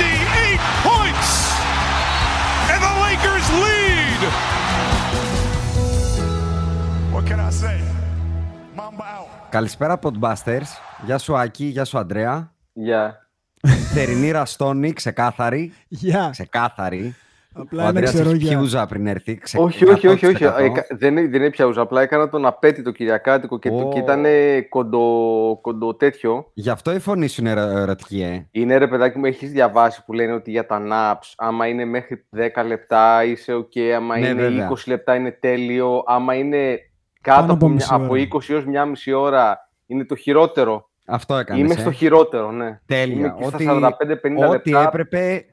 58 points! And the Lakers lead! What can I say? Mamba out. Καλησπέρα Podbusters. Γεια σου Άκη, γεια σου Αντρέα. Γεια. Θερινή ραστόνη, ξεκάθαρη. Γεια. Ξεκάθαρη. Ο Απλά ένα Αντρέας ξέρω έχει για. πιούζα πριν έρθει. ξε- Όχι, όχι, όχι, όχι. 100%. Ε, κα- δεν, είναι- δεν είναι πια ούζα. Απλά έκανα τον απέτητο Κυριακάτικο και, το, Ω. και ήταν κοντο, κοντο τέτοιο. Γι' αυτό η φωνή σου είναι ερω- ερωτική, ε. Είναι ρε παιδάκι μου, έχεις διαβάσει που λένε ότι για τα naps, άμα είναι μέχρι 10 λεπτά είσαι ok, άμα Ναι, είναι βέβαια. 20 λεπτά είναι τέλειο, άμα είναι κάτω Πάνω από, από μια- μισή από ώρα. 20 έως μια μισή ώρα είναι το χειρότερο. Αυτό έκανες, Είμαι ε. στο χειρότερο, ναι. Τέλεια. Είμαι και Ό,τι- στα 45-50 Ό,τι λεπτά. έπρεπε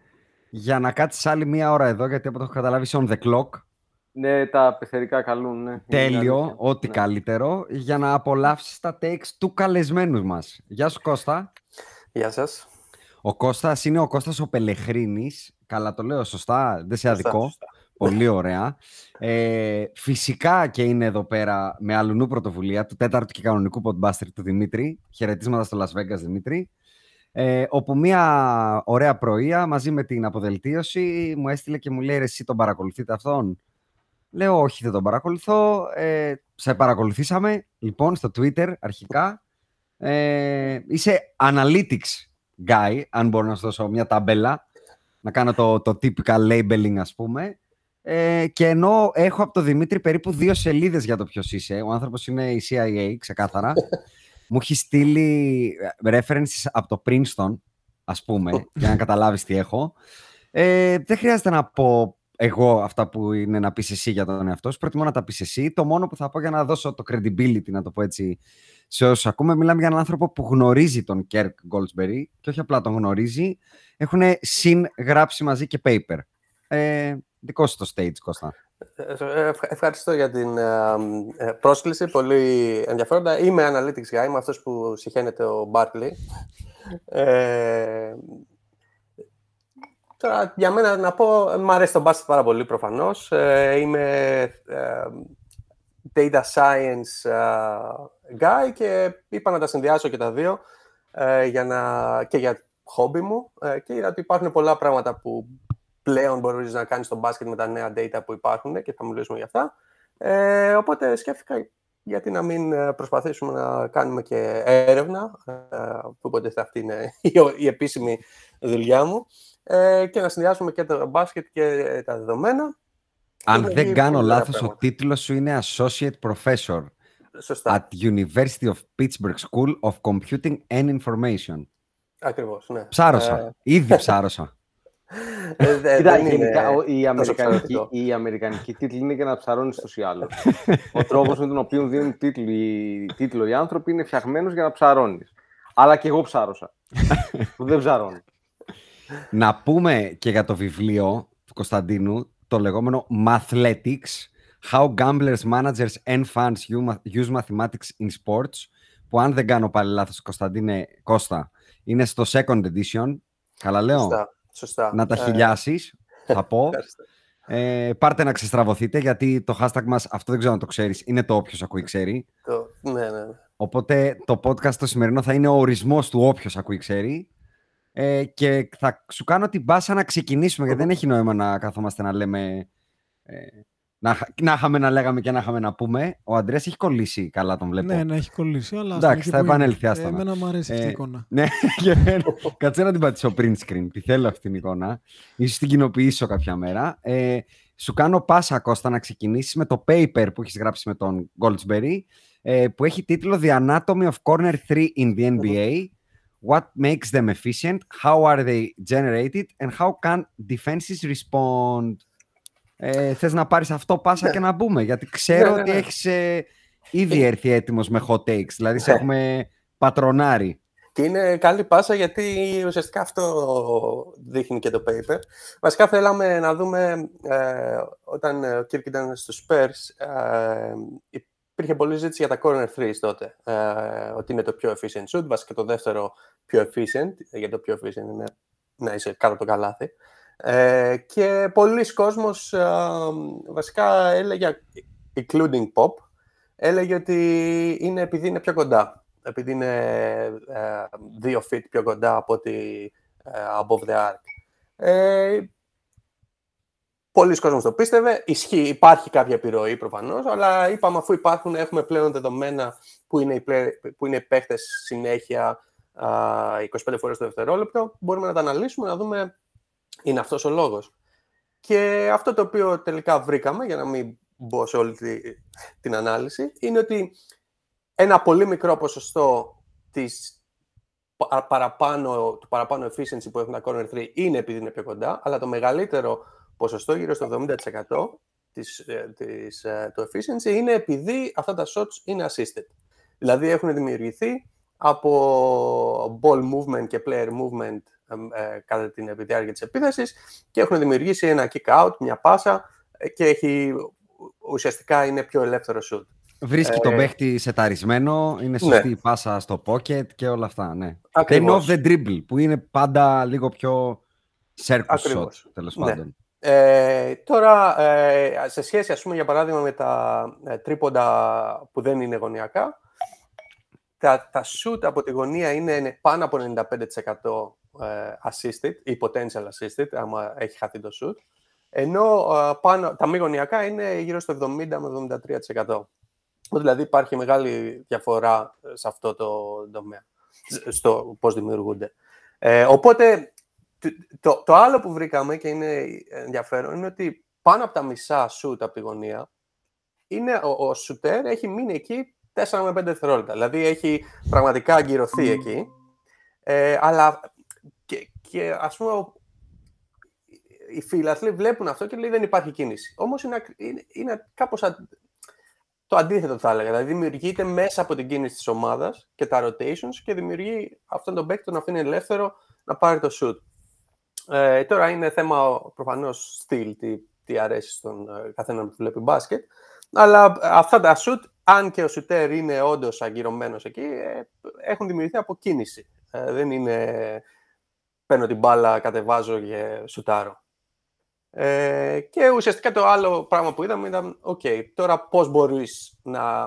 για να κάτσεις άλλη μία ώρα εδώ, γιατί από το έχω καταλάβει είσαι on the clock. Ναι, τα πεθερικά καλούν, ναι. Είναι Τέλειο, αλήθεια. ό,τι Ναι. καλύτερο, για να απολαύσεις τα takes του καλεσμένους μας. Γεια σου Κώστα. Γεια σας. Ο Κώστας είναι ο Κώστας ο Πελεχρίνης. Καλά το λέω σωστά, δεν σε Σωστά, αδικό. σωστά. Πολύ ωραία. Ε, φυσικά και είναι εδώ πέρα με αλλουνού πρωτοβουλία του τέταρτου και κανονικού podbuster του Δημήτρη. Χαιρετίσματα στο Las Vegas, Δημήτρη. Ε, όπου μία ωραία πρωία μαζί με την αποδελτίωση μου έστειλε και μου λέει «Ρε, εσύ τον παρακολουθείτε αυτόν; Λέω όχι δεν τον παρακολουθώ. Ε, σε παρακολουθήσαμε λοιπόν στο Twitter αρχικά. Ε, είσαι analytics guy, αν μπορώ να σου δώσω μια ταμπέλα, να κάνω το, το typical labeling ας πούμε. Ε, και ενώ έχω από τον Δημήτρη περίπου δύο σελίδες για το ποιος είσαι, ο άνθρωπος είναι η CIA ξεκάθαρα, μου έχει στείλει ε, references από το Princeton, ας πούμε, για να καταλάβεις τι έχω. Ε, δεν χρειάζεται να πω εγώ αυτά που είναι να πεις εσύ για τον εαυτό σου. Προτιμώ να τα πεις εσύ. Το μόνο που θα πω για να δώσω το credibility, να το πω έτσι, σε όσους ακούμε, μιλάμε για έναν άνθρωπο που γνωρίζει τον Κέρκ Goldsberry και όχι απλά τον γνωρίζει, έχουν συγγράψει μαζί και paper. Ε, δικό σου το stage, Κώστα. Ε, ε, ευχα- Ευχαριστώ για την ε, ε, πρόσκληση, πολύ ενδιαφέροντα. Είμαι analytics guy, είμαι αυτός που συχαίνεται ο Barkley. Ε, τώρα, για μένα να πω, ε, μ' αρέσει το μπάσκετ πάρα πολύ προφανώς. Ε, είμαι ε, data science ε, guy και είπα να τα συνδυάσω και τα δύο ε, για να, και για χόμπι μου ε, και είδα ότι υπάρχουν πολλά πράγματα που πλέον μπορείς να κάνεις στο μπάσκετ με τα νέα data που υπάρχουν και θα μιλήσουμε για αυτά. Ε, οπότε σκέφτηκα γιατί να μην ε, προσπαθήσουμε να κάνουμε και έρευνα, ε, που οπότε αυτή είναι η, η επίσημη δουλειά μου, ε, και να συνδυάσουμε και το μπάσκετ και τα δεδομένα. Αν Είναι δεν δύο κάνω πολύ ωραία λάθος, ο πράγματα. τίτλος σου είναι Associate Professor Σωστά, at University of Pittsburgh School of Computing and Information. ακριβώς, ναι. Ψάρωσα. Ε, Ήδη ψάρωσα. ε, δε- Κοίτα, δεν είναι γενικά ο- η τόσο αμερικανική, εξαιρετικό. η αμερικανική τίτλη είναι για να ψαρώνεις ούτω ή άλλω. ο τρόπος με τον οποίο δίνουν τίτλο οι, τίτλο οι άνθρωποι είναι φτιαγμένος για να ψαρώνεις. Αλλά και εγώ ψάρωσα. που δεν ψαρώνω. Να πούμε και για το βιβλίο του Κωνσταντίνου, το λεγόμενο Mathletics, How Gamblers, Managers and Fans Use Mathematics in Sports, που αν δεν κάνω πάλι λάθος, Κωνσταντίνε Κώστα, είναι στο second edition. Καλά λέω; Σωστά. Σωστά. Να τα Ε, χιλιάσεις, θα πω. ευχαριστώ. Ε, πάρτε να ξεστραβωθείτε, γιατί το hashtag μας, αυτό δεν ξέρω αν το ξέρεις, είναι το όποιος ακούει ξέρει. Το- Ναι, ναι. ναι. Οπότε το podcast το σημερινό θα είναι ο ορισμός του όποιος ακούει ξέρει. Ε, και θα σου κάνω την πάσα να ξεκινήσουμε, γιατί δεν έχει νόημα να καθόμαστε να λέμε... Ε, να, χα- να είχαμε να λέγαμε και να είχαμε να πούμε. Ο Αντρέας έχει κολλήσει καλά, τον βλέπω. Ναι, να έχει κολλήσει. Αλλά Εντάξει, εκεί θα που είναι. επανέλθει, άστα Ε, να. Εμένα μου αρέσει αυτή η Ε, εικόνα. Ναι, και εμένα. Κάτσε να την πατήσω print screen. Τη θέλω αυτή την εικόνα. Ίσως την κοινοποιήσω κάποια μέρα. Ε, σου κάνω πάσα, Κώστα, να ξεκινήσεις με το paper που έχεις γράψει με τον Goldsberry, ε, που έχει τίτλο The Anatomy of Corner 3 in the NBA. What makes them efficient, how are they generated, and how can defenses respond; Ε, θες να πάρεις αυτό πάσα και να μπούμε, γιατί ξέρω Ναι, ναι, ότι ναι. έχεις ε, ήδη έρθει έτοιμος με hot takes, δηλαδή σε Ναι. έχουμε πατρονάρει. Και είναι καλή πάσα γιατί ουσιαστικά αυτό δείχνει και το paper. Βασικά θέλαμε να δούμε ε, όταν ο Κίρκ ήταν στους Spurs ε, υπήρχε πολλή ζήτηση για τα corner threes τότε. Ε, ότι είναι το πιο efficient shoot, βασικά το δεύτερο πιο efficient, γιατί το πιο efficient είναι να είσαι κάτω από το καλάθι. Ε, και πολλοί κόσμος ε, βασικά έλεγε, including pop, έλεγε ότι είναι επειδή είναι πιο κοντά. Επειδή είναι ε, δύο feet πιο κοντά από ότι ε, above the arc. Ε, Πολλοί κόσμος το πίστευε. Ισχύει, υπάρχει κάποια επιρροή προφανώς, αλλά είπαμε αφού υπάρχουν, έχουμε πλέον δεδομένα που είναι οι, πλέ, που είναι οι παίχτες συνέχεια α, 25 φορές το δευτερόλεπτο, μπορούμε να τα αναλύσουμε, να δούμε είναι αυτός ο λόγος. Και αυτό το οποίο τελικά βρήκαμε, για να μην μπω σε όλη τη, την ανάλυση, είναι ότι ένα πολύ μικρό ποσοστό της πα- παραπάνω, του παραπάνω efficiency που έχουν τα corner 3 είναι επειδή είναι πιο κοντά, αλλά το μεγαλύτερο ποσοστό, γύρω στο 70% της, ε, της, ε, το efficiency, είναι επειδή αυτά τα shots είναι assisted. Δηλαδή έχουν δημιουργηθεί από ball movement και player movement ε, ε, κατά την διάρκεια της επίθεσης και έχουν δημιουργήσει ένα kick out, μια πάσα ε, και έχει, ουσιαστικά είναι πιο ελεύθερο shoot. Βρίσκει Ε, τον παίχτη σεταρισμένο, είναι σωστή η πάσα στο pocket και όλα αυτά, ναι. Και Ακριβώς. off the dribble, που είναι πάντα λίγο πιο circus shot, Ακριβώς. τέλος Ναι. πάντων. Ε, τώρα, ε, σε σχέση, ας πούμε, για παράδειγμα, με τα ε, τρίποντα που δεν είναι γωνιακά, τα, τα shoot από τη γωνία είναι, είναι πάνω από 95% ε, assisted ή potential assisted, άμα έχει χαθεί το shoot, ενώ ε, πάνω, τα μη γωνιακά είναι γύρω στο 70 με 73%. Δηλαδή υπάρχει μεγάλη διαφορά ε, σε αυτό το τομέα, σ- στο πώς δημιουργούνται. Ε, οπότε, το, το, το άλλο που βρήκαμε και είναι ενδιαφέρον είναι ότι πάνω από τα μισά shoot από τη γωνία είναι, ο, ο shooter έχει μείνει εκεί 4 με 5 δευτερόλεπτα. Δηλαδή έχει πραγματικά αγκυρωθεί εκεί. Ε, αλλά και, και ας πούμε ο- οι φίλαθλοι βλέπουν αυτό και λέει δεν υπάρχει κίνηση. Όμως είναι, ακ- είναι, είναι κάπως α- το αντίθετο θα έλεγα. Δηλαδή δημιουργείται μέσα από την κίνηση της ομάδας και τα rotations και δημιουργεί αυτόν τον παίκτη, τον αφήνει ελεύθερο να πάρει το shoot. Ε, τώρα είναι θέμα προφανώς στυλ, τι, τι αρέσει στον ε, καθένα που βλέπει μπάσκετ. Αλλά ε, αυτά τα shoot, αν και ο shooter είναι όντως αγκυρωμένος εκεί, ε, έχουν δημιουργηθεί από κίνηση. Ε, δεν είναι παίρνω την μπάλα, κατεβάζω και σουτάρω. Ε, και ουσιαστικά το άλλο πράγμα που είδαμε ήταν, οκ, τώρα πώς μπορείς να,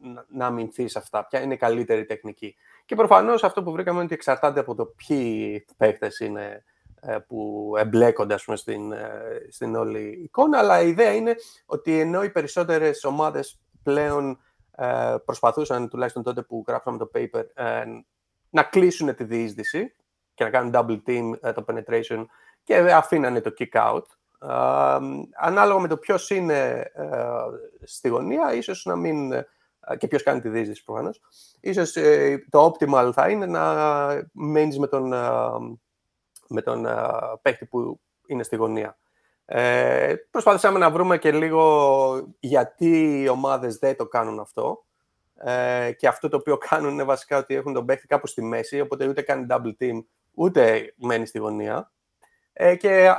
να, να αμυνθείς αυτά, ποια είναι η καλύτερη τεχνική. Και προφανώς αυτό που βρήκαμε είναι ότι εξαρτάται από το ποιοι παίχτες είναι ε, που εμπλέκονται ας πούμε, στην, ε, στην όλη εικόνα, αλλά η ιδέα είναι ότι ενώ οι περισσότερες ομάδες πλέον ε, προσπαθούσαν, τουλάχιστον τότε που γράψαμε το paper, ε, να κλείσουν τη διείσδυση και να κάνουν double team ε, το penetration και αφήνανε το kick out. Ε, ανάλογα με το ποιος είναι ε, στη γωνία, ίσως να μην... ε, και ποιος κάνει τη διείσδυση προφανώς. Ίσως ε, το optimal θα είναι να μένεις με τον, ε, με τον ε, παίκτη που είναι στη γωνία. Ε, προσπαθήσαμε να βρούμε και λίγο γιατί οι ομάδες δεν το κάνουν αυτό. Ε, και αυτό το οποίο κάνουν είναι βασικά ότι έχουν τον παίκτη κάπου στη μέση, οπότε ούτε κάνει double team, ούτε μένει στη γωνία. Ε, και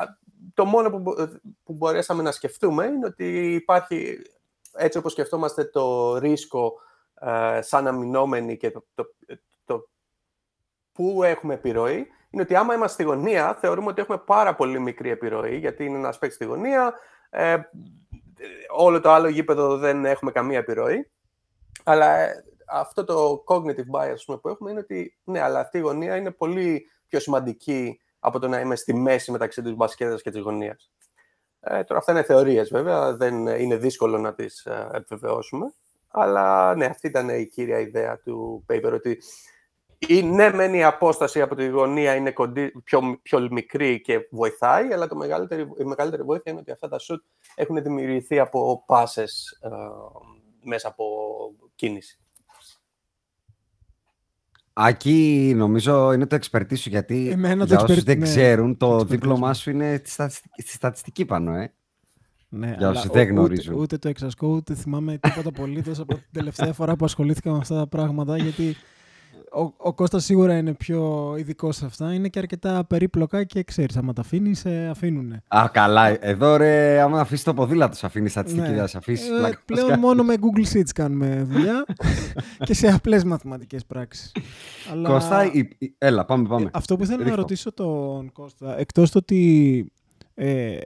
το μόνο που, μπο- που μπορέσαμε να σκεφτούμε είναι ότι υπάρχει, έτσι όπως σκεφτόμαστε το ρίσκο ε, σαν αμυνόμενοι και το, το, το, που έχουμε επιρροή είναι ότι άμα είμαστε στη γωνία, θεωρούμε ότι έχουμε πάρα πολύ μικρή επιρροή, γιατί είναι ένας παίκτης στη γωνία. Ε, όλο το άλλο γήπεδο δεν έχουμε καμία επιρροή. Αλλά ε, αυτό το cognitive bias που έχουμε είναι ότι ναι, αλλά αυτή η γωνία είναι πολύ πιο σημαντική από το να είμαι στη μέση μεταξύ της μπασκέτας και της γωνίας. Ε, τώρα αυτά είναι θεωρίες βέβαια, δεν είναι δύσκολο να τις ε, επιβεβαιώσουμε. Αλλά ναι, αυτή ήταν η κύρια ιδέα του paper, ότι η, ναι, μεν η απόσταση από τη γωνία είναι κοντή, πιο, πιο μικρή και βοηθάει, αλλά το μεγαλύτερη, η μεγαλύτερη βοήθεια είναι ότι αυτά τα σουτ έχουν δημιουργηθεί από πάσες ε, μέσα από κίνηση. Άκη, νομίζω είναι το expertise σου, γιατί Εμένα για το όσους expert- δεν ναι, ξέρουν, το το expertise δίπλωμά μου. σου είναι στη στατιστική, στη στατιστική πάνω, ε. Ναι, Για αλλά όσους ο- δεν ούτε- γνωρίζουν. Ούτε, το εξασκώ, ούτε θυμάμαι τίποτα απολύτως από την τελευταία φορά που ασχολήθηκα με αυτά τα πράγματα. Γιατί ο, ο Κώστας σίγουρα είναι πιο ειδικός σε αυτά. Είναι και αρκετά περίπλοκα και ξέρεις, άμα τα αφήνεις, σε αφήνουνε. Α, καλά. Εδώ ρε, άμα αφήσεις το ποδήλατο, σου αφήνεις στατιστική, Ναι. δεν σε αφήσεις. Ε, πλέον μόνο με Google Sheets κάνουμε δουλειά και σε απλές μαθηματικές πράξεις. Αλλά... Κώστα, η- η- έλα, πάμε, πάμε. Ε, Αυτό που ήθελα να Ρίχτω. ρωτήσω τον Κώστα, εκτός το ότι ε,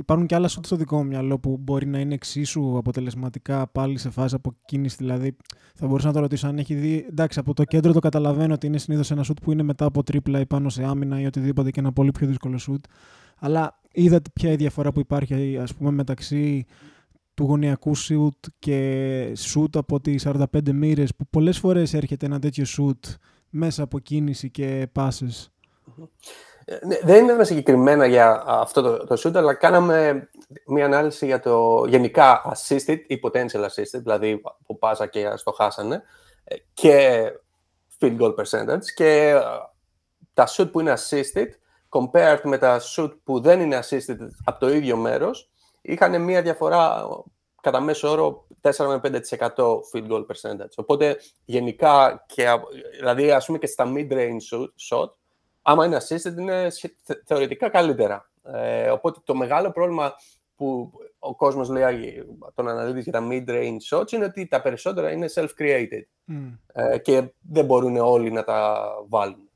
υπάρχουν και άλλα σουτ στο δικό μου μυαλό που μπορεί να είναι εξίσου αποτελεσματικά πάλι σε φάση αποκίνησης, δηλαδή θα μπορούσα να το ρωτήσω αν έχει δει, εντάξει από το κέντρο το καταλαβαίνω ότι είναι συνήθως ένα σουτ που είναι μετά από τρίπλα ή πάνω σε άμυνα ή οτιδήποτε και ένα πολύ πιο δύσκολο σουτ, αλλά είδατε ποια η διαφορά που υπάρχει ας πούμε μεταξύ του γωνιακού σουτ και σουτ από τις 45 μοίρες που πολλές φορές έρχεται ένα τέτοιο σουτ μέσα από κίνηση και πάσες. Ε, ναι, δεν είναι συγκεκριμένα για αυτό το, το shoot, αλλά κάναμε μια ανάλυση για το γενικά assisted ή potential assisted, δηλαδή που πάσα και στο χάσανε, ε, και field goal percentage και ε, τα shoot που είναι assisted compared με τα shoot που δεν είναι assisted από το ίδιο μέρος είχαν μια διαφορά κατά μέσο όρο 4 με 5% field goal percentage. Οπότε γενικά, και, α- δηλαδή ας πούμε και στα mid-range shoot, shot, άμα είναι assisted είναι σχε- θε- θεωρητικά καλύτερα. Ε, οπότε το μεγάλο πρόβλημα που ο κόσμος λέει τον αναλύτη για τα mid-range shots είναι ότι τα περισσότερα είναι self-created ε, και δεν μπορούν όλοι να τα βάλουν.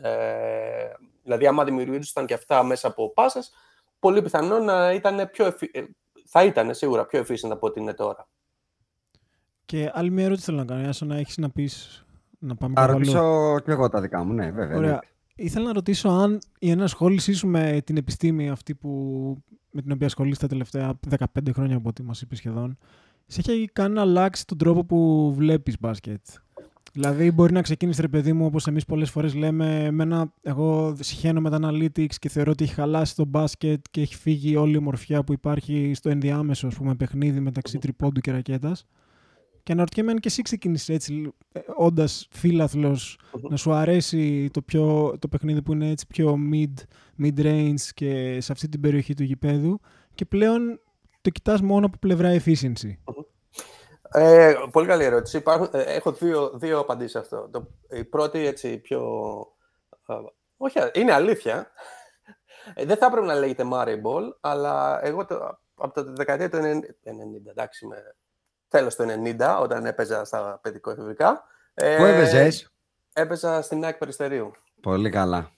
Ε, δηλαδή, άμα δημιουργούσαν και αυτά μέσα από πάσες, πολύ πιθανό να ήταν πιο εφι... ε, θα ήταν σίγουρα πιο efficient από ό,τι είναι τώρα. Και άλλη μια ερώτηση θέλω να κάνω, Ιάσο, να έχεις να πεις, να πάμε Θα κάπου αλλού. ρωτήσω και εγώ τα δικά μου, ναι, βέβαια. Ωραία. Ναι. Ήθελα να ρωτήσω αν η ενασχόλησή σου με την επιστήμη αυτή που, με την οποία ασχολείσαι τα τελευταία 15 χρόνια από ό,τι μας είπες σχεδόν, σε έχει κάνει να αλλάξει τον τρόπο που βλέπεις μπάσκετ; Δηλαδή, μπορεί να ξεκίνησε ρε παιδί μου, όπως εμείς πολλές φορές λέμε. Εμένα, εγώ συχαίνω με τα analytics και θεωρώ ότι έχει χαλάσει το μπάσκετ και έχει φύγει όλη η ομορφιά που υπάρχει στο ενδιάμεσο ας πούμε, παιχνίδι μεταξύ τριπώντου και ρακέτας. Και αναρωτιέμαι αν και εσύ ξεκίνησες έτσι, όντας φίλαθλος, να σου αρέσει το, πιο, το παιχνίδι που είναι έτσι πιο mid, mid-range και σε αυτή την περιοχή του γηπέδου και πλέον το κοιτάς μόνο από πλευρά efficiency. Ε, πολύ καλή ερώτηση. Υπάρχουν, ε, έχω δύο, δύο απαντήσεις σε αυτό. Το, η πρώτη, έτσι, πιο... ε, όχι, είναι αλήθεια. Ε, δεν θα έπρεπε να λέγεται Murray Ball, αλλά εγώ το, από το δεκαετία του 90, 90 εντάξει, με, τέλος του 90, όταν έπαιζα στα παιδικοεφηβικά. Ε, Πού έπαιζες; Έπαιζα στην ΑΕΚ Περιστερίου. Πολύ καλά.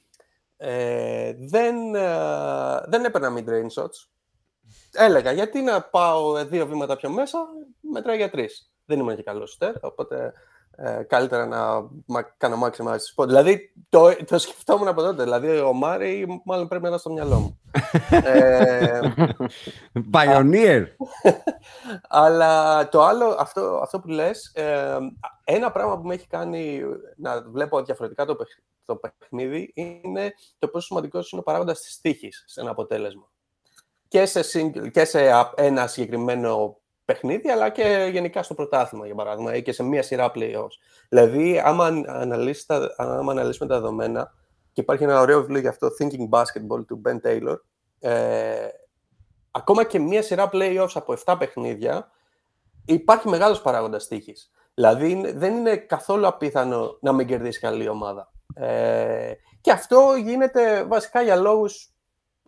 Ε, δεν, ε, δεν έπαιρνα mid-range shots. Έλεγα, γιατί να πάω δύο βήματα πιο μέσα, μετράει για τρεις. Δεν ήμουν και καλός σουτέρ, οπότε ε, καλύτερα να μα, κάνω maximize spot. Δηλαδή, το, το σκεφτόμουν από τότε. Δηλαδή, ο Μάρι μάλλον πρέπει να είναι στο μυαλό μου. ε, Pioneer. αλλά το άλλο, αυτό, αυτό που λες, ε, ένα πράγμα που με έχει κάνει να βλέπω διαφορετικά το, παιχ- το παιχνίδι είναι το πόσο σημαντικός είναι ο παράγοντας της τύχης σε ένα αποτέλεσμα. Και σε, single, και σε α- ένα συγκεκριμένο παιχνίδι, αλλά και γενικά στο πρωτάθλημα, για παράδειγμα, ή και σε μία σειρά playoffs. Δηλαδή, άμα, αναλύσεις τα, άμα αναλύσουμε τα δεδομένα, και υπάρχει ένα ωραίο βιβλίο γι' αυτό, Thinking Basketball, του Ben Taylor, ε, ακόμα και μία σειρά playoffs από 7 παιχνίδια, υπάρχει μεγάλος παράγοντας τύχης. Δηλαδή, είναι- δεν είναι καθόλου απίθανο να μην κερδίσει καλή ομάδα. Ε, και αυτό γίνεται βασικά για λόγους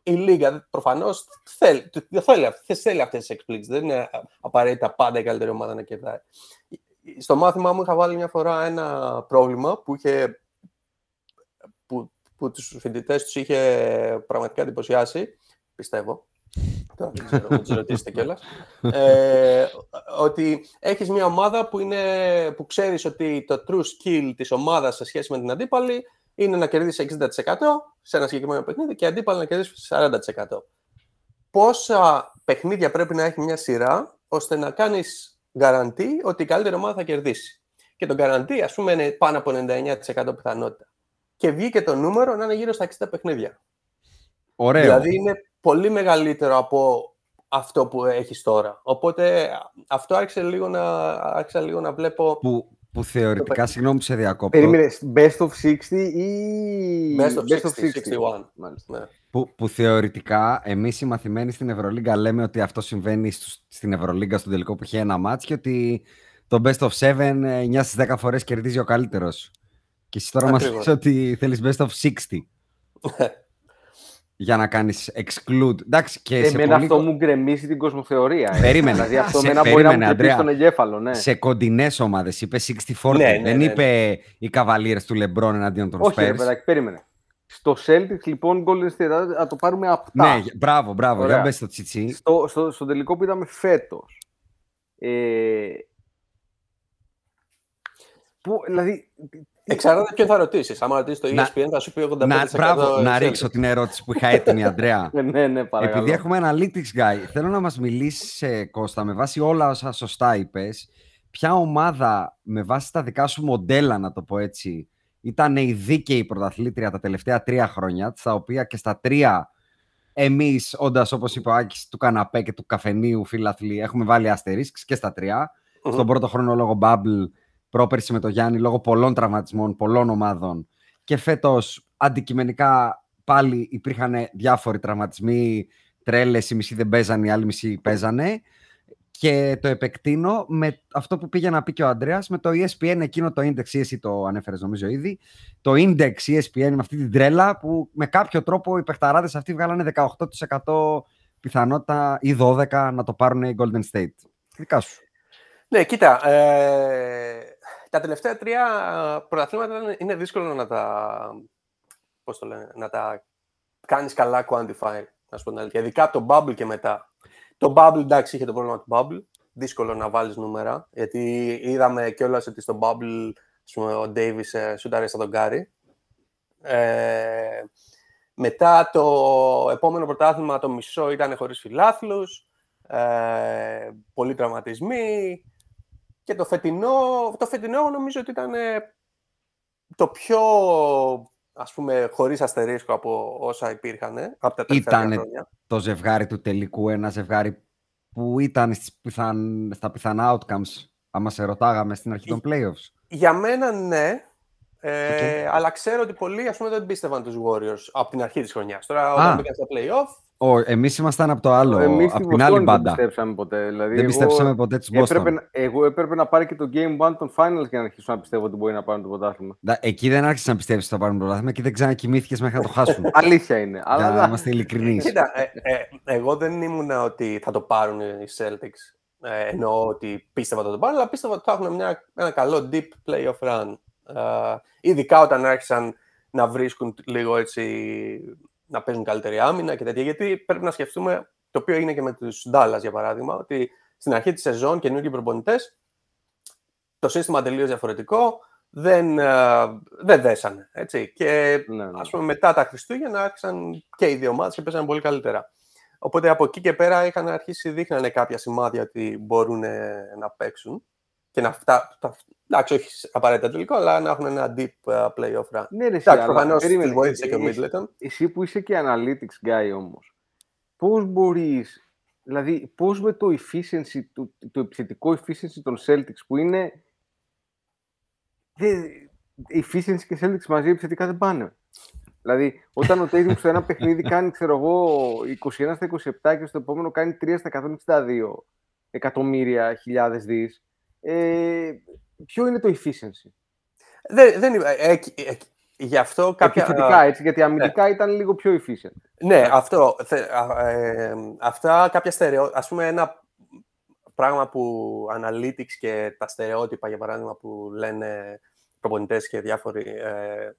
η Λίγα προφανώς θέλει, το- θέλει, αυ- θέλει αυτές τις εκπλήξεις. Δεν είναι απαραίτητα πάντα η καλύτερη ομάδα να κερδάει. στο μάθημά μου είχα βάλει μια φορά ένα πρόβλημα που, είχε, που, που τους φοιτητές τους είχε πραγματικά εντυπωσιάσει, πιστεύω. Τώρα δεν ξέρω, μην τους ρωτήσετε κιόλας. Ε, ότι έχεις μια ομάδα που, είναι, που ξέρεις ότι το true skill της ομάδας σε σχέση με την αντίπαλη είναι να κερδίσεις 60% σε ένα συγκεκριμένο παιχνίδι και αντίπαλα να κερδίσεις 40%. Πόσα παιχνίδια πρέπει να έχει μια σειρά ώστε να κάνεις γκαραντί ότι η καλύτερη ομάδα θα κερδίσει. Και το γκαραντί, ας πούμε, είναι πάνω από 99% πιθανότητα. Και βγήκε το νούμερο να είναι γύρω στα 60 παιχνίδια. Ωραίο. Δηλαδή είναι πολύ μεγαλύτερο από αυτό που έχεις τώρα. Οπότε αυτό άρχισε λίγο να, άρχισα λίγο να βλέπω... Που, που θεωρητικά, συγγνώμη που σε διακόπτω, Περίμενε, best of 60 ή. Best of 60, 61. Μάλιστα. Ναι. που, που θεωρητικά εμείς οι μαθημένοι στην Ευρωλίγκα λέμε ότι αυτό συμβαίνει στους- στην Ευρωλίγκα στον τελικό που έχει ένα μάτς και ότι το best of 7 9 στις 10 φορές κερδίζει ο καλύτερος. Και εσύ τώρα μας Ακριβώς. λες ότι θέλεις best of 60 για να κάνεις exclude. Εντάξει, και σε Εμένα πολύ... αυτό μου γκρεμίσει την κοσμοθεωρία. ε. Περίμενε. Δηλαδή αυτό Σε- εμένα μπορεί να μου περίμενε, χτυπήσει Αντρέα. τον εγκέφαλο. Ναι. σε κοντινές ομάδες είπε 60-40. Ναι, ναι, Δεν ναι, είπε οι καβαλίρες του Λεμπρόν εναντίον των Όχι, ρε Spurs. παιδάκι, περίμενε. Στο Celtics λοιπόν Golden State, θα- θα το πάρουμε αυτά. Ναι, μπράβο, μπράβο. Ωραία. Για μπες στο τσιτσί. στο, στο, στο τελικό που είδαμε φέτος. Ε, που, δηλαδή, Εξαρτάται ποιον θα ρωτήσεις. Αν ρωτήσεις το Να- ESPN, θα σου πει 85%. Να, μπράβο, να Celtics. ρίξω την ερώτηση που είχα έτοιμη, Αντρέα. ναι, ναι, ναι, παρακαλώ. Επειδή έχουμε analytics guy, θέλω να μας μιλήσεις, ε, Κώστα, με βάση όλα όσα σωστά είπες, ποια ομάδα με βάση τα δικά σου μοντέλα, να το πω έτσι, ήταν η δίκαιη πρωταθλήτρια τα τελευταία τρία χρόνια, στα οποία και στα τρία εμείς, όντας όπως είπε ο Άκης, του καναπέ και του καφενείου φίλαθλοι, έχουμε βάλει αστερίσκς και στα τρια Μμμ. Στον πρώτο χρόνο λόγω bubble, πρόπερση με το Γιάννη, λόγω πολλών τραυματισμών, πολλών ομάδων. Και φέτος αντικειμενικά πάλι υπήρχαν διάφοροι τραυματισμοί, τρέλες, οι μισοί δεν παίζανε, οι άλλοι μισοί παίζανε. Και το επεκτείνω με αυτό που πήγε να πει και ο Ανδρέας, με το E ESPN, εκείνο το index, ή εσύ το ανέφερες νομίζω ήδη, το index E ESPN με αυτή την τρέλα που με κάποιο τρόπο οι παιχταράδες αυτοί βγάλανε 18% πιθανότητα ή 12% να το πάρουν οι Golden State. Δικά σου. Ναι, κοίτα. Ε, τα τελευταία τρία πρωταθλήματα είναι- είναι δύσκολο να τα, πώς το λένε, να τα κάνεις καλά quantify, να σου πω την αλήθεια. Ειδικά από το bubble και μετά. Το bubble, εντάξει, είχε το πρόβλημα του bubble. Δύσκολο να βάλεις νούμερα, γιατί είδαμε κιόλας ότι στο bubble ας πούμε, ο Davis ε, σούταρε σαν τον Γκάρι. Ε, μετά το επόμενο πρωτάθλημα το μισό ήταν χωρίς φιλάθλους, ε, πολλοί τραυματισμοί και το φετινό, το φετινό νομίζω ότι ήταν ε, το πιο ας πούμε χωρίς αστερίσκο από όσα υπήρχαν ε, από τα τελευταία Ήτανε- χρόνια. το ζευγάρι του τελικού, ένα ζευγάρι που ήταν στις πιθαν... στα πιθανά outcomes, άμα σε ρωτάγαμε στην αρχή των playoffs. Για μένα ναι, ε, αλλά ξέρω ότι πολλοί ας πούμε δεν πίστευαν τους Warriors από την αρχή της χρονιάς. Τώρα όταν Α. μπήκαν στα playoff, Ο, εμείς ήμασταν από το άλλο, Εμείς από στη την άλλη Βοστόνη δεν μπάντα. πιστέψαμε ποτέ. Δηλαδή, Δεν εγώ πιστέψαμε ποτέ τους Boston. Έπρεπε, να- εγώ έπρεπε να πάρει και το Game 1 των Finals για να αρχίσω να πιστεύω ότι μπορεί να πάρουν το πρωτάθλημα. Δα- Εκεί δεν άρχισε να πιστεύεις ότι θα πάρουν το πρωτάθλημα, εκεί δεν ξανακοιμήθηκες μέχρι να το χάσουν. Αλήθεια είναι. Αλλά Για να εντάξει. είμαστε ειλικρινείς. Κοίτα, ε, ε, εγώ δεν ήμουνα ότι θα το πάρουν οι Celtics. Ε, εννοώ ότι πίστευα ότι θα το πάρουν, αλλά πίστευα ότι θα έχουν μια, ένα καλό deep playoff run. Ε, ειδικά όταν άρχισαν να βρίσκουν λίγο έτσι, να παίζουν καλύτερη άμυνα και τέτοια. Γιατί πρέπει να σκεφτούμε το οποίο είναι και με τους Dallas για παράδειγμα, ότι στην αρχή της σεζόν καινούργιοι προπονητές το σύστημα τελείως διαφορετικό, δεν, ε, δεν δέσανε. Έτσι. Και Ναι, ναι. ας πούμε μετά τα Χριστούγεννα άρχισαν και οι δύο ομάδες και παίζανε πολύ καλύτερα. Οπότε από εκεί και πέρα είχαν αρχίσει, δείχνανε κάποια σημάδια ότι μπορούν ε, να παίξουν και να φτάσουν. Εντάξει, όχι απαραίτητα τελικό, αλλά να έχουν ένα deep ε, playoff run. Ναι, ρε, εσύ, Εντάξει, αλλά προφανώς περίμενε. τους βοήθησε και ο Εσύ- Middleton. Εσύ που είσαι και analytics guy όμως, πώς μπορείς, δηλαδή πώς με το efficiency, το, το επιθετικό efficiency των Celtics που είναι, δεν, efficiency και Celtics μαζί επιθετικά δεν πάνε. Δηλαδή, όταν ο Tatum στο ένα παιχνίδι κάνει, ξέρω εγώ, 21 στα 27 και στο επόμενο κάνει 3 στα 162 εκατομμύρια, χιλιάδες δις, ε, ποιο είναι το efficiency; Δεν, δεν, ε, ε, ε, γι' αυτό κάποια... Επιθετικά, έτσι, γιατί αμυντικά ήταν λίγο πιο efficient. Ναι, αυτό. θε- α, ε, αυτά κάποια στερεό... Ας πούμε, ένα πράγμα που analytics και τα στερεότυπα, για παράδειγμα, που λένε προπονητές και διάφοροι, ε,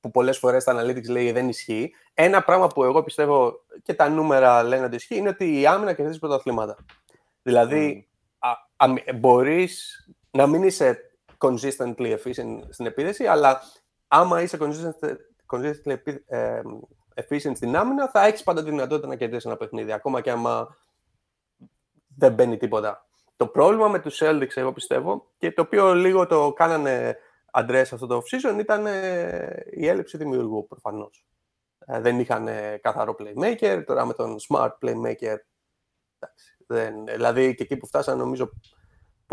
που πολλές φορές τα analytics λέει δεν ισχύει. Ένα πράγμα που εγώ πιστεύω και τα νούμερα λένε ότι ισχύει είναι ότι η άμυνα κερδίζει πρωταθλήματα. Δηλαδή, mm. Μπορείς να μην είσαι consistently efficient στην επίδεση, αλλά άμα είσαι consistently, consistently ε, efficient στην άμυνα, θα έχεις πάντα τη δυνατότητα να κερδίσεις ένα παιχνίδι, ακόμα και άμα δεν μπαίνει τίποτα. Το πρόβλημα με τους Celtics, εγώ πιστεύω, και το οποίο λίγο το κάνανε αντρές αυτό το off-season, ήταν ε, η έλλειψη δημιουργού, προφανώς. Ε, δεν είχαν καθαρό playmaker, τώρα με τον smart playmaker, εντάξει, δεν, δηλαδή και εκεί που φτάσανε νομίζω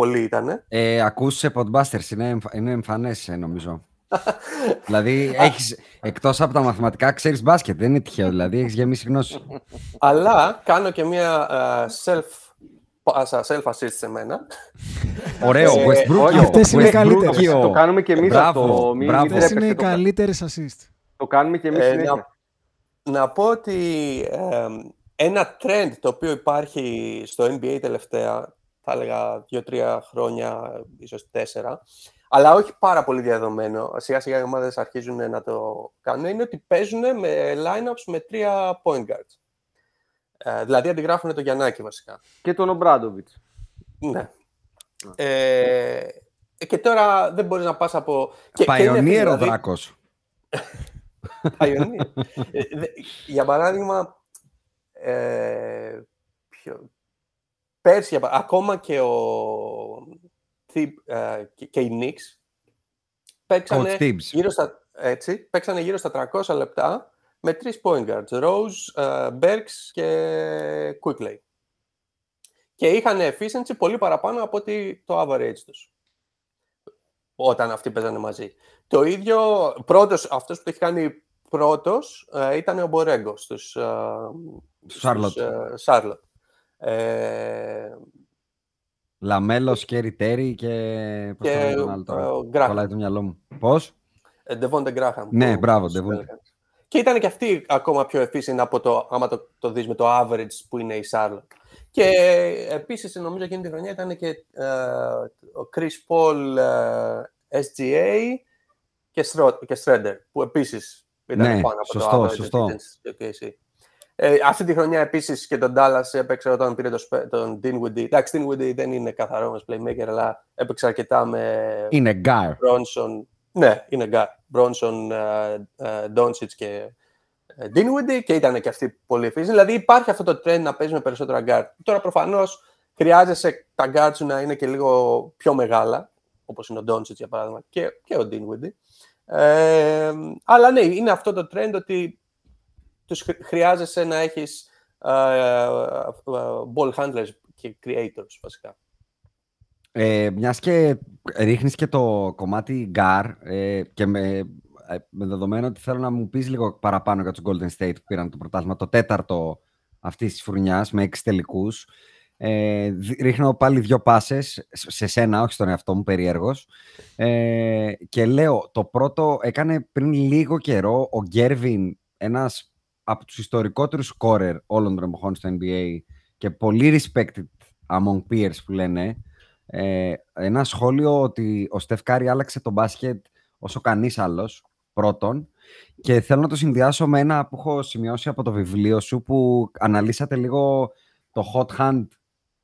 πολλοί ήταν. Ε, ακούς Podbusters, είναι, είναι εμφανές νομίζω. δηλαδή, έχεις, εκτός από τα μαθηματικά, ξέρεις μπάσκετ. Δεν είναι τυχαίο, δηλαδή, έχεις γεμίσει γνώση. Αλλά κάνω και μία uh, self πάσα self-assist σε μένα. Ωραίο, Ε, Westbrook. αυτές είναι οι καλύτερες. Το κάνουμε και εμείς Μπράβο, αυτό. Μην- μπράβο. μην Αυτές είναι τρέπεστε, οι το κα- καλύτερες assist. Το κάνουμε και εμείς Ε, συνέχεια. να, να πω ότι ε, ένα trend το οποίο υπάρχει στο NBA τελευταία, θα έλεγα δύο-τρία χρόνια, ίσως τέσσερα, αλλά όχι πάρα πολύ διαδομένο, σιγά σιγά οι ομάδες αρχίζουν να το κάνουν, είναι ότι παίζουν με lineups με τρία point guards. Ε, δηλαδή αντιγράφουν το Γιαννάκη βασικά. Και τον Ομπράντοβιτς. Ναι. Ε, και τώρα δεν μπορείς να πας από... και- και είναι Pioneer ο δηλαδή- Δράκος. Pioneer. Ε, δε- για παράδειγμα, ε, ποιο- πέρσι, για πα- ακόμα και ο Θιμπ, ε, και, και οι Knicks παίξανε Coach Tibbs. γύρω, στα, έτσι, παίξανε γύρω στα 300 λεπτά με τρεις point guards, Rose, ε, Berks και Quickly. Και είχαν efficiency πολύ παραπάνω από ότι το average τους όταν αυτοί παίζανε μαζί. Το ίδιο, πρώτος, αυτός που το έχει κάνει πρώτος ε, ήταν ο Μπορέγκο στους, ε, Charlotte. στους, ε, Charlotte. Ε, Λαμέλος, Κέρι Τέρι και. Πώς το Και λένε τον άλλο τώρα; ο Graham. Κολλάει το μυαλό μου. Πώς; ε, Devonte Graham. Ναι, που- μπράβο, στους Devonte. Pelicans. Και ήταν και αυτή ακόμα πιο efficient από το, άμα το, το δεις με το average που είναι η Charlotte. Και επίσης νομίζω εκείνη τη χρονιά ήταν και ε, ο Chris Paul ε, SGA και, Schrö- και Schröder, που επίσης ήταν Ναι, πάνω από σωστό, το average σωστό. Efficiency του OKC. Ε, αυτή τη χρονιά επίσης και τον Dallas έπαιξε όταν πήρε το, σπε- τον Dinwiddie. Εντάξει, Dinwiddie δεν είναι καθαρόαιμος playmaker, αλλά έπαιξε αρκετά με Είναι guard. Brunson. Ναι, είναι guard. Brunson, ε, ε, Doncic και ε, Dinwiddie και ήταν και αυτοί πολύ efficient. Δηλαδή υπάρχει αυτό το trend να παίζει με περισσότερα guard. Τώρα προφανώς χρειάζεσαι τα guard σου να είναι και λίγο πιο μεγάλα, όπως είναι ο Doncic για παράδειγμα και, και ο Dinwiddie. Ε, αλλά ναι, είναι αυτό το trend ότι τους χρ- χρειάζεσαι να έχεις ε, ε, ball handlers και creators βασικά. Ε, μιας και ρίχνεις και το κομμάτι γκάρ ε, και με, ε, με δεδομένο ότι θέλω να μου πεις λίγο παραπάνω για τους Golden State που πήραν το πρωτάθλημα, το τέταρτο αυτής της φουρνιάς με έξι τελικούς. Ε, δι- ρίχνω πάλι δύο πάσες σε σένα, όχι στον εαυτό μου, περίεργος. Ε, και λέω, το πρώτο έκανε πριν λίγο καιρό ο Γκέρβιν, ένας από τους ιστορικότερους σκόρερ όλων των εποχών στο NBA και πολύ respected among peers που λένε, ε, ένα σχόλιο ότι ο Στεφ Κάρη άλλαξε το μπάσκετ όσο κανείς άλλος, πρώτον, και θέλω να το συνδυάσω με ένα που έχω σημειώσει από το βιβλίο σου που αναλύσατε λίγο το hot hand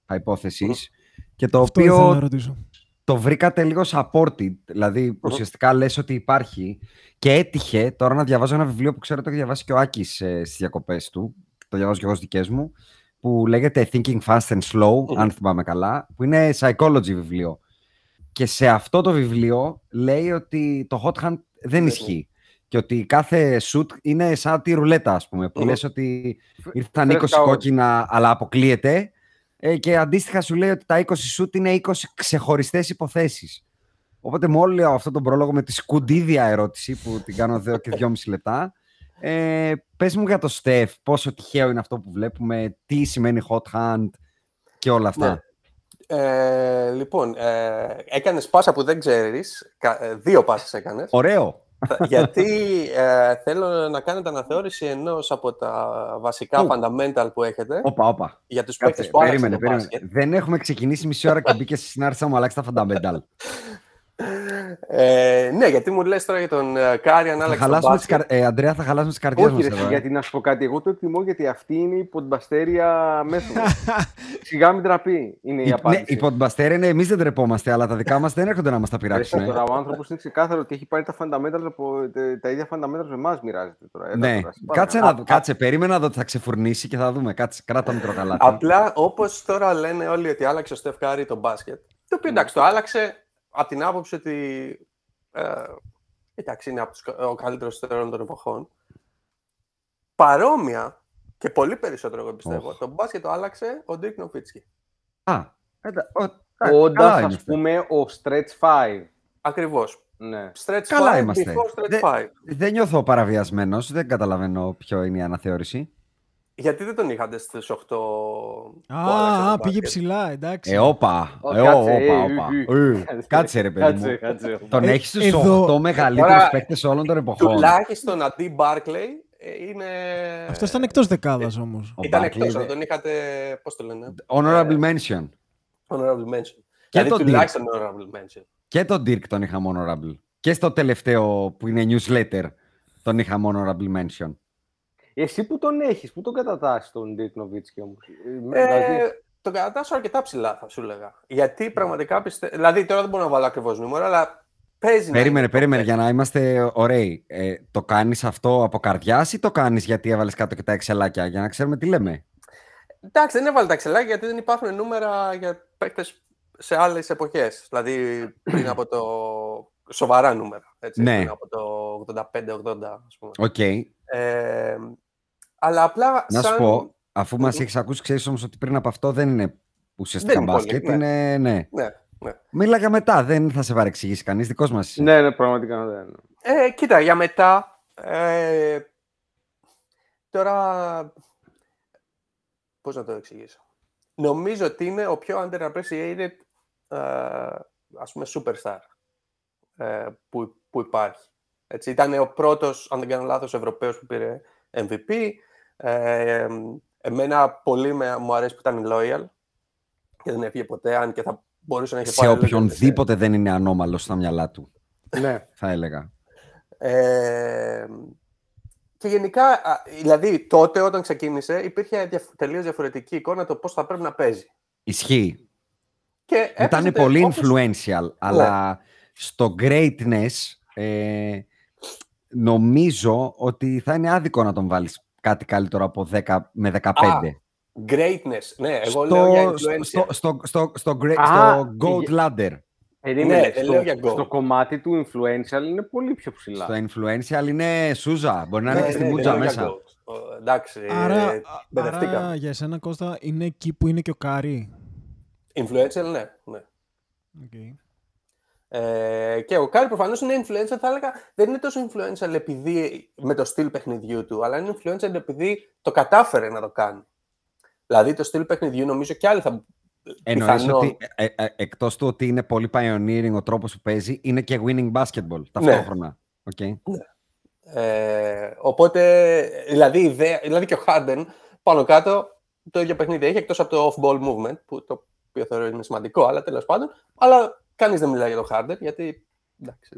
hypothesis και το Αυτό ήθελα να οποίο ρωτήσω. Το βρήκατε λίγο supported, δηλαδή ουσιαστικά λες ότι υπάρχει και έτυχε τώρα να διαβάζω ένα βιβλίο που ξέρω ότι έχει διαβάσει και ο Άκης ε, στις διακοπές του, το διαβάζω και εγώ στις δικές μου, που λέγεται Thinking Fast and Slow, αν θυμάμαι καλά, που είναι psychology βιβλίο. Και σε αυτό το βιβλίο λέει ότι το hot hand δεν ισχύει. Και ότι κάθε shoot είναι σαν τη ρουλέτα, ας πούμε, που Μμμ. λες ότι ήρθαν 20 Φρέσκα όλα. κόκκινα, αλλά αποκλείεται. Ε, και αντίστοιχα σου λέει ότι τα 20 shoot είναι 20 ξεχωριστές υποθέσεις. Οπότε με όλο αυτό τον πρόλογο με τη σκουντίδια ερώτηση που την κάνω εδώ και δυόμιση λεπτά, ε, πες μου για το Στεφ, πόσο τυχαίο είναι αυτό που βλέπουμε, τι σημαίνει hot hand και όλα αυτά. Ναι. Ε, λοιπόν, ε, έκανες πάσα που δεν ξέρεις. Κα- ε, δύο πάσες έκανες. Ωραίο. Θα- Γιατί ε, θέλω να κάνετε αναθεώρηση ενός από τα βασικά Ου. fundamental που έχετε Όπα, όπα. για τους Κάτσε, παίκτες που άλλαξαν περίμενε, το περίμενε. μπάσκετ. Δεν έχουμε ξεκινήσει μισή ώρα και μπήκες στην άρχισα να μου αλλάξει τα fundamental. Ε, ναι, γιατί μου λες τώρα για τον ε, Κάρι αν θα άλλαξε το χαλάσουμε τις μπάσκετ. καρ... ε, Αντρέα, θα χαλάσουμε τις καρδιές Όχι, μας ρε, εδώ. ε. γιατί να σου πω κάτι. Εγώ το εκτιμώ γιατί αυτή είναι η ποντμπαστέρια μέθοδος. Σιγά μην τραπεί. Είναι η Η- Ναι, απάντηση. η Ποντμπαστέρ είναι εμείς δεν τρεπόμαστε, αλλά τα δικά μας δεν έρχονται να μας τα Ρε, πειράξουν. Τώρα ο άνθρωπος είναι ξεκάθαρο ότι έχει πάρει τα fundamentals από τε- τα ίδια fundamentals με εμάς μοιράζεται τώρα. Έλα Ναι, τώρα, σε κάτσε, παρακαλώ. να, κάτσε, περίμενα να δω ότι θα ξεφουρνίσει και θα δούμε. Κάτσε, κράτα μικρό καλάθι. Απλά όπως τώρα λένε όλοι ότι άλλαξε ο Στεφ Κάρι το μπάσκετ. Το οποίο εντάξει, το άλλαξε από την άποψη ότι. Ε, εντάξει, είναι από τους, κα- ο καλύτερος των των εποχών. Παρόμοια και πολύ περισσότερο, εγώ πιστεύω. Το μπάσκετ το άλλαξε ο Ντίκ Νοβίτσκι. Α, εντα- ο- α, Όντα, καλά ας είμαστε. πούμε, ο Stretch 5. Ακριβώς. Ναι. Stretch Καλά 5 είμαστε. before stretch Δεν- 5. Δεν νιώθω παραβιασμένος, δεν καταλαβαίνω ποιο είναι η αναθεώρηση. Γιατί δεν τον είχατε στις 8. που Α, άλλαξε το α, πήγε μπάσκετ; ψηλά, εντάξει. Ε, όπα. Ω, Ε, κάτσε, όπα, ε, όπα. ε, Ε, κάτσε, Κάτσε ρε παιδί Κάτσε, μου. κάτσε. Τον Ε, έχεις στους εδώ- 8 μεγαλύτερους Τώρα- παίκτες όλων των εποχών. Τουλάχιστον αντί Μπάρκλεϊ είναι. Αυτός ήταν εκτός δεκάδας όμως. Ο Ήταν Barkley εκτός, δεν- αλλά τον είχατε. Πώς το λένε; Honorable mention. Honorable mention. Και δηλαδή τον τουλάχιστον honorable mention. Και τον Dirk τον είχαμε honorable. Και στο τελευταίο που είναι newsletter τον είχαμε honorable mention. Εσύ που τον έχεις, που τον κατατάσσεις τον Dirk Nowitzki όμως; Δηλαδή, Ε, τον κατατάσσω αρκετά ψηλά, θα σου έλεγα. Γιατί πραγματικά πιστεύω. Δηλαδή τώρα δεν μπορώ να βάλω ακριβώς νούμερο, αλλά παίζει. να Περίμενε, είναι περίμενε, top για να είμαστε ωραίοι. Ε, το κάνεις αυτό από καρδιάς ή το κάνεις γιατί έβαλες κάτω και τα excelάκια, για να ξέρουμε τι λέμε; Εντάξει, δεν έβαλε τα excelάκια γιατί δεν υπάρχουν νούμερα για παίκτες σε άλλες εποχές. Δηλαδή πριν από το. σοβαρά νούμερα. Έτσι, Ναι. Πριν από το 85-80, ας πούμε. Οκ. Ε, αλλά απλά. Να σαν... σου πω, αφού μας Μμμ. έχεις ακούσει, ξέρεις όμως ότι πριν από αυτό δεν είναι ουσιαστικά Δεν είναι πολύ, μπάσκετ. ναι. είναι, ναι. Ναι, ναι. Μίλα για μετά, δεν θα σε παρεξηγήσει κανείς, δικός μας είσαι. ναι, ναι, πραγματικά δεν. Ε, κοίτα, για μετά. Ε, τώρα. Πώς να το εξηγήσω. Νομίζω ότι είναι ο πιο underappreciated ε, ας πούμε superstar ε, που, που υπάρχει. Έτσι, ήταν ο πρώτος, αν δεν κάνω λάθος, Ευρωπαίος που πήρε MVP. Ε, εμένα πολύ με, μου αρέσει που ήταν loyal και δεν έφυγε ποτέ, αν και θα μπορούσε να έχει Σε πάρει λίγο οποιονδήποτε δεν είναι ανώμαλος στα μυαλά του, ναι. θα έλεγα. Ε, και γενικά, α, δηλαδή τότε όταν ξεκίνησε υπήρχε διαφ- τελείως διαφορετική εικόνα το πώς θα πρέπει να παίζει. Ισχύει. Και Ήταν έπαιζε πολύ όπως- influential, αλλά στο greatness ε, νομίζω ότι θα είναι άδικο να τον βάλεις κάτι καλύτερο από 10 με 15. Α, Greatness, ναι, εγώ λέω για στο, influencer. στο, στο, στο, στο, great- Α, στο Goat για- Ladder. Περίμενε, Ναι, δεν στο, λέω για goal. στο κομμάτι του influential είναι πολύ πιο ψηλά. Στο influential είναι Σούζα. Μπορεί να Ναι, είναι και στη ναι, Μούτζα δεν λέω για μέσα. goals. Ο, Εντάξει, Άρα, ε, άρα μπερδευτήκαμε. για εσένα Κώστα είναι εκεί που είναι και ο Κάρι. Influencer, ναι. ναι. Okay. Ε, και ο Κάρι προφανώς είναι influencer, θα έλεγα. Δεν είναι τόσο influencer επειδή με το στυλ παιχνιδιού του, αλλά είναι influencer επειδή το κατάφερε να το κάνει. Δηλαδή το στυλ παιχνιδιού νομίζω και άλλοι θα. Εννοείς πιθανόν- ότι ε, ε, ε, εκτός του ότι είναι πολύ pioneering ο τρόπος που παίζει, είναι και winning basketball ταυτόχρονα. Οκ. Ε, οπότε, δηλαδή, η ιδέα, δηλαδή και ο Harden πάνω κάτω το ίδιο παιχνίδι έχει εκτός από το off-ball movement, που το οποίο θεωρώ είναι σημαντικό, αλλά τέλος πάντων. Αλλά κανείς δεν μιλάει για το Harden, γιατί εντάξει,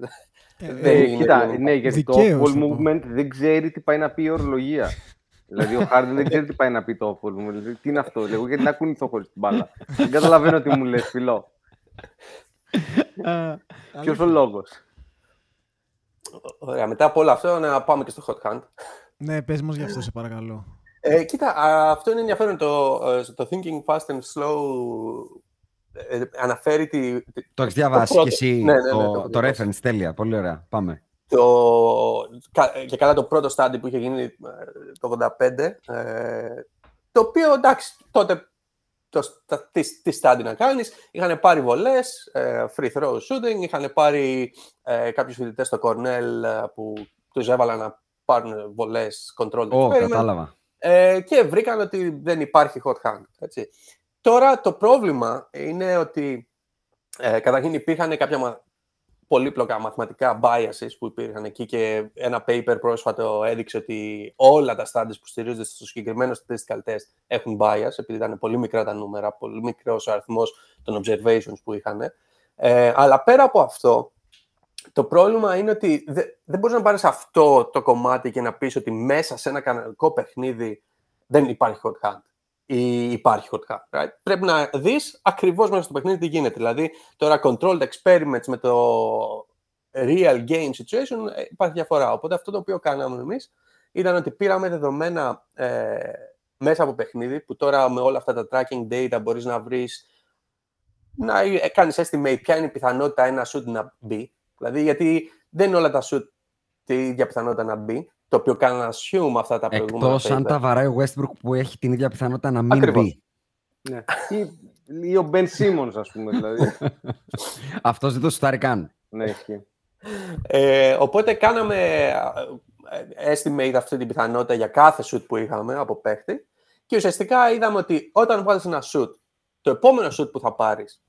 Ε, δεν Ε, είναι κοίτα, winning ναι, γιατί Δικαίως, το θα off-ball πω. movement δεν ξέρει τι πάει να πει η ορολογία. δηλαδή ο Harden δεν ξέρει τι πάει να πει το off-ball movement. Δηλαδή, τι είναι αυτό, λέγω, γιατί να κουνηθώ χωρίς την μπάλα. δεν καταλαβαίνω τι μου λες, φιλό. Ποιος ο λόγος; Ωραία, μετά από όλο αυτό να πάμε και στο hot hand. Ναι, πες μας γι' αυτό σε παρακαλώ. Ε, κοίτα, α, αυτό είναι ενδιαφέρον. Το, ε, το Thinking Fast and Slow ε, αναφέρει τη, τη- Το έχεις διαβάσει πρώτο. και εσύ Ναι, ναι, ναι, το, το έχω το διαβάσει. reference. Τέλεια. Πολύ ωραία. Πάμε. το, κα- και καλά το πρώτο στάδι που είχε γίνει ε, το 85, ε, το οποίο εντάξει, τότε το, τα, τι, τι στάδι να κάνεις, είχαν πάρει βολές, ε, free throw shooting, είχαν πάρει ε, κάποιους φοιτητές στο Cornell ε, που τους έβαλαν να πάρουν βολές control Ω, experiment. κατάλαβα. Ε, και βρήκαν ότι δεν υπάρχει hot hand. Έτσι. Τώρα το πρόβλημα είναι ότι ε, καταρχήν υπήρχαν κάποια μα- πολύπλοκα μαθηματικά biases που υπήρχαν εκεί και ένα paper πρόσφατο έδειξε ότι όλα τα standards που στηρίζονται στο συγκεκριμένο statistical test έχουν bias, επειδή ήταν πολύ μικρά τα νούμερα, πολύ μικρός ο αριθμός των observations που είχαν. Ε, αλλά πέρα από αυτό, το πρόβλημα είναι ότι δεν, δεν μπορείς να πάρεις αυτό το κομμάτι και να πεις ότι μέσα σε ένα κανονικό παιχνίδι δεν υπάρχει hot hand ή υπάρχει hot hand. Right? Πρέπει να δεις ακριβώς μέσα στο παιχνίδι τι γίνεται. Δηλαδή, τώρα controlled experiments με το real game situation ε, υπάρχει διαφορά. Οπότε αυτό το οποίο κάναμε εμείς ήταν ότι πήραμε δεδομένα ε, μέσα από παιχνίδι, που τώρα με όλα αυτά τα tracking data μπορείς να βρεις να ε, κάνεις estimate ποια είναι η πιθανότητα ένα shoot να μπει. Δηλαδή, γιατί δεν είναι όλα τα shoot τη ίδια πιθανότητα να μπει, το οποίο κάνει να assume αυτά τα προηγούμενα. Εκτός αν τα βαράει ο Westbrook που έχει την ίδια πιθανότητα να μην Ακριβώς. μπει. Ναι. ή, ή ο Ben Simmons, ας πούμε, δηλαδή. Αυτός δεν το σουτάρει καν. Ναι, ισχύει. Ε, οπότε κάναμε ε, estimate αυτή την πιθανότητα για κάθε shoot που είχαμε από παίχτη και ουσιαστικά είδαμε ότι όταν βάλεις ένα shoot, το επόμενο shoot που θα πάρεις,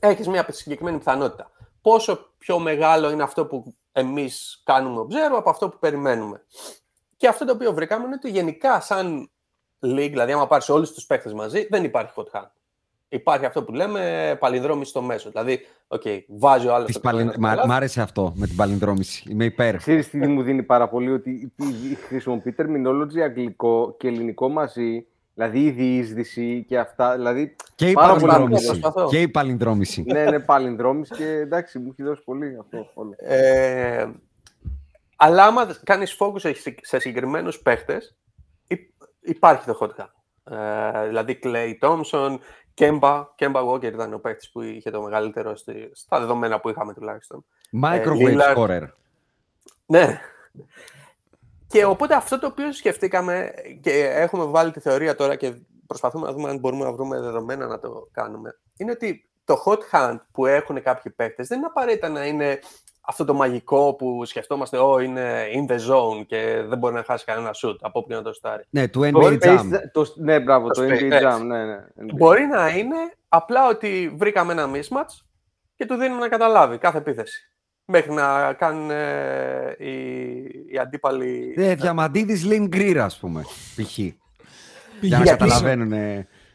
έχεις μια συγκεκριμένη πιθανότητα πόσο πιο μεγάλο είναι αυτό που εμείς κάνουμε observe από αυτό που περιμένουμε. Και αυτό το οποίο βρήκαμε είναι ότι γενικά σαν league, δηλαδή άμα πάρεις όλους τους παίκτες μαζί, δεν υπάρχει hot hand. Υπάρχει αυτό που λέμε παλινδρόμηση στο μέσο. Δηλαδή, okay, βάζει ο άλλος. Παλιν... Μ' άρεσε αυτό με την παλινδρόμηση. Είμαι υπέρ. Ξέρεις τι μου δίνει πάρα πολύ, ότι χρησιμοποιεί terminology αγγλικό και ελληνικό μαζί Δηλαδή η διείσδυση και αυτά. Δηλαδή, και, η παλινδρόμηση. και η παλινδρόμηση. ναι, ναι, παλινδρόμηση και εντάξει, μου έχει δώσει πολύ αυτό όλο. Ε, αλλά άμα κάνεις focus σε συγκεκριμένους παίχτες, υπάρχει το hot gun. Ε, δηλαδή Clay Thompson, Kemba, Kemba Walker ήταν ο παίχτης που είχε το μεγαλύτερο στη, στα δεδομένα που είχαμε τουλάχιστον. Microwave ε, scorer. Ναι. Και οπότε αυτό το οποίο σκεφτήκαμε και έχουμε βάλει τη θεωρία τώρα και προσπαθούμε να δούμε αν μπορούμε να βρούμε δεδομένα να το κάνουμε, είναι ότι το hot hand που έχουν κάποιοι παίκτες δεν είναι απαραίτητα να είναι αυτό το μαγικό που σκεφτόμαστε, oh, είναι in the zone και δεν μπορεί να χάσει κανένα shoot από όπου να το στάρει. Ναι, του NBA Jam. Το, ναι, μπράβο, το, NBA Jam. Ναι, ναι, Μπορεί να είναι απλά ότι βρήκαμε ένα mismatch και του δίνουμε να καταλάβει κάθε επίθεση μέχρι να κάνουν ε, οι, οι αντίπαλοι... Ναι, Διαμαντίδης Λιν Γκρι, ας πούμε, π.χ. για να καταλαβαίνουν.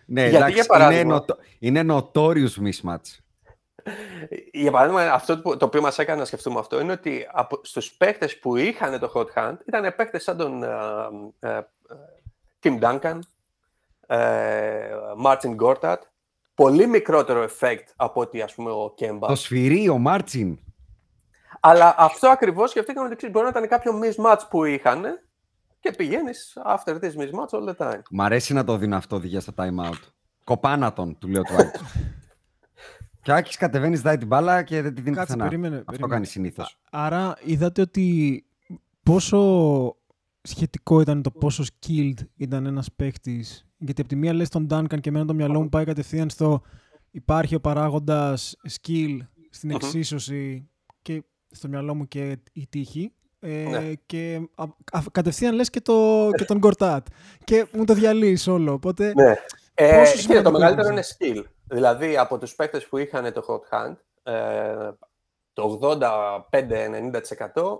Ναι, Γιατί, εντάξει, για παράδειγμα, είναι, νοτο, είναι notorious mismatch. Για παράδειγμα, αυτό το οποίο μας έκανε να σκεφτούμε αυτό είναι ότι από, στους παίχτες που είχαν το hot hand ήταν παίχτες σαν τον uh, uh, Tim Duncan, uh, Martin Gortat, πολύ μικρότερο effect από ότι ας πούμε ο Kemba. Το σφυρί, ο Μάρτσιν. Αλλά αυτό ακριβώς σκεφτήκαμε ότι μπορεί να ήταν κάποιο mismatch που είχαν και πηγαίνεις after this mismatch all the time. Μ' αρέσει να το δίνω αυτό οδηγία στο time out. Κοπάνα τον, του λέω του Άκη. και ο Άκης κατεβαίνεις, ζητάει την μπάλα και δεν τη δίνει Κάτσε, Περίμενε, αυτό περίμενε. κάνει συνήθως. Άρα είδατε ότι πόσο σχετικό ήταν το πόσο skilled ήταν ένας παίχτης. Γιατί από τη μία λες τον Duncan και εμένα το μυαλό μου πάει κατευθείαν στο υπάρχει ο παράγοντας skill στην εξίσωση και στο μυαλό μου και η τύχη. Ε, ναι. Και α, α, κατευθείαν λες και, το, και τον Γκορτάτ. και μου το διαλύεις όλο. Οπότε, ναι. Ε, και το μεγαλύτερο είναι skill. Δηλαδή, από τους παίκτες που είχαν το hot hand, ε, το 85-90%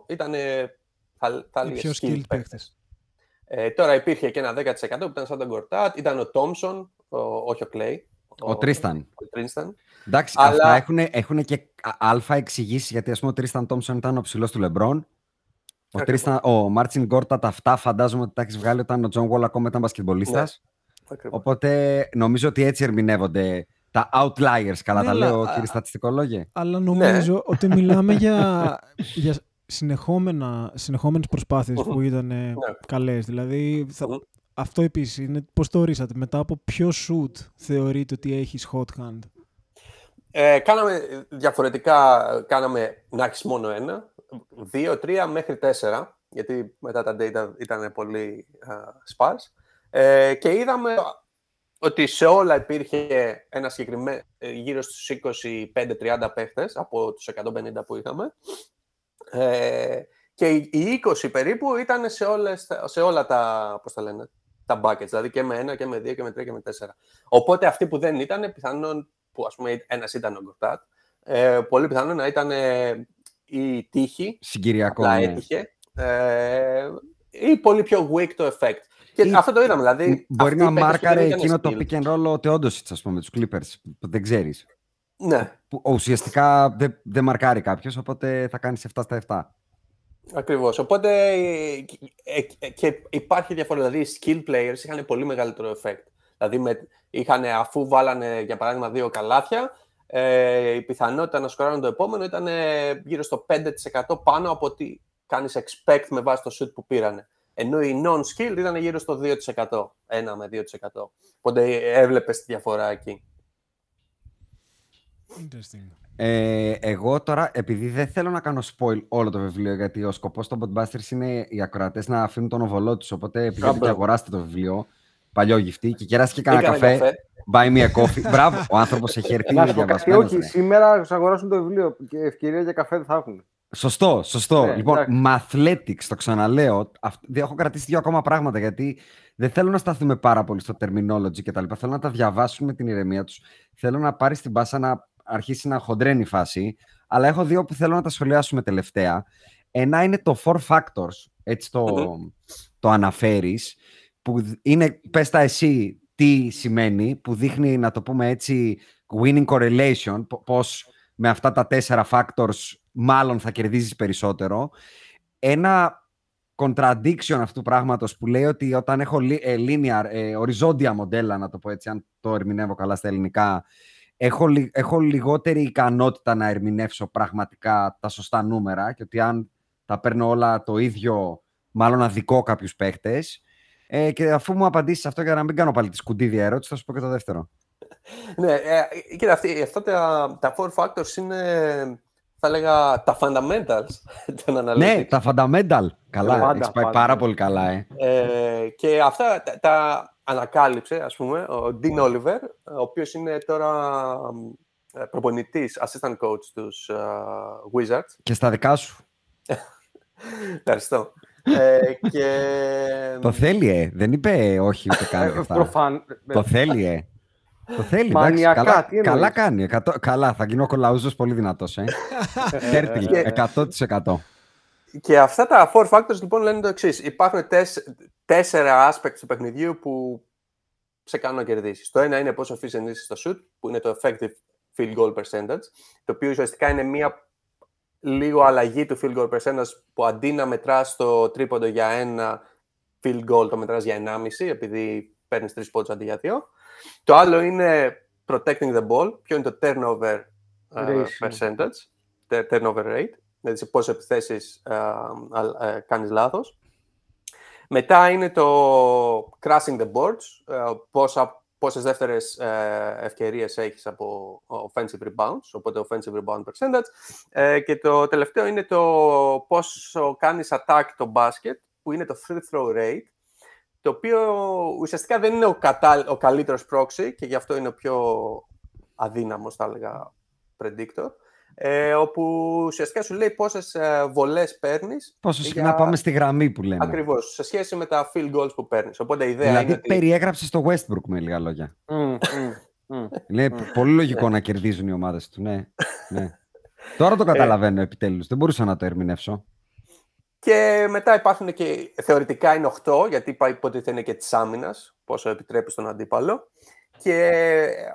ήταν θα, θα πιο skilled παίκτες. Ε, τώρα υπήρχε και ένα 10% που ήταν σαν τον Γκορτάτ, ήταν ο Τόμσον, όχι ο Κλέη. Ο, Τρίσταν. Ο Τρίσταν. Εντάξει, Αλλά... αυτά έχουν, έχουν και άλφα εξηγήσεις, γιατί ας πούμε ο Τρίσταν Τόμψον ήταν ο ψηλός του Λεμπρόν. Ο, Τρίσταν, ο Μάρτσιν Γκόρτατ αυτά φαντάζομαι ότι τα έχεις βγάλει όταν ο Τζον Γουόλ ακόμα ήταν μπασκετμπολίστας. Ναι. Οπότε νομίζω ότι έτσι ερμηνεύονται τα outliers, καλά ναι, τα λέω κύριε στατιστικολόγε. Αλλά νομίζω ναι. ότι μιλάμε για, για συνεχόμενα, συνεχόμενες προσπάθειες που ήταν ναι. καλές. Δηλαδή θα, αυτό επίσης είναι πώς το ορίσατε. Μετά από ποιο shoot θεωρείτε ότι έχεις hot hand; Ε, κάναμε διαφορετικά, κάναμε να έχεις μόνο ένα, δύο, τρία μέχρι τέσσερα, γιατί μετά τα data ήταν πολύ uh, Ε, και είδαμε ότι σε όλα υπήρχε ένα συγκεκριμένο ε, γύρω στους 25-30 παίχτες από τους 150 που είχαμε. Ε, και οι 20 περίπου ήταν σε, όλες, σε όλα τα, πώς τα λένε, τα buckets, δηλαδή και με ένα και με δύο και με τρία και με τέσσερα. Οπότε αυτοί που δεν ήταν, πιθανόν που ας πούμε ένας ήταν ο Γκορτάτ, Ε, πολύ πιθανό να ήταν ε, η τύχη. Συγκυριακό. Απλά ναι. έτυχε. Ε, ή πολύ πιο weak το effect. Και Ή- αυτό το είδαμε. Δηλαδή, Μπορεί αυτοί να οι παίκτες που μάρκαρε δεν ήταν εκείνο το skill. pick and roll ο Τεόντοσιτς, ας πούμε, τους Clippers, που δεν ξέρεις. Ναι, Που ουσιαστικά δεν, δεν μαρκάρει κάποιος, οπότε θα κάνεις 7 στα 7. ακριβώς. Οπότε ε, ε, και υπάρχει διαφορά. Δηλαδή, οι skill players είχαν πολύ μεγαλύτερο effect. Δηλαδή, με, είχαν, αφού βάλανε, για παράδειγμα, δύο καλάθια, ε, η πιθανότητα να σκοράρουν το επόμενο ήταν ε, γύρω στο 5% πάνω από ό,τι κάνεις expect με βάση το shoot που πήρανε. Ενώ η non-skill ήταν γύρω στο 2%, 1 με 2%. Οπότε έβλεπες τη διαφορά εκεί. Interesting. Ε, εγώ τώρα, επειδή δεν θέλω να κάνω spoil όλο το βιβλίο, γιατί ο σκοπός των Podbusters είναι οι ακροατές να αφήνουν τον οβολό τους, οπότε πηγαίνετε και μπράβο. αγοράστε το βιβλίο, παλιό γυφτή, και κεράσετε και κανένα Έκανε καφέ, buy me a coffee. Μπράβο, ο άνθρωπος έχει έρθει, Να είναι σου πω κάτι, διαβασμένος. όχι, ρε. σήμερα θα αγοράσουν το βιβλίο και ευκαιρία για καφέ δεν θα έχουν. Σωστό, σωστό. Ναι, λοιπόν, εντάξει. Mathletics, το ξαναλέω. αυ- δεν- Έχω κρατήσει δύο ακόμα πράγματα γιατί δεν θέλω να σταθούμε πάρα πολύ στο terminology και τα λοιπά. Θέλω να τα διαβάσουν με την ηρεμία τους. Θέλω να πάρει την πάσα να αρχίσει να χοντρένει η φάση. Αλλά έχω δύο που θέλω να τα σχολιάσουμε τελευταία. Ένα είναι το four factors, έτσι το, το αναφέρεις, που δ- είναι, πες τα εσύ, τι σημαίνει, που δείχνει, να το πούμε έτσι, winning correlation, πο- πώς με αυτά τα τέσσερα factors μάλλον θα κερδίζεις περισσότερο. Ένα contradiction αυτού του πράγματος που λέει ότι όταν έχω li- ε, linear, ε, οριζόντια μοντέλα, να το πω έτσι, αν το ερμηνεύω καλά στα ελληνικά, έχω, λι- έχω λιγότερη ικανότητα να ερμηνεύσω πραγματικά τα σωστά νούμερα και ότι αν τα παίρνω όλα το ίδιο, μάλλον αδικό κάποιους παίχτες. Ε, και αφού μου απαντήσεις αυτό για να μην κάνω πάλι τη σκουντίδια ερώτηση, θα σου πω και το δεύτερο. Ναι, ε, κοίτα, αυτοί, αυτά τα, τα four factors είναι, θα έλεγα, τα fundamentals των analytics. Ναι, τα fundamental. Καλά, Πάντα, έχεις πάει πάντα. πάρα πολύ καλά, ε. Ε, και αυτά τα, τα ανακάλυψε, ας πούμε, ο Dean Oliver, ο οποίος είναι τώρα ε, προπονητής, assistant coach τους ε, Wizards. Και στα δικά σου. Ευχαριστώ. Ε, και... Το θέλει, ε. Δεν είπε όχι ούτε καν και Ε, αυτά. Προφαν... Το θέλει, ε. Το θέλει, εντάξει. Μανιακά, Καλά, τι εννοείς; καλά κάνει. Εκατό- καλά, θα γίνω κολαούζος πολύ δυνατός, ε. Τέρτιλ, Και- 100%. Και αυτά τα four factors λοιπόν λένε το εξής. Υπάρχουν τεσ, τέσσερα aspects του παιχνιδιού που σε κάνουν να κερδίσεις. Το ένα είναι πόσο efficient είσαι στο shoot, που είναι το effective field goal percentage, το οποίο ουσιαστικά είναι μία λίγο αλλαγή του field goal percentage που αντί να μετράς το τρίποντο για ένα field goal, το μετράς για 1,5 επειδή παίρνεις τρεις πόντους αντί για δύο. Το άλλο είναι protecting the ball, ποιο είναι το turnover ε, Ratio. percentage, τε- turnover rate, δηλαδή σε πόσες επιθέσεις ε, α- ε, κάνεις λάθος. Μετά είναι το crashing the boards, ε, πόσα, πόσες δεύτερες ε, ευκαιρίες έχεις από offensive rebounds, οπότε offensive rebound percentage. Ε, και το τελευταίο είναι το πόσο κάνεις attack το basket, που είναι το free throw rate, το οποίο ουσιαστικά δεν είναι ο, κατα... ο καλύτερος proxy και γι' αυτό είναι ο πιο αδύναμος, θα έλεγα, predictor, ε, όπου ουσιαστικά σου λέει πόσες ε, βολές παίρνεις Πόσο για- συχνά πάμε στη γραμμή που λέμε. Ακριβώς, σε σχέση με τα field goals που παίρνεις. Οπότε η ιδέα Δηλαδή, είναι ότι... περιέγραψες το Westbrook με λίγα λόγια. Μμ, μμ, μμ. Είναι πολύ λογικό να κερδίζουν οι ομάδες του, ναι. ναι. Τώρα Ε, το καταλαβαίνω επιτέλους. Δεν μπορούσα να το ερμηνεύσω. Και μετά υπάρχουν και θεωρητικά είναι 8, γιατί είπα υποτίθεται είναι και της άμυνας, πόσο επιτρέπει στον αντίπαλο. Και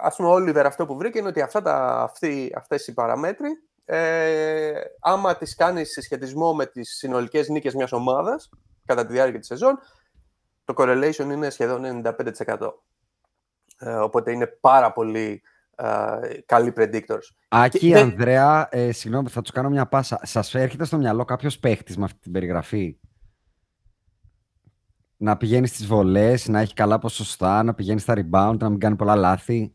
ας πούμε, ο Όλιβερ αυτό που βρήκε είναι ότι αυτά τα, αυτοί, αυτές οι παραμέτροι, ε, άμα τις κάνεις συσχετισμό με τις συνολικές νίκες μιας ομάδας κατά τη διάρκεια της σεζόν, το correlation είναι σχεδόν 95%. Ε, οπότε είναι πάρα πολύ ε, καλοί predictors. Άκη, Και δεν- Ανδρέα, ε, συγγνώμη, θα τους κάνω μια πάσα. Σας έρχεται στο μυαλό κάποιος παίχτης με αυτή την περιγραφή; Να πηγαίνεις στις βολές, να έχει καλά ποσοστά, να πηγαίνεις στα rebound, να μην κάνει πολλά λάθη.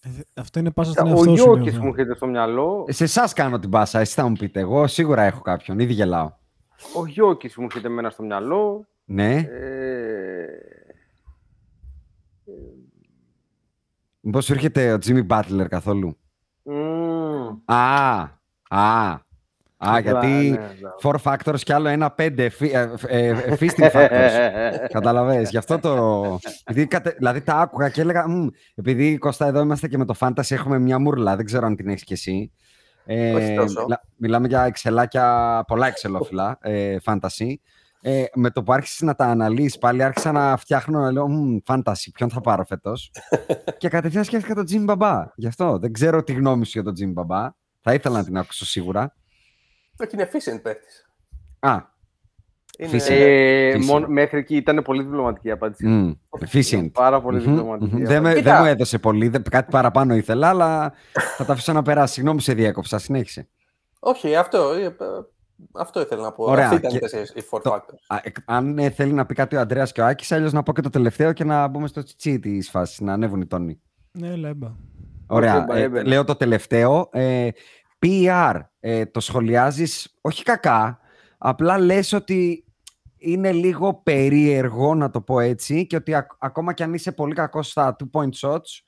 Ε, Αυτό είναι πάσα στην Ο εαυτό σου. Γιώκης νιώθω. μου έρχεται στο μυαλό. Ε, Σε εσάς κάνω την πάσα, εσείς θα μου πείτε. Εγώ σίγουρα έχω κάποιον, ήδη γελάω. Ο Γιώκης μου έρχεται εμένα στο μυαλό. Ναι, Ε, μήπως σου έρχεται ο Jimmy Butler καθόλου; μμ, Α, α. Α, γιατί ναι, ναι. four factors και άλλο ένα πέντε φι- ε, ε, ε, feasting factors. Καταλαβες. Γι' αυτό το... επειδή κατε- Δηλαδή τα άκουγα και έλεγα, «Μμ, επειδή Κώστα εδώ είμαστε και με το fantasy έχουμε μια μουρλα, δεν ξέρω αν την έχεις κι εσύ. Ε, Όχι τόσο. μιλά- μιλάμε για εξελάκια, πολλά εξελόφυλλα, ε, fantasy. Ε, με το που άρχισες να τα αναλύσει, πάλι άρχισα να φτιάχνω να λέω «Μμ, fantasy, ποιον θα πάρω φέτος; και κατευθείαν σκέφτηκα τον Jim Μπαμπά. Γι' αυτό δεν ξέρω τη γνώμη σου για τον Jim Μπαμπά. Θα ήθελα να την ακούσω σίγουρα. Όχι, είναι efficient παίχτης. Α, Είναι... Efficient. Ε, Efficient. μόνο- μέχρι εκεί ήταν πολύ διπλωματική η απάντηση. μ, efficient. Πάρα πολύ Μμμ, διπλωματική. μμμ. η Δεν, με, απάντηση. δεν Κοίτα. μου έδωσε πολύ, δεν- κάτι παραπάνω ήθελα, αλλά θα τα αφήσω να περάσει. Συγγνώμη, σε διέκοψα, συνέχισε. Όχι, αυτό, ε, ε, αυτό ήθελα να πω. Ωραία, Αυτή ήταν και- οι τέσσερις, οι four το- factors. Α, εκ- Αν ε, θέλει να πει κάτι ο Αντρέας και ο Άκης, αλλιώς να πω και το τελευταίο και να μπούμε στο τσιτσί της φάσης, να ανέβουν οι τόνοι. Ναι, λέμπα. Ωραία. έμπα, ε, έμπαινε. λέω το τελευταίο. Ε, PR. Ε, το σχολιάζεις όχι κακά, απλά λες ότι είναι λίγο περίεργο, να το πω έτσι, και ότι ακ- ακόμα κι αν είσαι πολύ κακός στα two-point shots,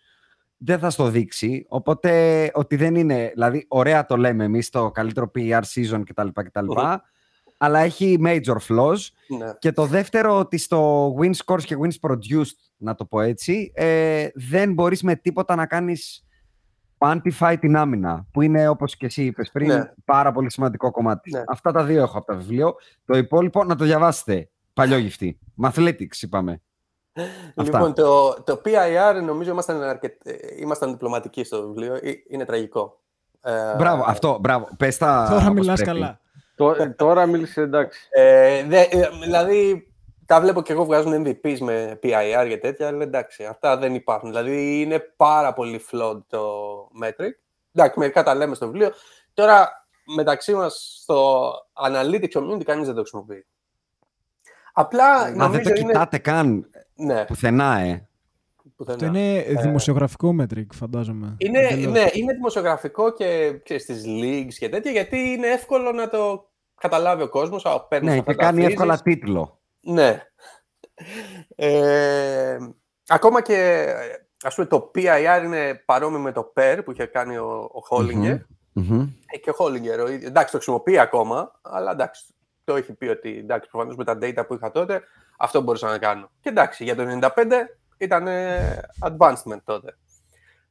δεν θα στο δείξει. Οπότε, ότι δεν είναι... Δηλαδή, ωραία το λέμε εμείς, το καλύτερο PR season κτλ. κτλ αλλά έχει major flaws. Ναι. Και το δεύτερο, ότι στο win scores και wins produced, να το πω έτσι, ε, δεν μπορείς με τίποτα να κάνεις quantify την άμυνα, που είναι, όπως και εσύ είπες πριν, Ναι. πάρα πολύ σημαντικό κομμάτι. Ναι. Αυτά τα δύο έχω από το βιβλίο. Το υπόλοιπο, να το διαβάσετε. Παλιόγυφτη. Mathletics, είπαμε. Αυτά. Λοιπόν, το, το PIR νομίζω ήμασταν, αρκετ... ε, ήμασταν διπλωματικοί στο βιβλίο. Ε, Είναι τραγικό. Ε, Μπράβο, αυτό, μπράβο. Πες τα Τώρα όπως μιλάς πρέπει. καλά. Τω- Τώρα μίλησε εντάξει. Ε, δε, ε, δηλαδή, τα βλέπω και εγώ βγάζουν MVPs με PIR και τέτοια, αλλά εντάξει, αυτά δεν υπάρχουν. Δηλαδή, είναι πάρα πολύ flawed το metric. Εντάξει, μερικά τα λέμε στο βιβλίο. Τώρα, μεταξύ μας, στο analytics community, κανείς δεν το χρησιμοποιεί. Απλά, Α, δεν νομίζω το είναι... κοιτάτε καν Ναι, πουθενά, ε. πουθενά. Αυτό είναι δημοσιογραφικό metric, φαντάζομαι. Είναι, Εντελώς. ναι, είναι δημοσιογραφικό και ξέρεις, στις leagues και τέτοια, γιατί είναι εύκολο να το καταλάβει ο κόσμος. Α, παίρνεις Ναι, αυτά και τα κάνει αφήσεις. εύκολα τίτλο. Ναι. Ε, ακόμα και, ας πούμε, το PIR είναι παρόμοιο με το PER που είχε κάνει ο, ο Hollinger. Μμμ. Ε, και ο Hollinger, ο ίδιος- εντάξει, το χρησιμοποιεί ακόμα, αλλά εντάξει, το έχει πει ότι εντάξει, προφανώς με τα data που είχα τότε, αυτό μπορούσα να κάνω. Και εντάξει, για το 95 ήταν ε, advancement τότε.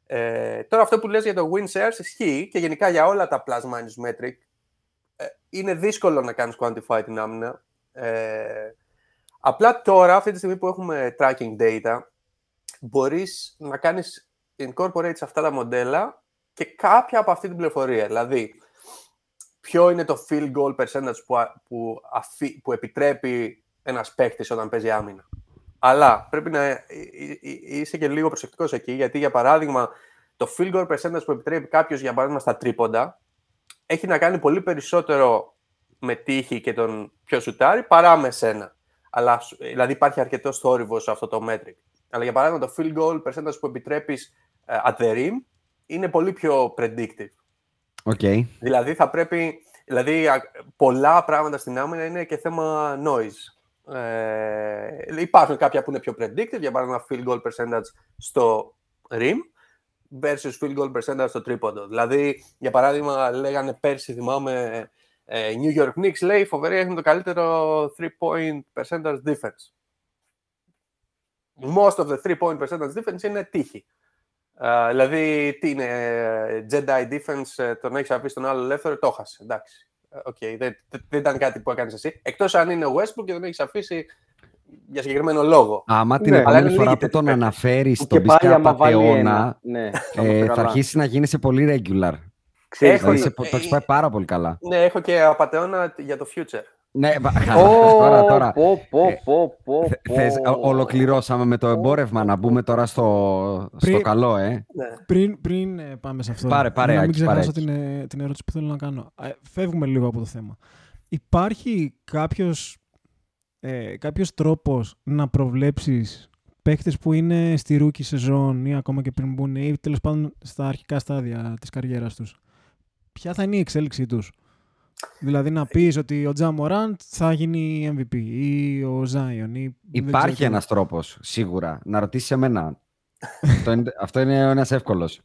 Ε, τώρα αυτό που λες για το win shares ισχύει και γενικά για όλα τα plus minus metric ε, είναι δύσκολο να κάνεις quantify την άμυνα. Ε, απλά τώρα, αυτή τη στιγμή που έχουμε tracking data, μπορείς να κάνεις incorporate σε αυτά τα μοντέλα και κάποια από αυτή την πληροφορία. Δηλαδή, ποιο είναι το field goal percentage που, α- που, αφή- που επιτρέπει ένας παίκτης όταν παίζει άμυνα. Αλλά πρέπει να ε- ε- ε- είσαι και λίγο προσεκτικός εκεί, γιατί για παράδειγμα το field goal percentage που επιτρέπει κάποιος για παράδειγμα στα τρίποντα έχει να κάνει πολύ περισσότερο με τύχη και τον πιο σουτάρει παρά με σένα. Αλλά, σου- δηλαδή υπάρχει αρκετό θόρυβος σε αυτό το metric. Αλλά για παράδειγμα το field goal percentage που επιτρέπεις ε, at the rim είναι πολύ πιο predictive. Οκ. Δηλαδή θα πρέπει, δηλαδή α- πολλά πράγματα στην άμυνα είναι και θέμα noise. Ε, υπάρχουν κάποια που είναι πιο predictive, για παράδειγμα field goal percentage στο rim versus field goal percentage στο τρίποντο. Δηλαδή, για παράδειγμα, λέγανε πέρσι, θυμάμαι, ε, New York Knicks λέει φοβερή έχουν το καλύτερο 3-point percentage defense. Most of the 3-point percentage defense είναι τύχη. Uh, δηλαδή, τι είναι, ε, Jedi defense, ε, τον έχεις αφήσει τον άλλο ελεύθερο, το έχασες. Εντάξει. Ε, οκ, δεν, δεν- δεν ήταν κάτι που έκανες εσύ. Εκτός αν είναι ο Westbrook και τον έχεις αφήσει για συγκεκριμένο λόγο. Άμα την Ναι, αλλά επόμενη είναι φορά λίγοι που τον τέτοιοι αναφέρεις Που στον και πει πάλι και άμα βάλει απαταιώνα, ένα. Ναι, θα ε, είμαστε θα καλά. αρχίσει να γίνεσαι πολύ regular. Ξέρεις, Έχω- Δηλαδή, τι- σε- το έχει πάει πάρα πολύ καλά. Ναι, έχω και απαταιώνα για το future. Ναι, βα- Ω, τώρα, τώρα. πω, πω, Ε, πω, πω, Θε- πω. θες- ο- ολοκληρώσαμε με το εμπόρευμα, να μπούμε τώρα στο, στο Πριν- καλό, ε. Ναι. Πριν, πριν ε, πάμε σε αυτό, Πάρε, πάρε, να μην Άκη, ξεχάσω πάρε, την, ε, την ερώτηση που θέλω να κάνω. Ε, φεύγουμε λίγο από το θέμα. Υπάρχει κάποιος, ε, κάποιος τρόπος να προβλέψεις παίχτες που είναι στη rookie season ή ακόμα και πριν μπουν ή τέλος πάντων στα αρχικά στάδια της καριέρας τους; Ποια θα είναι η εξέλιξή τους. Δηλαδή να πεις ότι ο Τζα Μοράντ θα γίνει MVP ή ο Zion ή δεν Υπάρχει ξέρω τι. ένας τρόπος, σίγουρα. Να ρωτήσεις εμένα. αυτό, είναι, αυτό είναι ένας εύκολος.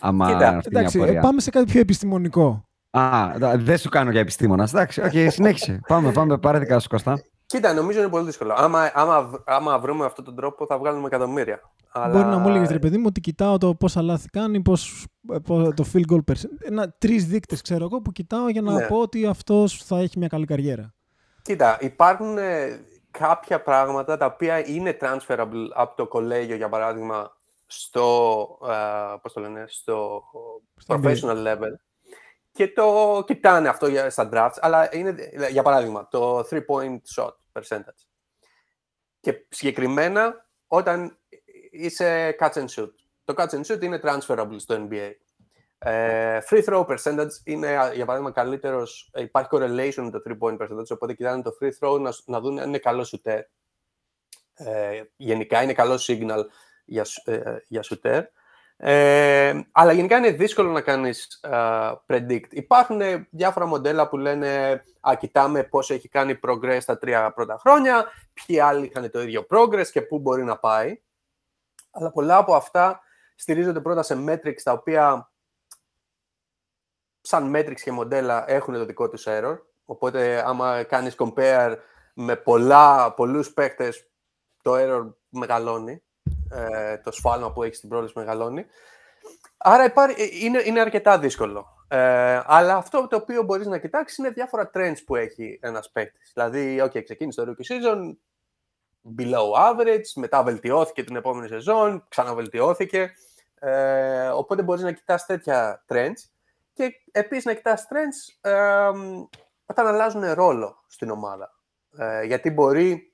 Άμα Κοίτα, αυτή είναι η Εντάξει, ε, απορία. πάμε σε κάτι πιο επιστημονικό. Α, Α, δα- δεν σου κάνω για επιστήμονα. Εντάξει, οκ, συνέχισε. πάμε, πάμε, πάρε δικά σου Κώστα. Κοίτα, νομίζω είναι πολύ δύσκολο. Άμα, άμα, άμα βρούμε αυτόν τον τρόπο, θα βγάλουμε εκατομμύρια. Αλλά... Μπορεί να μου έλεγες ρε παιδί μου ότι κοιτάω το πόσα λάθη κάνει, πώς, ε, πώς- το field goal percent. Ένα, τρεις δείκτες ξέρω εγώ που κοιτάω για να Ναι. πω ότι αυτός θα έχει μια καλή καριέρα. Κοίτα, υπάρχουν ε, κάποια πράγματα τα οποία είναι transferable από το κολέγιο, για παράδειγμα, στο, ε, πώς το λένε, στο Στο professional level και το κοιτάνε αυτό για, στα drafts, αλλά είναι, για παράδειγμα, το three-point shot percentage. Και συγκεκριμένα όταν είσαι catch and shoot. Το catch and shoot είναι transferable στο NBA. Ε, free throw percentage είναι, α, για παράδειγμα, καλύτερος, ε, υπάρχει correlation με το three point percentage, οπότε κοιτάνε το free throw να, σ- να δουν αν είναι καλό shooter. Ε, γενικά είναι καλό signal για, σ- ε, για shooter. Ε, αλλά γενικά είναι δύσκολο να κάνεις α, predict. Υπάρχουν ε, διάφορα μοντέλα που λένε α, κοιτάμε πώς έχει κάνει progress τα τρία πρώτα χρόνια, ποιοι άλλοι είχαν το ίδιο progress και πού μπορεί να πάει. Αλλά πολλά από αυτά στηρίζονται πρώτα σε metrics τα οποία σαν metrics και μοντέλα έχουν το δικό τους error. Οπότε άμα κάνεις compare με πολλά, πολλούς παίκτες, το error μεγαλώνει. Ε, το σφάλμα που έχεις στην πρόληψη μεγαλώνει. Άρα υπάρχει, ε, είναι, είναι αρκετά δύσκολο. Ε, αλλά αυτό το οποίο μπορείς να κοιτάξεις είναι διάφορα trends που έχει ένας παίκτης. Δηλαδή, OK, ξεκίνησε το rookie season, below average, μετά βελτιώθηκε την επόμενη σεζόν, ξαναβελτιώθηκε. Ε, οπότε μπορείς να κοιτάς τέτοια trends και επίσης να κοιτάς trends ε, όταν αλλάζουν ρόλο στην ομάδα. Ε, γιατί μπορεί,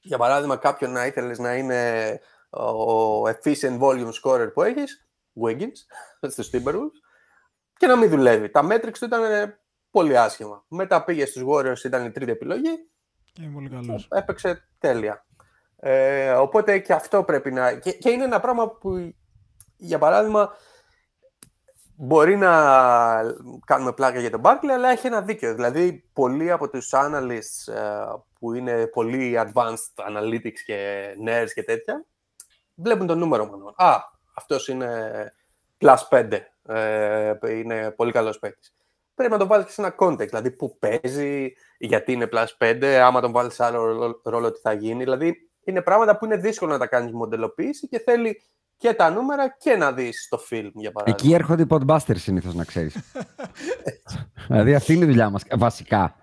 για παράδειγμα, κάποιον να ήθελες να είναι ο efficient volume scorer που έχεις, Wiggins, στους Timberwolves, και να μην δουλεύει. Τα metrics του ήταν ε, πολύ άσχημα. Μετά πήγε στους Warriors, ήταν η τρίτη επιλογή, Και είναι πολύ καλός. έπαιξε τέλεια. Ε, οπότε και αυτό πρέπει να... Και, και είναι ένα πράγμα που, για παράδειγμα, μπορεί να κάνουμε πλάκα για τον Barkley, αλλά έχει ένα δίκιο. Δηλαδή, πολλοί από τους analysts ε, που είναι πολύ advanced analytics και nerds και τέτοια, βλέπουν το νούμερο μόνο. Α, αυτός είναι plus 5. Ε, είναι πολύ καλός παίκτης. Πρέπει να το βάλεις και σε ένα context, δηλαδή που παίζει, γιατί είναι plus 5, άμα τον βάλεις σε άλλο ρόλο- ρόλο τι θα γίνει. Δηλαδή, είναι πράγματα που είναι δύσκολο να τα κάνεις μοντελοποίηση και θέλει και τα νούμερα και να δεις το film, για παράδειγμα. Εκεί έρχονται οι podbusters συνήθως να ξέρεις. δηλαδή αυτή είναι η δουλειά μας. Βασικά.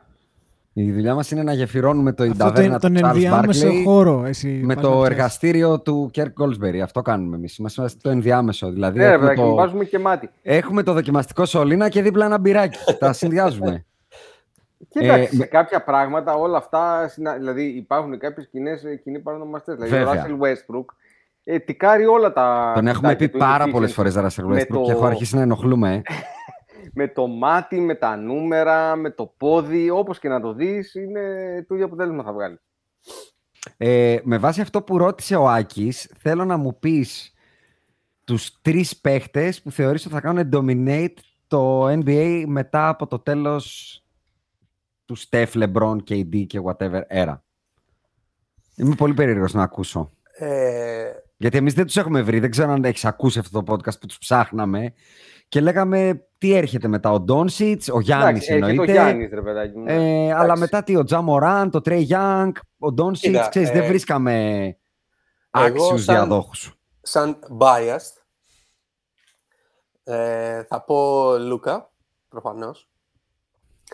Η δουλειά μας είναι να γεφυρώνουμε το Αυτό ταβέρνα τον, του τον Charles ενδιάμεσο Barkley χώρο. Εσύ, με πας το να πιάσεις. εργαστήριο του Κέρκ Γκόλσμπερι. Αυτό κάνουμε εμείς. Είμαστε στο ενδιάμεσο. Δηλαδή Ναι, ρε έχουμε, παιδάκι, μου, το... βάζουμε και μάτι. έχουμε το δοκιμαστικό σωλήνα και δίπλα ένα μπυράκι. Τα συνδυάζουμε. Κοίταξε, Ε, σε με- κάποια πράγματα όλα αυτά, συνα- δηλαδή υπάρχουν κάποιες κοινές κοινοί παρονομαστές. Δηλαδή ο Βέβαια. Russell Westbrook ε, τικάρει όλα τα. Τον έχουμε βιντεάκια πει του πάρα efficiency. πολλές φορές Russell με Westbrook το- και έχω αρχίσει να ενοχλούμε. ε. Με το μάτι, με τα νούμερα, με το πόδι, όπως και να το δεις, είναι το ίδιο αποτέλεσμα θα βγάλεις. Ε, με βάση αυτό που ρώτησε ο Άκης, θέλω να μου πεις τους τρεις παίχτες που θεωρείς ότι θα κάνουν dominate το NBA μετά από το τέλος του Steph, LeBron, KD και whatever era. Είμαι πολύ περίεργος να ακούσω. Ε, Γιατί εμείς δεν τους έχουμε βρει, δεν ξέρω αν έχεις ακούσει αυτό το podcast που τους ψάχναμε και λέγαμε τι έρχεται μετά, ο Ντόνσιτς, ο Γιάννης Εντάξει, ε, και το εννοείται. Γιάννης, ρε παιδάκι μου. Ε, αλλά μετά τι, ο Τζα Μοράν, το Τρέι Young, ο Ντόνσιτς, Κοίτα, ξέρεις, ε, δεν βρίσκαμε εγώ άξιους σαν- διαδόχους. σαν biased, ε, θα πω Λούκα, προφανώς.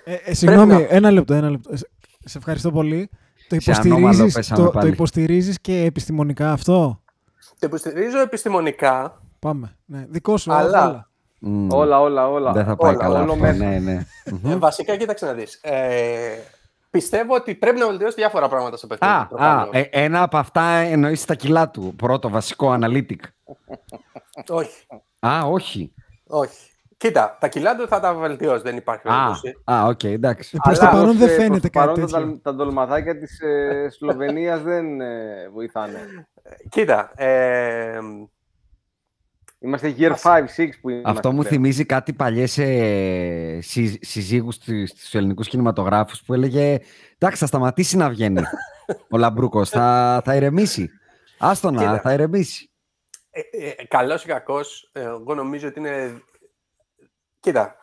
Ε, ε, συγγνώμη, να- ένα λεπτό, ένα λεπτό. Ε, Σε, σε ευχαριστώ πολύ. Το Σε ανώμαλο υποστηρίζεις, πέσαμε το, το πάλι. υποστηρίζεις και επιστημονικά αυτό; Το υποστηρίζω επιστημονικά, Πάμε. Ναι. Δικό σου. Αλλά- όλα. Μμ, Όλα, όλα, όλα. Δεν θα πάει όλα, καλά όλο αυτό, μέσα. ναι, ναι. Μμμ. Ε, βασικά, κοίταξε να δεις. Ε, πιστεύω ότι πρέπει να βελτιώσει διάφορα πράγματα στο παιχνίδι. Α, α, προφανώς. ε, ένα από αυτά εννοείς τα κιλά του. Πρώτο βασικό analytic. Όχι, Α, όχι. όχι. Κοίτα, τα κιλά του θα τα βελτιώσει, δεν υπάρχει Α, περίπτωση. α, οκ, εντάξει. Ε, προς Αλλά το παρόν ως, δεν ε, προς φαίνεται το παρόν κάτι τα, τέτοιο. δαλ- τα ντολμαδάκια της ε, Σλοβενίας δεν ε, βοηθάνε. Κοίτα, ε, Είμαστε year 5-6 που είμαστε. Αυτό μου πλέον. θυμίζει κάτι παλιές ε, συ, συζύγους του- στους ελληνικούς κινηματογράφους που έλεγε «Εντάξει, θα σταματήσει να βγαίνει ο Λαμπρούκος, θα, θα ηρεμήσει. Άστονα, Κοίτα. θα ηρεμήσει». ε, ε, καλός ή κακός, ε, εγώ νομίζω ότι είναι... Κοίτα,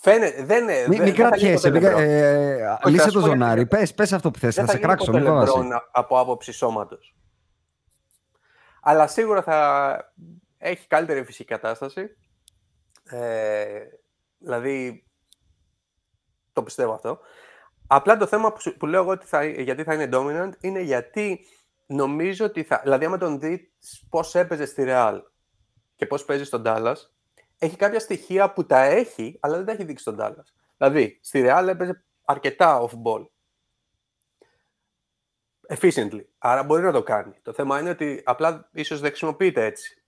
Φαίνεται, δεν, Μην, δεν, μην δεν θα γίνει κρατιέσαι. ποτέ μην- LeBron. ε, Όχι, λύσε θα σου το πω γιατί. ζωνάρι. Πες, πες αυτό που θες. Δεν Θα θα σε γίνει κράξω. ποτέ Μην φοβάσαι. LeBron από άποψη σώματος. Αλλά σίγουρα θα έχει καλύτερη φυσική κατάσταση. Ε, δηλαδή, το πιστεύω αυτό. Απλά το θέμα που, σου- που λέω εγώ ότι θα, γιατί θα είναι dominant είναι γιατί νομίζω ότι θα... Δηλαδή, άμα τον δεις πώς έπαιζε στη Real και πώς παίζει στον Dallas, έχει κάποια στοιχεία που τα έχει, αλλά δεν τα έχει δείξει στον Dallas. Δηλαδή, στη Real έπαιζε αρκετά off-ball. Efficiently. Άρα μπορεί να το κάνει. Το θέμα είναι ότι απλά ίσως δεν χρησιμοποιείται έτσι.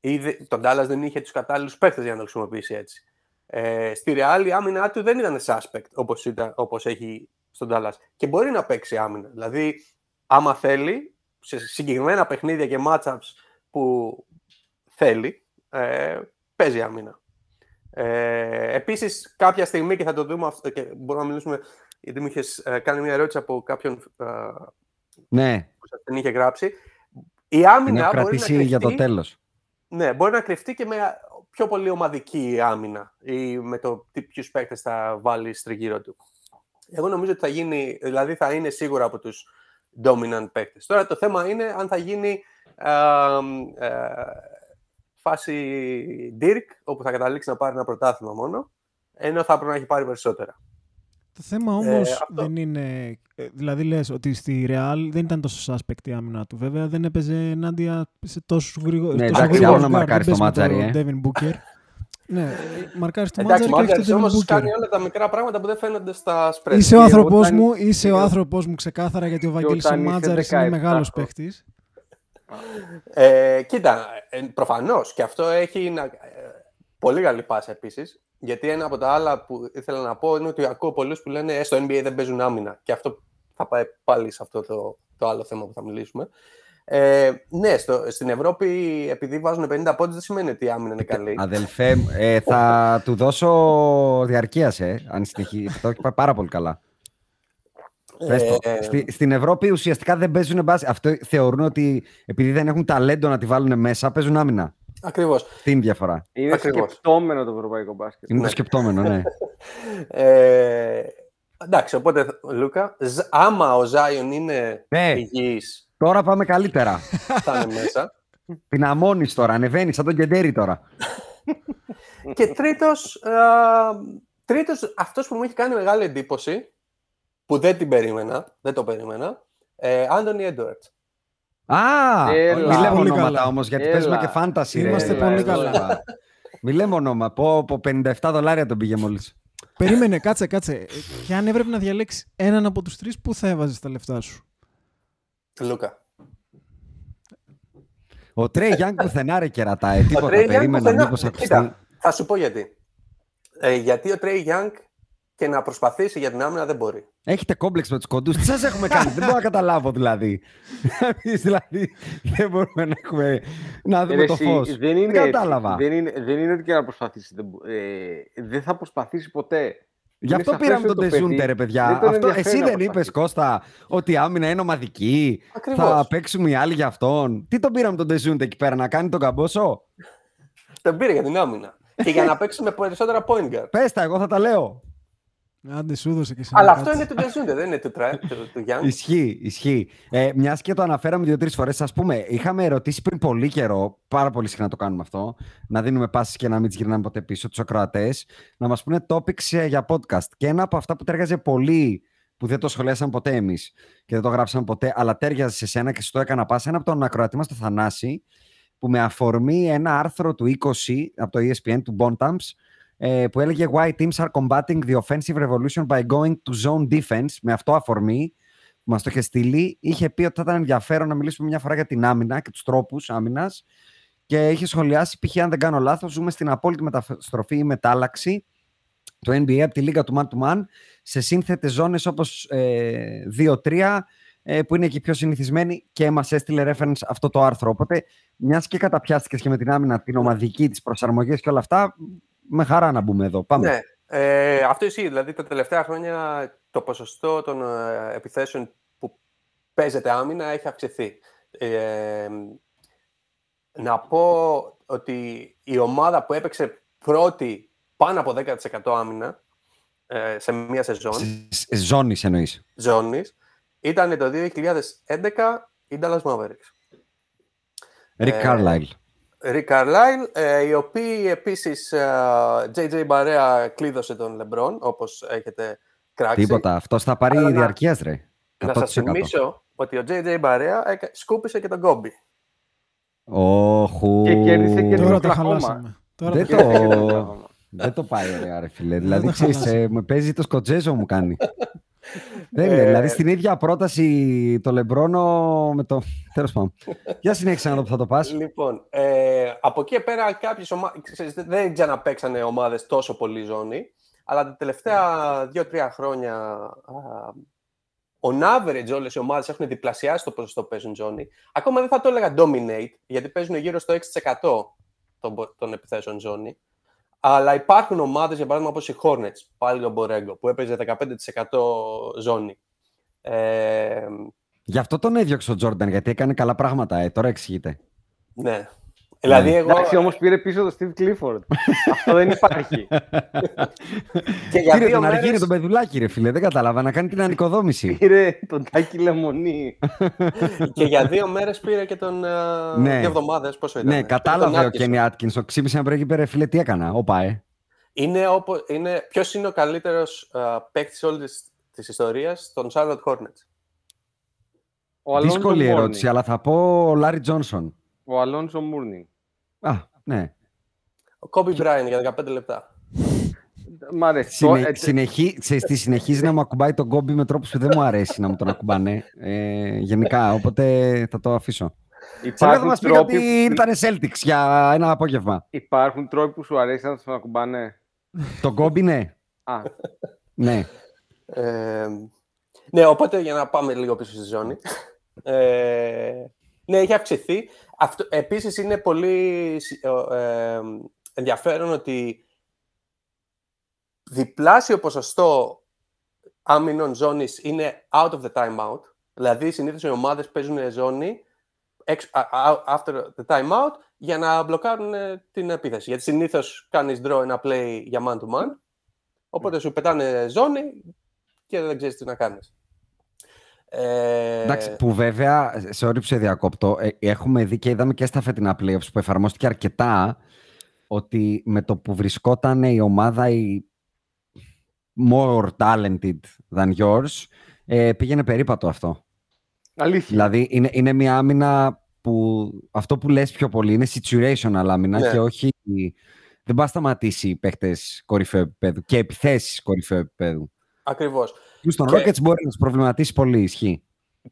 Ή δε, τον Dallas δεν είχε τους κατάλληλους παίκτες για να το χρησιμοποιήσει έτσι. Ε, στη Real η άμυνα του δεν ήταν suspect όπως, ήταν, όπως έχει στον Dallas. Και μπορεί να παίξει άμυνα. Δηλαδή, άμα θέλει, σε συγκεκριμένα παιχνίδια και matchups που θέλει, ε, παίζει άμυνα. Ε, επίσης, κάποια στιγμή και θα το δούμε αυτό και μπορούμε να μιλήσουμε, γιατί μου είχες ε, κάνει μια ερώτηση από κάποιον ε, Ναι, που σας την είχε γράψει. Η την άμυνα έχω μπορεί να κρατήσει κρυφτεί, για το τέλος. ναι, μπορεί να κρυφτεί και με πιο πολύ ομαδική άμυνα ή με το τι ποιους παίκτες θα βάλει τριγύρω του. Εγώ νομίζω ότι θα γίνει, δηλαδή θα είναι σίγουρα από τους dominant παίκτες. Τώρα το θέμα είναι αν θα γίνει ε, ε, φάση Dirk, όπου θα καταλήξει να πάρει ένα πρωτάθλημα μόνο, ενώ θα πρέπει να έχει πάρει περισσότερα. Το θέμα όμως αυτό. δεν είναι. ε, Δηλαδή λες ότι στη Real δεν ήταν τόσο suspect η άμυνα του. Βέβαια δεν έπαιζε ενάντια σε τόσους γρήγορου. Ναι, εντάξει, άλλο να μαρκάρεις το Μάτζαρη, ε. Devin Booker. ναι, μαρκάρεις το Εντάξει, Μάτζαρη και Μάτζαρης έχει τον Devin όμως Booker. κάνει όλα τα μικρά πράγματα που δεν φαίνονται στα spread. Είσαι ο Και άνθρωπό όταν- μου, είσαι ο και- άνθρωπος μου ξεκάθαρα γιατί ο Βαγγέλης ο όταν είσαι Μάτζαρη 17 είναι μεγάλος χρονών. παίχτης. Ε, κοίτα, ε, προφανώς και αυτό έχει να, ε, πολύ καλή πάσα επίσης. Γιατί ένα από τα άλλα που ήθελα να πω είναι ότι ακούω πολλούς που λένε ε, στο NBA δεν παίζουν άμυνα. Και αυτό θα πάει πάλι σε αυτό το, το άλλο θέμα που θα μιλήσουμε. Ε, ναι, στο, στην Ευρώπη επειδή βάζουν 50 πόντους δεν σημαίνει ότι η άμυνα είναι καλή. Αδελφέ, ε, θα του δώσω διαρκείας, ε, αν συνεχίσει. Το έχει πάει πάρα πολύ καλά. Πες το. Ε, Στη, στην Ευρώπη ουσιαστικά δεν παίζουν μπάσκετ. Αυτό θεωρούν ότι επειδή δεν έχουν ταλέντο να τη βάλουν μέσα, παίζουν άμυνα. Ακριβώς. Τι είναι η διαφορά; Είναι Ακριβώς. σκεπτόμενο το ευρωπαϊκό μπάσκετ. Είναι το σκεπτόμενο, ναι. Ε, εντάξει, οπότε Λούκα, ζ- άμα ο Ζάιον είναι Ναι. υγιής Τώρα πάμε καλύτερα. θα είναι μέσα. Την αμώνεις τώρα, ανεβαίνει σαν τον Κεντέρι τώρα. Και τρίτος, α, τρίτος, αυτός που μου έχει κάνει μεγάλη εντύπωση, που δεν την περίμενα, δεν το περίμενα, ε, Άντωνι Έντουαρτς. Α! Έλα. Μη λέμε Πολύ ονόματα καλά. όμως, γιατί Έλα. παίζουμε και φάνταση. ρε. Είμαστε πολύ καλά. Μη λέμε ονόμα. Πω, πω 57 δολάρια τον πήγε μόλις. Περίμενε, κάτσε, κάτσε. Ε, Και αν έπρεπε να διαλέξει έναν από τους τρεις, πού θα έβαζες τα λεφτά σου; Λούκα. Ο Τρέι Γιάνγκ πουθενά ρε κερατάει. Τίποτα. Trey Young Περίμενα πουθενά- μήπως ακουστεί. Κοίτα, θα σου πω γιατί. Ε, γιατί ο Τρέι Γιάνγκ και να προσπαθήσει για την άμυνα δεν μπορεί. Έχετε κόμπλεξ με τους κοντούς. Τι σας έχουμε κάνει; δεν μπορώ να καταλάβω δηλαδή. Εμείς δηλαδή δεν μπορούμε να, έχουμε, να Ε, δούμε ρε, το εσύ, φως. Δεν είναι, κατάλαβα. έτσι. δεν, είναι, δεν είναι ότι και να προσπαθήσει. Δεν, μπο- ε, δεν θα προσπαθήσει ποτέ. Γι' Είναι αυτό σαφές πήραμε ότι τον το παιδί Τεζούντε, ρε παιδιά. δεν τον Αυτό, ενδιαφέρει εσύ να δεν είπες, προσπαθήσει. Κώστα, ότι η άμυνα είναι ομαδική. Ακριβώς. Θα παίξουμε οι άλλοι για αυτόν. Τι τον πήραμε τον Τεζούντε εκεί πέρα, να κάνει τον καμπόσο; Τον πήρε για την άμυνα. και για να παίξει με περισσότερα point guard. Πες τα, εγώ θα τα λέω. Άντε, σου έδωσε και εσύ. Αλλά να αυτό κάτσεις. είναι του Ντεζούντε, δεν είναι του, Τρα- του, του Young. Ισχύει, ισχύει. Ε, Μιας και το αναφέραμε δύο-τρεις φορές, ας πούμε, είχαμε ερωτήσει πριν πολύ καιρό, πάρα πολύ συχνά το κάνουμε αυτό, να δίνουμε πάσει και να μην τις γυρνάμε ποτέ πίσω τους ακροατές, να μας πούνε topics ε, για podcast. Και ένα από αυτά που τέργαζε πολύ, που δεν το σχολιάσαμε ποτέ εμείς και δεν το γράψαμε ποτέ, αλλά τέργαζε σε σένα και σου το έκανα πάση, ένα από τον ακροατή μας, το Θανάση, που με αφορμή ένα άρθρο του 20 από το ESPN του Bontamps, ε, που έλεγε Why teams are combating the offensive revolution by going to zone defense, με αυτό αφορμή, που μας το είχε στείλει, είχε πει ότι θα ήταν ενδιαφέρον να μιλήσουμε μια φορά για την άμυνα και τους τρόπους άμυνας και είχε σχολιάσει, π.χ. αν δεν κάνω λάθος, ζούμε στην απόλυτη μεταστροφή ή μετάλλαξη του NBA από τη λίγα του man-to-man σε σύνθετες ζώνες όπως ε, 2-3 ε, που είναι και πιο συνηθισμένοι και μας έστειλε reference αυτό το άρθρο. Οπότε, μιας και καταπιάστηκες και με την άμυνα, την ομαδική, τις προσαρμογές και όλα αυτά, με χαρά να μπούμε εδώ. Πάμε. Ναι, ε, αυτό ισχύει. Δηλαδή τα τελευταία χρόνια το ποσοστό των ε, επιθέσεων που παίζεται άμυνα έχει αυξηθεί. Ε, να πω ότι η ομάδα που έπαιξε πρώτη πάνω από 10% άμυνα ε, σε μία σεζόν. Ζώνης εννοείς. Ζώνης. Ήταν το 2011 η Dallas Mavericks. Rick Ε, Carlisle. Rick Carlisle, ε, οι οποίοι επίσης ε, JJ Μπαρέα κλείδωσε τον LeBron, όπως έχετε κράξει. Τίποτα. Αυτός θα πάρει Αλλά να- διαρκείας, ρε. Να σας 100%. θυμίσω ότι ο JJ Μπαρέα έκα- σκούπισε και τον Κόμπι. Όχου. Και κέρδισε και Τώρα το το Oklahoma. χαλάσαμε. Τώρα Δεν το... το- Κέρδισε και το Oklahoma. Δεν το πάει ωραία, ρε φίλε. Δεν δηλαδή, το ξέρεις, χαλάσει. ε, με παίζει το σκοτζέζο μου κάνει. Δεν είναι. Ε, Δηλαδή, στην ίδια πρόταση το Λεμπρόνο με το. Τέλος πάντων. Για συνέχισε να δω που θα το πας. Λοιπόν, ε, από εκεί και πέρα κάποιες ομάδες, δεν ξαναπαίξανε ομάδες τόσο πολύ ζώνη, αλλά τα τελευταία δύο-τρία χρόνια α, on average όλες οι ομάδες έχουν διπλασιάσει το ποσοστό που παίζουν ζώνη. Ακόμα δεν θα το έλεγα dominate, γιατί παίζουν γύρω στο 6% των, πο- των επιθέσεων ζώνη. Αλλά υπάρχουν ομάδες, για παράδειγμα, όπως οι Hornets, πάλι ο Μπορέγκο, που έπαιζε 15% ζώνη. Ε, Γι' αυτό τον έδιωξε ο Τζόρνταν, γιατί έκανε καλά πράγματα. Ε, τώρα εξηγείται. ναι. Δηλαδή, εγώ, Εντάξει, όμως πήρε πίσω το Steve Clifford. Αυτό δεν υπάρχει. και για Πήρε δύο τον Αργύρι μέρες, τον παιδουλάκι, ρε φίλε. Δεν κατάλαβα. Να κάνει την ανοικοδόμηση. Πήρε τον Τάκη Λεμονή. και για δύο μέρες πήρε και τον. ε, Ναι. Δύο εβδομάδες, πόσο ήταν. ναι, κατάλαβε ο Κένι Άτκινσον. Ξύπνησε να πρέπει, ρε φίλε, τι έκανα. Όπα, ε. Είναι, όπω, είναι ποιος είναι ο καλύτερος uh, παίκτης όλης της, της ιστορίας στον Charlotte Hornets. Ο Αλόνσο Δύσκολη Μόρνινγκ. ερώτηση, αλλά θα πω ο Λάρι Τζόνσον. Ο Αλόνσο Μούρνινγκ. Α, ναι. Ο Kobe Bryant για 15 λεπτά. Μ' αρέσει. Συνε, Το- ε, συνεχί, ξέρεις τι, συνεχίζει να μου ακουμπάει τον κόμπι με τρόπους που δεν μου αρέσει να μου τον ακουμπάνε. Ε, γενικά, οπότε θα το αφήσω. Σε λίγο θα Υπάρχουν μας πει τρόποι, ότι ήταν Celtics για ένα απόγευμα. υπάρχουν τρόποι που σου αρέσει να τον ακουμπάνε; τον κόμπι, ναι. Α, ναι. Ε, ναι, οπότε για να πάμε λίγο πίσω στη ζώνη. Ε, ναι, έχει αυξηθεί. Αυτό, επίσης είναι πολύ ε, ε, ενδιαφέρον ότι διπλάσιο ποσοστό άμυνων ζώνης είναι out of the timeout. Δηλαδή, συνήθως οι ομάδες παίζουν ζώνη εξ- α- α- after the timeout για να μπλοκάρουν ε, την επίθεση. Γιατί συνήθως κάνεις draw ένα play για man to man, οπότε σου πετάνε ζώνη και δεν ξέρεις τι να κάνεις. Ε, Εντάξει, που βέβαια, σε όρυψη σε διακόπτω, ε, έχουμε δει και είδαμε και στα φετινά playoffs που εφαρμόστηκε αρκετά ότι με το που βρισκόταν η ομάδα η more talented than yours, ε, πήγαινε περίπατο αυτό. αλήθεια. Δηλαδή είναι, είναι μια άμυνα που αυτό που λες πιο πολύ είναι situational άμυνα Ναι. και όχι δεν πάει να σταματήσει οι παίχτες κορυφαίου επίπεδου και επιθέσεις κορυφαίου επίπεδου. Ακριβώς. Του στον Και- Rockets μπορεί να τους προβληματίσει πολύ, ισχύει.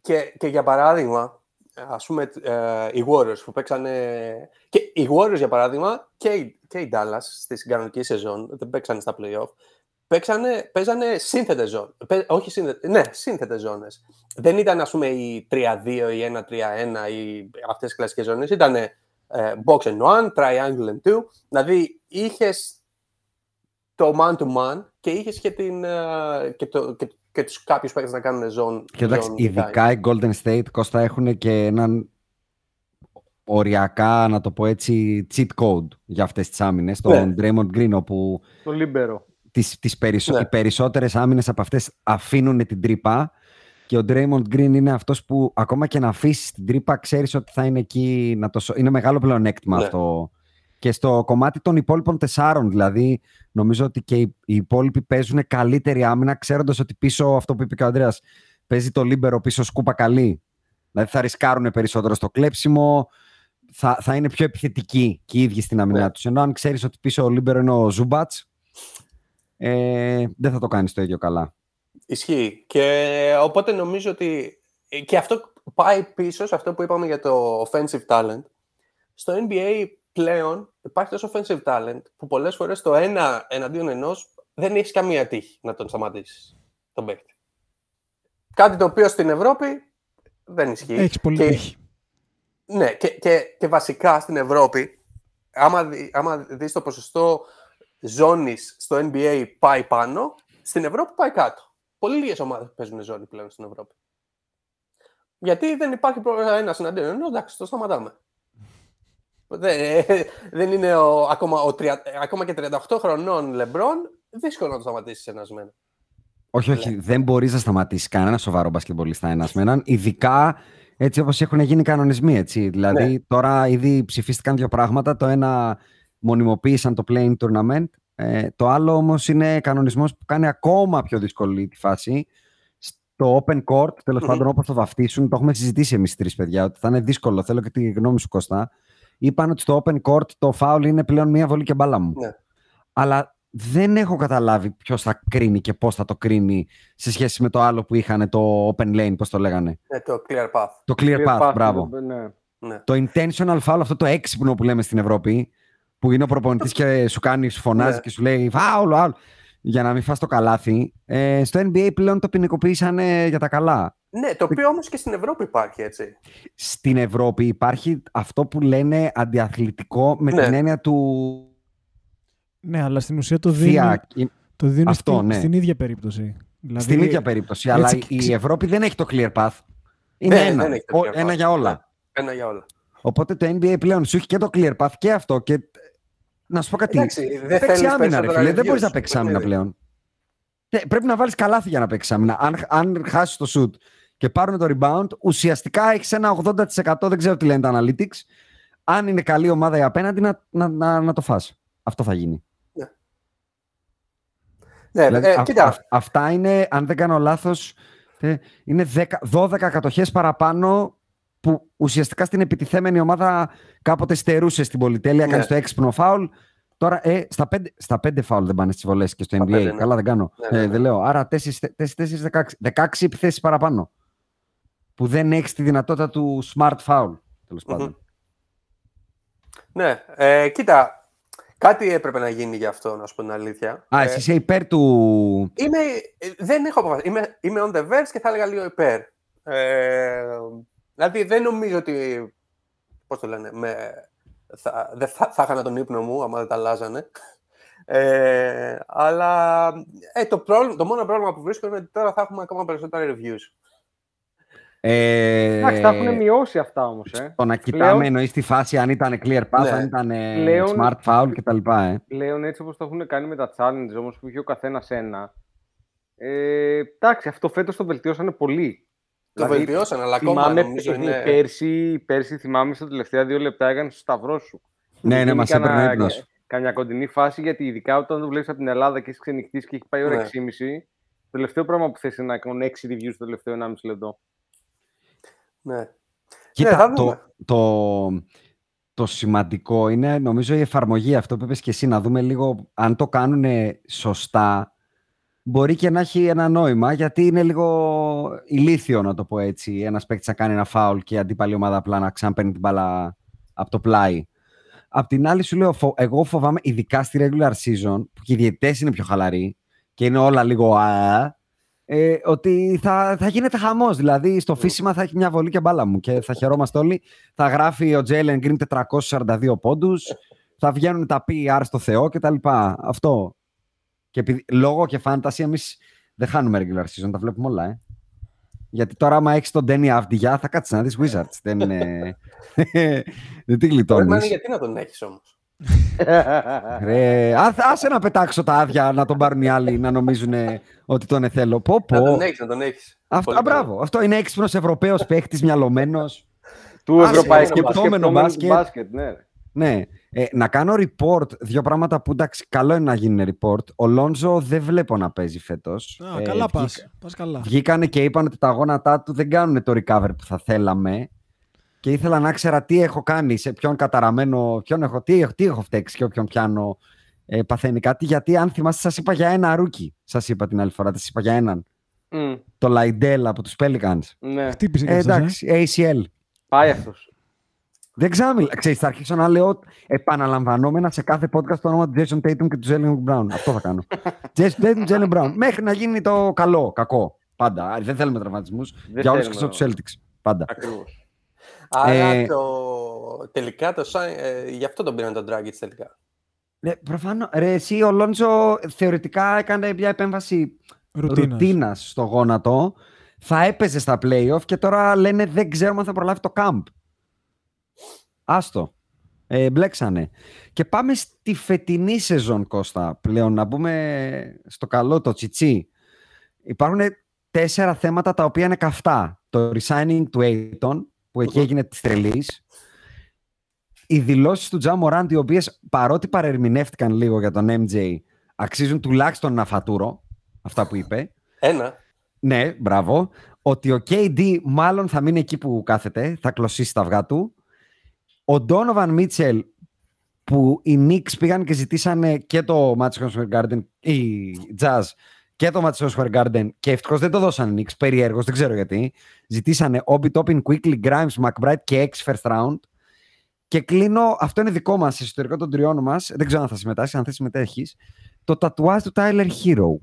Και, και για παράδειγμα, ας πούμε, ε, οι Warriors που παίξανε... Και οι Warriors, για παράδειγμα, και οι, και οι Dallas στη κανονική σεζόν, δεν παίξανε στα play-off, παίξανε, παίζανε σύνθετες ζώνες. όχι σύνθετες, ναι, σύνθετες ζώνες. Δεν ήταν, ας πούμε, η 3-2 ή 1-3-1 ή αυτές οι κλασικές ζώνες. Ήταν ε, box and one, triangle and two. Δηλαδή, είχες το man-to-man και είχες και, την, ε, και, το, και, και τους κάποιους παίκτες να κάνουν zone. Και εντάξει, zone ειδικά οι Golden State, Κώστα, έχουν και έναν οριακά, να το πω έτσι, cheat code για αυτές τις άμυνες. Τον Draymond Green, όπου Το Λίμπερο. τις, τις περισσο... Ναι. οι περισσότερες άμυνες από αυτές αφήνουν την τρύπα και ο Draymond Green είναι αυτός που ακόμα και να αφήσεις την τρύπα ξέρεις ότι θα είναι εκεί να το... σω- Είναι μεγάλο πλεονέκτημα Ναι. αυτό. Και στο κομμάτι των υπόλοιπων τεσσάρων, δηλαδή, νομίζω ότι και οι, οι υπόλοιποι παίζουν καλύτερη άμυνα, ξέροντας ότι πίσω, αυτό που είπε και ο Ανδρέας, παίζει το λίμπερο πίσω σκούπα καλή. Δηλαδή θα ρισκάρουν περισσότερο στο κλέψιμο, θα, θα είναι πιο επιθετικοί και οι ίδιοι στην άμυνά Ναι. τους. Ενώ αν ξέρεις ότι πίσω ο λίμπερο είναι ο Ζούμπατς, ε, δεν θα το κάνεις το ίδιο καλά. Ισχύει. Και οπότε νομίζω ότι και αυτό πάει πίσω σε αυτό που είπαμε για το offensive talent. Στο NBA πλέον υπάρχει τόσο offensive talent που πολλές φορές το ένα εναντίον ενός δεν έχει καμία τύχη να τον σταματήσεις τον παίκτη. Κάτι το οποίο στην Ευρώπη δεν ισχύει. Έχει πολύ Και- τύχη. Ναι, και, και, και βασικά στην Ευρώπη, άμα, δει, άμα δεις το ποσοστό ζώνης στο NBA πάει πάνω, στην Ευρώπη πάει κάτω. Πολύ λίγες ομάδες παίζουν ζώνη πλέον στην Ευρώπη. Γιατί δεν υπάρχει ένας εναντίον ενός, εντάξει, το σταματάμε. Δεν, δεν είναι ο, ακόμα, ο, τρια- ακόμα και 38 χρονών Λεμπρόν, δύσκολο να το σταματήσεις ένας μένα. Όχι, όχι, δεν μπορείς να σταματήσεις κανένα σοβαρό μπασκετμπολίστα ένας με έναν, ειδικά έτσι όπως έχουν γίνει οι κανονισμοί. Έτσι. Δηλαδή, Ναι. τώρα ήδη ψηφίστηκαν δύο πράγματα. Το ένα μονιμοποίησαν το playing tournament. Ε, το άλλο όμως είναι κανονισμός που κάνει ακόμα πιο δύσκολη τη φάση. Στο open court, τέλος Μμμ. πάντων, όπως το βαφτίσουν, το έχουμε συζητήσει εμείς τρεις παιδιά, ότι θα είναι δύσκολο. Θέλω και τη γνώμη σου, Κώστα. Είπαν ότι στο open court το foul είναι πλέον μία βολή και μπάλα μου. Ναι. Αλλά δεν έχω καταλάβει ποιος θα κρίνει και πώς θα το κρίνει σε σχέση με το άλλο που είχαν, το open lane, πώς το λέγανε. Ε, το clear path. Το clear path, μπράβο. Ναι. Ναι. Το intentional foul, αυτό το έξυπνο που λέμε στην Ευρώπη, που είναι ο προπονητής και σου κάνει, σου φωνάζει Ναι. και σου λέει foul, foul, για να μην φας το καλάθι. Ε, στο NBA πλέον το ποινικοποίησαν ε, για τα καλά. Ναι, το οποίο όμως και στην Ευρώπη υπάρχει, έτσι. Στην Ευρώπη υπάρχει αυτό που λένε αντιαθλητικό με Ναι. την έννοια του Ναι, αλλά στην ουσία το δίνει, θεία. το δίνει Αυτό, στην, ναι. στην ίδια περίπτωση. Δηλαδή, Στην ίδια περίπτωση. Αλλά έτσι η ξε- Ευρώπη δεν έχει το clear path. Είναι Ναι, ένα. δεν έχει το Ο- clear ένα path. για όλα. Ένα για όλα. Οπότε το NBA πλέον σου έχει και το clear path και αυτό. Και να σου πω κάτι. Εντάξει, δεν παίξει θέλεις άμυνα, ρε περισσότερα φίλε. Δεν reviews μπορείς να στο παίξει άμυνα παιχνίδι. πλέον. Ε, Πρέπει να βάλεις καλάθι για να παίξεις άμυνα. Αν, αν χάσεις το shoot και πάρουν το rebound, ουσιαστικά έχεις ένα 80%. Δεν ξέρω τι λένε τα analytics. Αν είναι καλή ομάδα η απέναντι, να, να, να, να το φας. Αυτό θα γίνει. Ναι, Δηλαδή, ε, αυ- κοίτα, αυ- αυτά είναι, αν δεν κάνω λάθος, ε, είναι 10, 12 κατοχές παραπάνω που ουσιαστικά στην επιτιθέμενη ομάδα κάποτε στερούσε στην πολυτέλεια, Ναι. έκανε το έξυπνο φάουλ. Τώρα ε, στα, 5, στα πέντε φάουλ δεν πάνε στις βολές και στο NBA. πέντε, ναι. Καλά δεν κάνω. Ναι, ναι, Ε, ναι. δεν λέω. Άρα 4-16. 16 επιθέσεις παραπάνω. Που δεν έχεις τη δυνατότητα του smart foul. Τέλος Μμμ. πάντων. ναι, ε, κοίτα, κάτι έπρεπε να γίνει γι' αυτό, να σου πω την αλήθεια. Α, Ε, εσύ είσαι υπέρ του... Είμαι, ε, δεν έχω αποφασίσει. Είμαι, είμαι on the verge και θα έλεγα λίγο υπέρ. Ε, δηλαδή δεν νομίζω ότι. Πώς το λένε. Με, θα, δεν θα, θα είχανα τον ύπνο μου άμα δεν τα αλλάζανε. Ε, αλλά ε, το, πρόβλημα, το μόνο πρόβλημα που βρίσκω είναι ότι τώρα θα έχουμε ακόμα περισσότερα reviews. Ε, Εντάξει, τα έχουν μειώσει αυτά όμως. Ε. Το να κοιτάμε Πλέον- εννοείς στη φάση αν ήταν clear path, Ναι. αν ήταν ε, Πλέον- smart foul κτλ. Ε. Πλέον έτσι όπως το έχουν κάνει με τα challenge όμως που είχε ο καθένας ένα. Ε, εντάξει, αυτό φέτος το βελτιώσανε πολύ. Το Δηλαδή, βελτιώσαν, αλλά ακόμα Θυμάμαι νομίζω π- είναι. πέρσι, πέρσι, θυμάμαι στα τελευταία δύο λεπτά έκανε στο σταυρό σου. Ναι, ναι, Γίνει μας κανένα- έπαιρνε ύπνος. Καμιά κοντινή φάση, γιατί ειδικά όταν το βλέπεις από την Ελλάδα και έχεις ξενυχτήσει και έχει πάει ώρα Ναι. 6.30, το τελευταίο πράγμα που θες είναι να κάνουν 6 reviews το τελευταίο 1,5 λεπτό. Ναι. Κοίτα, θα το, δούμε. το, το σημαντικό είναι νομίζω η εφαρμογή, αυτό που είπες και εσύ, να δούμε λίγο αν το κάνουν σωστά. Μπορεί και να έχει ένα νόημα, γιατί είναι λίγο ηλίθιο, να το πω έτσι, ένας παίκτης να κάνει ένα φάουλ και η αντίπαλη ομάδα απλά να ξαναπαίρνει την μπάλα από το πλάι. Απ' την άλλη σου λέω, φο- εγώ φοβάμαι, ειδικά στη regular season, που και οι διαιτητές είναι πιο χαλαροί και είναι όλα λίγο α, ε, ότι θα, θα γίνεται χαμός. Δηλαδή, στο φύσιμα θα έχει μια βολή και μπάλα μου και θα χαιρόμαστε όλοι. Θα γράφει ο Jalen Green 442 πόντους, θα βγαίνουν τα PR στο Θεό κτλ. Αυτό. Και επειδή, λόγω και fantasy, εμείς δεν χάνουμε regular season, τα βλέπουμε όλα, ε. Γιατί τώρα, άμα έχεις τον Danny Avdia, θα κάτσεις να δεις Wizards. δεν είναι. δεν την Το γλιτώνει. θέμα είναι γιατί να τον έχεις όμως. Ρε, α- άσε να πετάξω τα άδεια να τον πάρουν οι άλλοι να νομίζουν ότι τον θέλω. Πω, Να πω. τον έχεις, να τον έχεις. Αυτό, α, μπράβο. Αυτό είναι έξυπνος Ευρωπαίος παίχτης, μυαλωμένος. Του Άσε, ευρωπαϊκού σκεπτόμενο σκεπτόμενου μπάσκετ. μπάσκετ. ναι. ρε. Ναι. Ε, να κάνω report δύο πράγματα που εντάξει, καλό είναι να γίνουν report. Ο Λόντζο δεν βλέπω να παίζει φέτος. Α, καλά πας. Πας καλά. Βγήκανε και είπαν ότι τα γόνατά του δεν κάνουν το recover που θα θέλαμε. Και ήθελα να ξέρα τι έχω κάνει, σε ποιον καταραμένο, ποιον έχω, τι, έχω- τι έχω φταίξει και όποιον πιάνω ε, παθαίνει κάτι. Γιατί αν θυμάστε, σας είπα για ένα rookie. Σας είπα την άλλη φορά, σας είπα για έναν. Μμ, Το Λαϊντέλ από τους Pelicans. Ναι, Χτύπησε και Ε, αυτός, ε. εντάξει, ACL. πάει αυτός. Δεν ξέρω, ξέρεις, θα αρχίσω να λέω επαναλαμβανόμενα σε κάθε podcast το όνομα του Jason Tatum και του Jalen Brown. Αυτό θα κάνω. Jason Tatum, Jalen Brown. Μέχρι να γίνει το καλό, κακό. Πάντα. Δεν θέλουμε τραυματισμούς. Δεν Για όλους θέλουμε, εκτός από τους Celtics. Πάντα. Ακριβώς. Άρα Ε, το... τελικά το Σάι- ε, γι' αυτό τον πήραν τον Dragic τελικά. Ναι, προφανώς. Ρε, εσύ ο Λόντζο θεωρητικά έκανε μια επέμβαση Ρουτίνας. ρουτίνας στο γόνατο. Θα έπαιζε στα playoff και τώρα λένε δεν ξέρουμε αν θα προλάβει το camp. Άστο. ε, μπλέξανε. Και πάμε στη φετινή σεζόν, Κώστα, πλέον, να μπούμε στο καλό, το τσιτσί. Υπάρχουν τέσσερα θέματα τα οποία είναι καυτά. Το resigning του Aiton, που εκεί έγινε της τρελής. Οι δηλώσεις του Τζα Μοράντ, οι οποίες παρότι παρερμηνεύτηκαν λίγο για τον MJ, αξίζουν τουλάχιστον ένα φατούρο. Αυτά που είπε. Ένα. Ναι, μπράβο. Ότι ο KD μάλλον θα μείνει εκεί που κάθεται, θα κλωσίσει τα αυγά του. Ο Donovan Μίτσελ, που οι Knicks πήγαν και ζητήσανε και το Madison Square Garden, οι Jazz, και το Madison Square Garden και ευτυχώς δεν το δώσαν οι Knicks, περιέργως, δεν ξέρω γιατί. Ζητήσανε Obi Toppin, Quickly, Grimes, McBride και X first round. Και κλείνω, αυτό είναι δικό μας, ιστορικό των τριών μας, δεν ξέρω αν θα συμμετάσχεις, αν θα συμμετέχεις, το τατουάζ του Tyler Hero.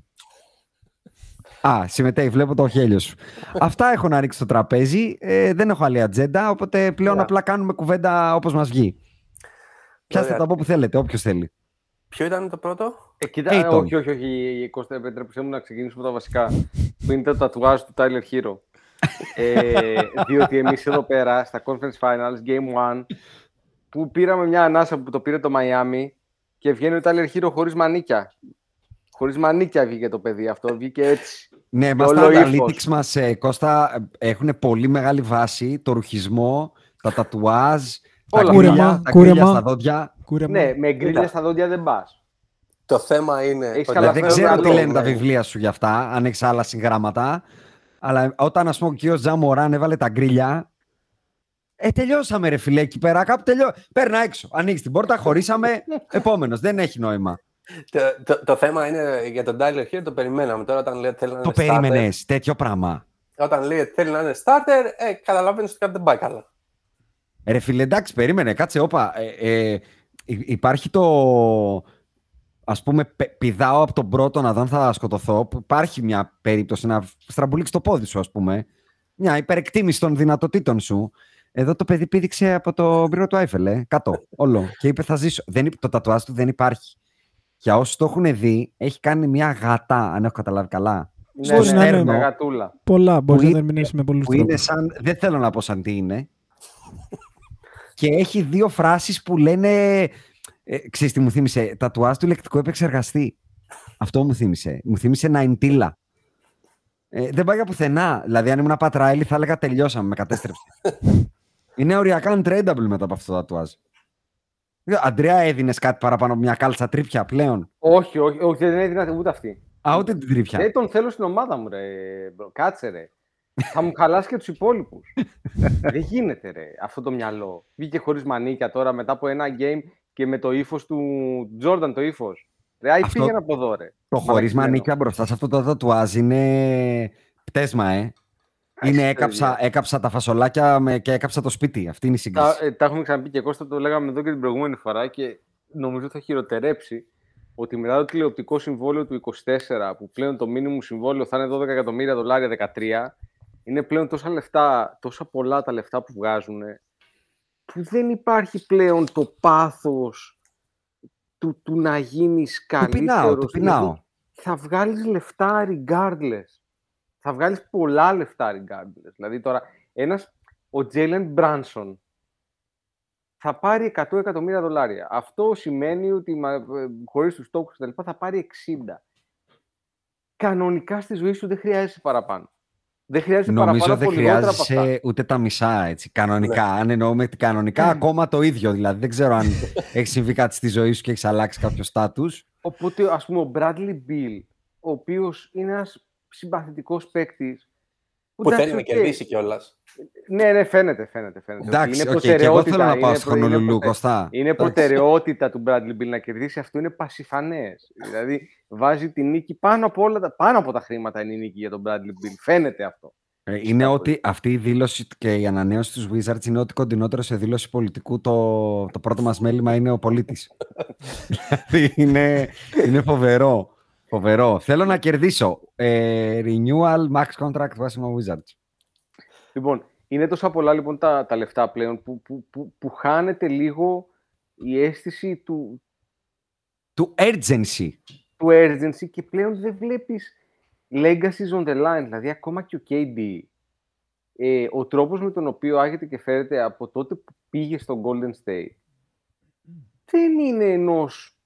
Α, συμμετέχει, βλέπω το χέλιο σου. Αυτά έχω να ρίξω στο τραπέζι. Ε, δεν έχω άλλη ατζέντα, οπότε πλέον Ωραία. απλά κάνουμε κουβέντα όπως μας βγει. Πιάστε Ωραία. τα από όπου θέλετε, όποιος θέλει. Ποιο ήταν το πρώτο; Ε, κοίτα, Aiton. όχι, όχι, όχι, Κώστα, επιτρέψτε μου να ξεκινήσουμε από τα βασικά. που είναι το τατουάζ του Tyler Hero. ε, διότι εμείς εδώ πέρα, στα Conference Finals, Game 1, που πήραμε μια ανάσα που το πήρε το Miami και βγαίνει ο Tyler Hero χωρίς μανίκια. Χωρίς μανίκια βγήκε το παιδί αυτό, βγήκε έτσι. Ναι, μας όλο τα ύφος. analytics μας, ε, Κώστα, ε, έχουν πολύ μεγάλη βάση. Το ρουχισμό, τα τατουάζ, τα Όλα. γκρίλια, Κούρεμα, τα γκρίλια κούρεμα. στα δόντια. Κούρεμα. Ναι, με γκρίλια Κοίτα. στα δόντια δεν πας. Το θέμα είναι. Έχεις ότι- καλά δεν φέρω ξέρω τι μυαλό, λένε τα ναι. βιβλία σου γι' αυτά, αν έχεις άλλα συγγράμματα. Αλλά όταν ας πούμε ο κύριος Τζαμοράν έβαλε τα γκρίλια. Ε, τελειώσαμε ρε φιλέ εκεί πέρα. Κάπου τελειώ. Παίρνα έξω. Ανοίξει την πόρτα, χωρίσαμε. Επόμενος. Δεν έχει νόημα. Το, το, το θέμα είναι για τον Tyler Hill το περιμέναμε. Τώρα όταν λέει ότι θέλει να Το είναι starter, περίμενε. Τέτοιο πράγμα. Όταν λέει ότι θέλει να είναι starter, ε, καταλαβαίνεις ότι κάτι δεν πάει καλά. Ρε φίλε, εντάξει, περίμενε. Κάτσε, όπα. Ε, ε, υ- υπάρχει το. Α πούμε, πε- πηδάω από τον πρώτο να δω αν θα σκοτωθώ. που Υπάρχει μια περίπτωση να στραμπουλήξει το πόδι σου, ας πούμε. Μια υπερεκτίμηση των δυνατοτήτων σου. Εδώ το παιδί πήδηξε από το μπύρο του Άιφελ, ε, κάτω, όλο. Και είπε θα ζήσω. Δεν, υπ- το τατουάζ του δεν υπάρχει. Για όσοι το έχουν δει, έχει κάνει μια γατά, αν έχω καταλάβει καλά. Ναι, Μπορεί ναι, να ναι, είναι. με γατούλα. Πολλά, μπορεί Που να είναι- τα ερμηνεύσει με πολλούς Που είναι τρόπους. σαν. Δεν θέλω να πω σαν τι είναι. Και έχει δύο φράσεις που λένε. Ε, ξέρεις τι μου θύμισε. Τατουάζ του λεκτικού επεξεργαστή. Αυτό μου θύμισε. Μου θύμισε Ναϊντήλα. Ε, δεν πάει για πουθενά. Δηλαδή, αν ήμουν Pat Riley, θα έλεγα τελειώσαμε, με κατέστρεψε. είναι οριακά untradeable μετά από αυτό το τατουάζ. Ε, Αντρέα, έδινες κάτι παραπάνω από μια κάλτσα τρίπια πλέον; Όχι, όχι, όχι, δεν έδινα ούτε αυτή. Α, ούτε την τρίπια. Δεν τον θέλω στην ομάδα μου, ρε. bro. Κάτσε, ρε. Θα μου χαλάσει και τους υπόλοιπους. δεν γίνεται, ρε, αυτό το μυαλό. Βγήκε χωρίς μανίκια τώρα μετά από ένα game και με το ύφος του Τζόρνταν το ύφος. Ρε, άι Αυτό- πήγαινε από εδώ, ρε. Το χωρίς Μαλακισμένο. μανίκια μπροστά σε αυτό το τατουάζ είναι πτέσμα, ε. Είναι Άχι, έκαψα, παιδιά. έκαψα τα φασολάκια με, και έκαψα το σπίτι. Αυτή είναι η σύγκριση. Τα, ε, τα έχουμε ξαναπεί και Κώστα, το λέγαμε εδώ και την προηγούμενη φορά και νομίζω θα χειροτερέψει ότι μετά το τηλεοπτικό συμβόλαιο του 24, που πλέον το μήνυμο συμβόλαιο θα είναι 12 εκατομμύρια δολάρια 13, είναι πλέον τόσα λεφτά, τόσα πολλά τα λεφτά που βγάζουν, που δεν υπάρχει πλέον το πάθος του, του να γίνεις Του πεινάω, καλύτερος. του πεινάω. θα βγάλεις λεφτά regardless. Θα βγάλεις πολλά λεφτά regardless. Δηλαδή τώρα, ένας, ο Jalen Μπράνσον θα πάρει 100 εκατομμύρια δολάρια. Αυτό σημαίνει ότι μα, ε, χωρίς τους στόχους και τα λοιπά θα πάρει 60. Κανονικά στη ζωή σου δεν χρειάζεσαι παραπάνω. Δεν χρειάζεσαι Νομίζω παραπάνω δεν από λιγότερα από αυτά. χρειάζεσαι ούτε τα μισά έτσι. Κανονικά. Αν εννοούμε ότι κανονικά, ακόμα το ίδιο. Δηλαδή, δεν ξέρω αν έχει συμβεί κάτι στη ζωή σου και έχεις αλλάξει κάποιο στάτους. Οπότε, ας πούμε, ο Bradley Beal, ο οποίος είναι ένας συμπαθητικός παίκτης. Που θέλει να κερδίσει κιόλας. Ναι, ναι, φαίνεται, φαίνεται. φαίνεται. ότι Εντάξει, είναι οκ, και εγώ θέλω να προτεραιότητα, πάω είναι στο προ- είναι Χονολουλού, προτε- Κώστα. Είναι Εντάξει. προτεραιότητα του Bradley Beal να κερδίσει. Αυτό είναι πασιφανές. δηλαδή, βάζει τη νίκη πάνω από, όλα τα, πάνω από τα χρήματα είναι η νίκη για τον Bradley Beal. Φαίνεται αυτό. Ε, Είναι ότι αυτή η δήλωση και η ανανέωση του Wizards είναι ότι κοντινότερο σε δήλωση πολιτικού το, το πρώτο μας μέλημα είναι ο πολίτης. δηλαδή είναι, είναι φοβερό. Φοβερό. Θέλω να κερδίσω. Ε, renewal max contract βάσιμο Wizards. Λοιπόν, είναι τόσα πολλά λοιπόν τα, τα λεφτά πλέον που, που, που, που χάνεται λίγο η αίσθηση του, Του urgency. του urgency και πλέον δεν βλέπεις legacies on the line. Δηλαδή, ακόμα και ο KD, ε, ο τρόπος με τον οποίο άγεται και φέρεται από τότε που πήγε στο Golden State δεν είναι ενός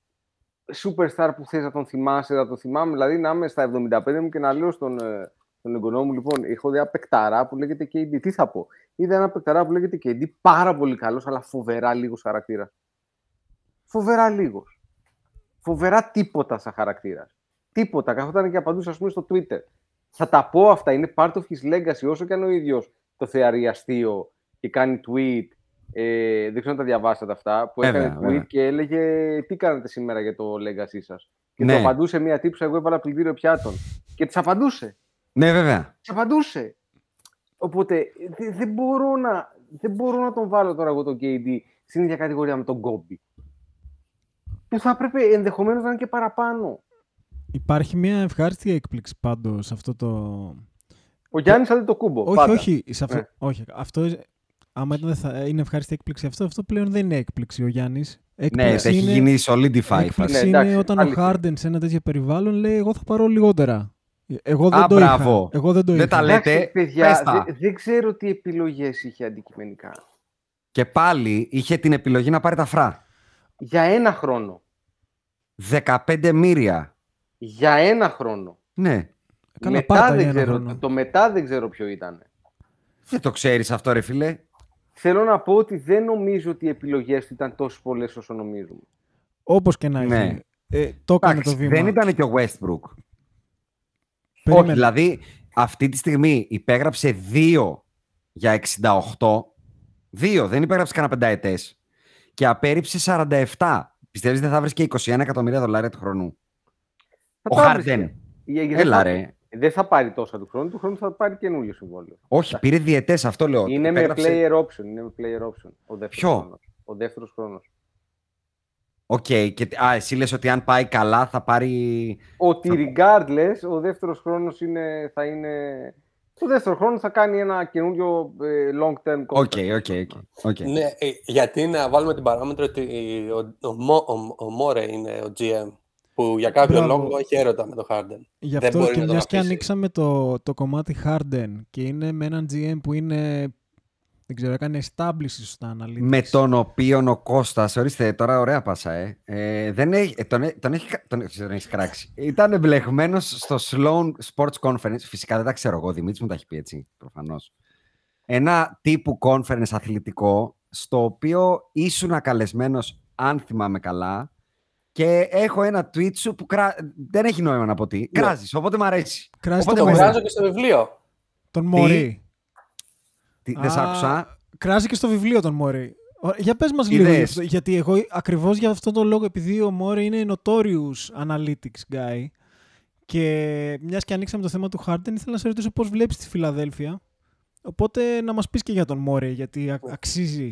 superstar που θες να τον θυμάσαι, να τον θυμάμαι. Δηλαδή να είμαι στα 75 μου και να λέω στον, ε, στον εγγονό μου, λοιπόν, έχω δει ένα παικταρά που λέγεται KD. Τι θα πω; Είδα ένα παικταρά που λέγεται KD, πάρα πολύ καλός, αλλά φοβερά λίγος χαρακτήρας. Φοβερά λίγος. Φοβερά τίποτα σαν χαρακτήρας. Τίποτα. Καθόταν και απαντούσε, ας πούμε, στο Twitter. Θα τα πω αυτά. Είναι part of his legacy, όσο και αν ο ίδιος το θεωρεί αστείο και κάνει tweet. Ε, δεν ξέρω αν τα διαβάσατε αυτά. Που Βέβαια, έκανε tweet βέβαια. και έλεγε Τι κάνετε σήμερα για το legacy σας; Και Ναι. το απαντούσε μία τύψα. Εγώ έβαλα πλυντήριο πιάτων. Και της απαντούσε. Ναι, βέβαια. Της απαντούσε. Οπότε δε- δεν μπορώ, να, δεν μπορώ να τον βάλω τώρα εγώ τον KD στην ίδια κατηγορία με τον Kobe. Που θα έπρεπε ενδεχομένως να είναι και παραπάνω. Υπάρχει μια ευχάριστη έκπληξη πάντως σε αυτό το... Ο Γιάννης δεν το κούμπο. Όχι, πάντα. όχι. Σε αυτό... Ναι. όχι. Αυτό, άμα ήταν, θα... είναι ευχάριστη έκπληξη αυτό, αυτό πλέον δεν είναι έκπληξη ο Γιάννης. Ναι, Έκπληξη έχει είναι... γίνει solidify. η φάση. Έκπληξη Ναι, είναι εντάξει, όταν ο αλήθεια. Harden σε ένα τέτοιο περιβάλλον λέει εγώ θα πάρω λιγότερα. Εγώ δεν Α, το μπράβο. είχα. Εγώ δεν το Δεν είχα. τα λέτε. Εντάξει, παιδιά, πες τα. δε- δεν ξέρω τι επιλογές είχε αντικειμενικά. Και πάλι είχε την επιλογή να πάρει τα φρά. Για ένα χρόνο. 15 μύρια. Για ένα χρόνο. Ναι. Καλά, μετά πάρ' τα για δεν ένα ξέρω, χρόνο. το μετά δεν ξέρω ποιο ήταν. Δεν το ξέρεις αυτό ρε φίλε. Θέλω να πω ότι δεν νομίζω ότι οι επιλογές του ήταν τόσο πολλές όσο νομίζουμε. Όπως και να έχει. Ναι. Ε, το έκανε Εντάξει, το βήμα. δεν ήταν και ο Westbrook. Περίμενε. Όχι, δηλαδή αυτή τη στιγμή υπέγραψε 2 για 68. 2, δεν υπέγραψε κανένα πενταετές. Και απέρριψε 47. Πιστεύεις δεν θα βρεις και 21 εκατομμύρια δολάρια του χρόνου. Θα Ο το έβρισκε. Harden. Ε, δεν Έλα θα- ρε. Δεν θα πάρει τόσα του χρόνου, του χρόνου θα πάρει καινούριο συμβόλαιο. Όχι, πήρε διετές αυτό λέω. Είναι με Υπέγραψε- player option. Είναι με player option. Ο δεύτερος Ποιο; χρόνος. Ο δεύτερος χρόνος. Οκ, και α, εσύ λες ότι αν πάει καλά θα πάρει... Ότι regardless, ο δεύτερος χρόνος είναι, θα είναι... Το δεύτερο χρόνο θα κάνει ένα καινούριο ε, long term Οκ, contract. οκ, οκ, οκ. Ναι, ε, γιατί να βάλουμε την παράμετρο ότι ο, ο, Μο- ο, ο Μόρε είναι ο GM που για κάποιο Μπράβο. λόγο έχει έρωτα με τον Harden. Γι' Δεν αυτό μπορεί και να τον μιας και αφήσει. ανοίξαμε το, το κομμάτι Harden και είναι με έναν GM που είναι. Δεν ξέρω, έκανε establish στα analytics. Με τον οποίο ο Κώστας, ορίστε τώρα ωραία πάσα, ε, ε, δεν έχει, ε, τον, έ- τον, έχει, κα- τον, τον έχει κράξει. Ήταν εμπλεγμένος στο Sloan Sports Conference, φυσικά δεν τα ξέρω εγώ, ο Δημήτρης μου τα έχει πει έτσι, προφανώς. Ένα τύπου conference αθλητικό, στο οποίο ήσουν καλεσμένος, αν θυμάμαι καλά, και έχω ένα tweet σου που κρά... δεν έχει νόημα να πω τι. Κράζεις, οπότε μου αρέσει. Κράζει Οπότε το Το μου Μωρή. βγάζω και στο βιβλίο. Τον Μωρή. Τι, δεν σ' Α, άκουσα. Κράζει και στο βιβλίο τον Μωρή. Ω, Για πες μας λίγο Είδες. γι' αυτό, γιατί εγώ ακριβώς για αυτόν τον λόγο, επειδή ο Μωρή είναι notorious analytics guy και μιας και ανοίξαμε το θέμα του Harden, ήθελα να σε ρωτήσω πώς βλέπεις τη Φιλαδέλφια. Οπότε να μας πεις και για τον Μωρή, γιατί α- αξίζει.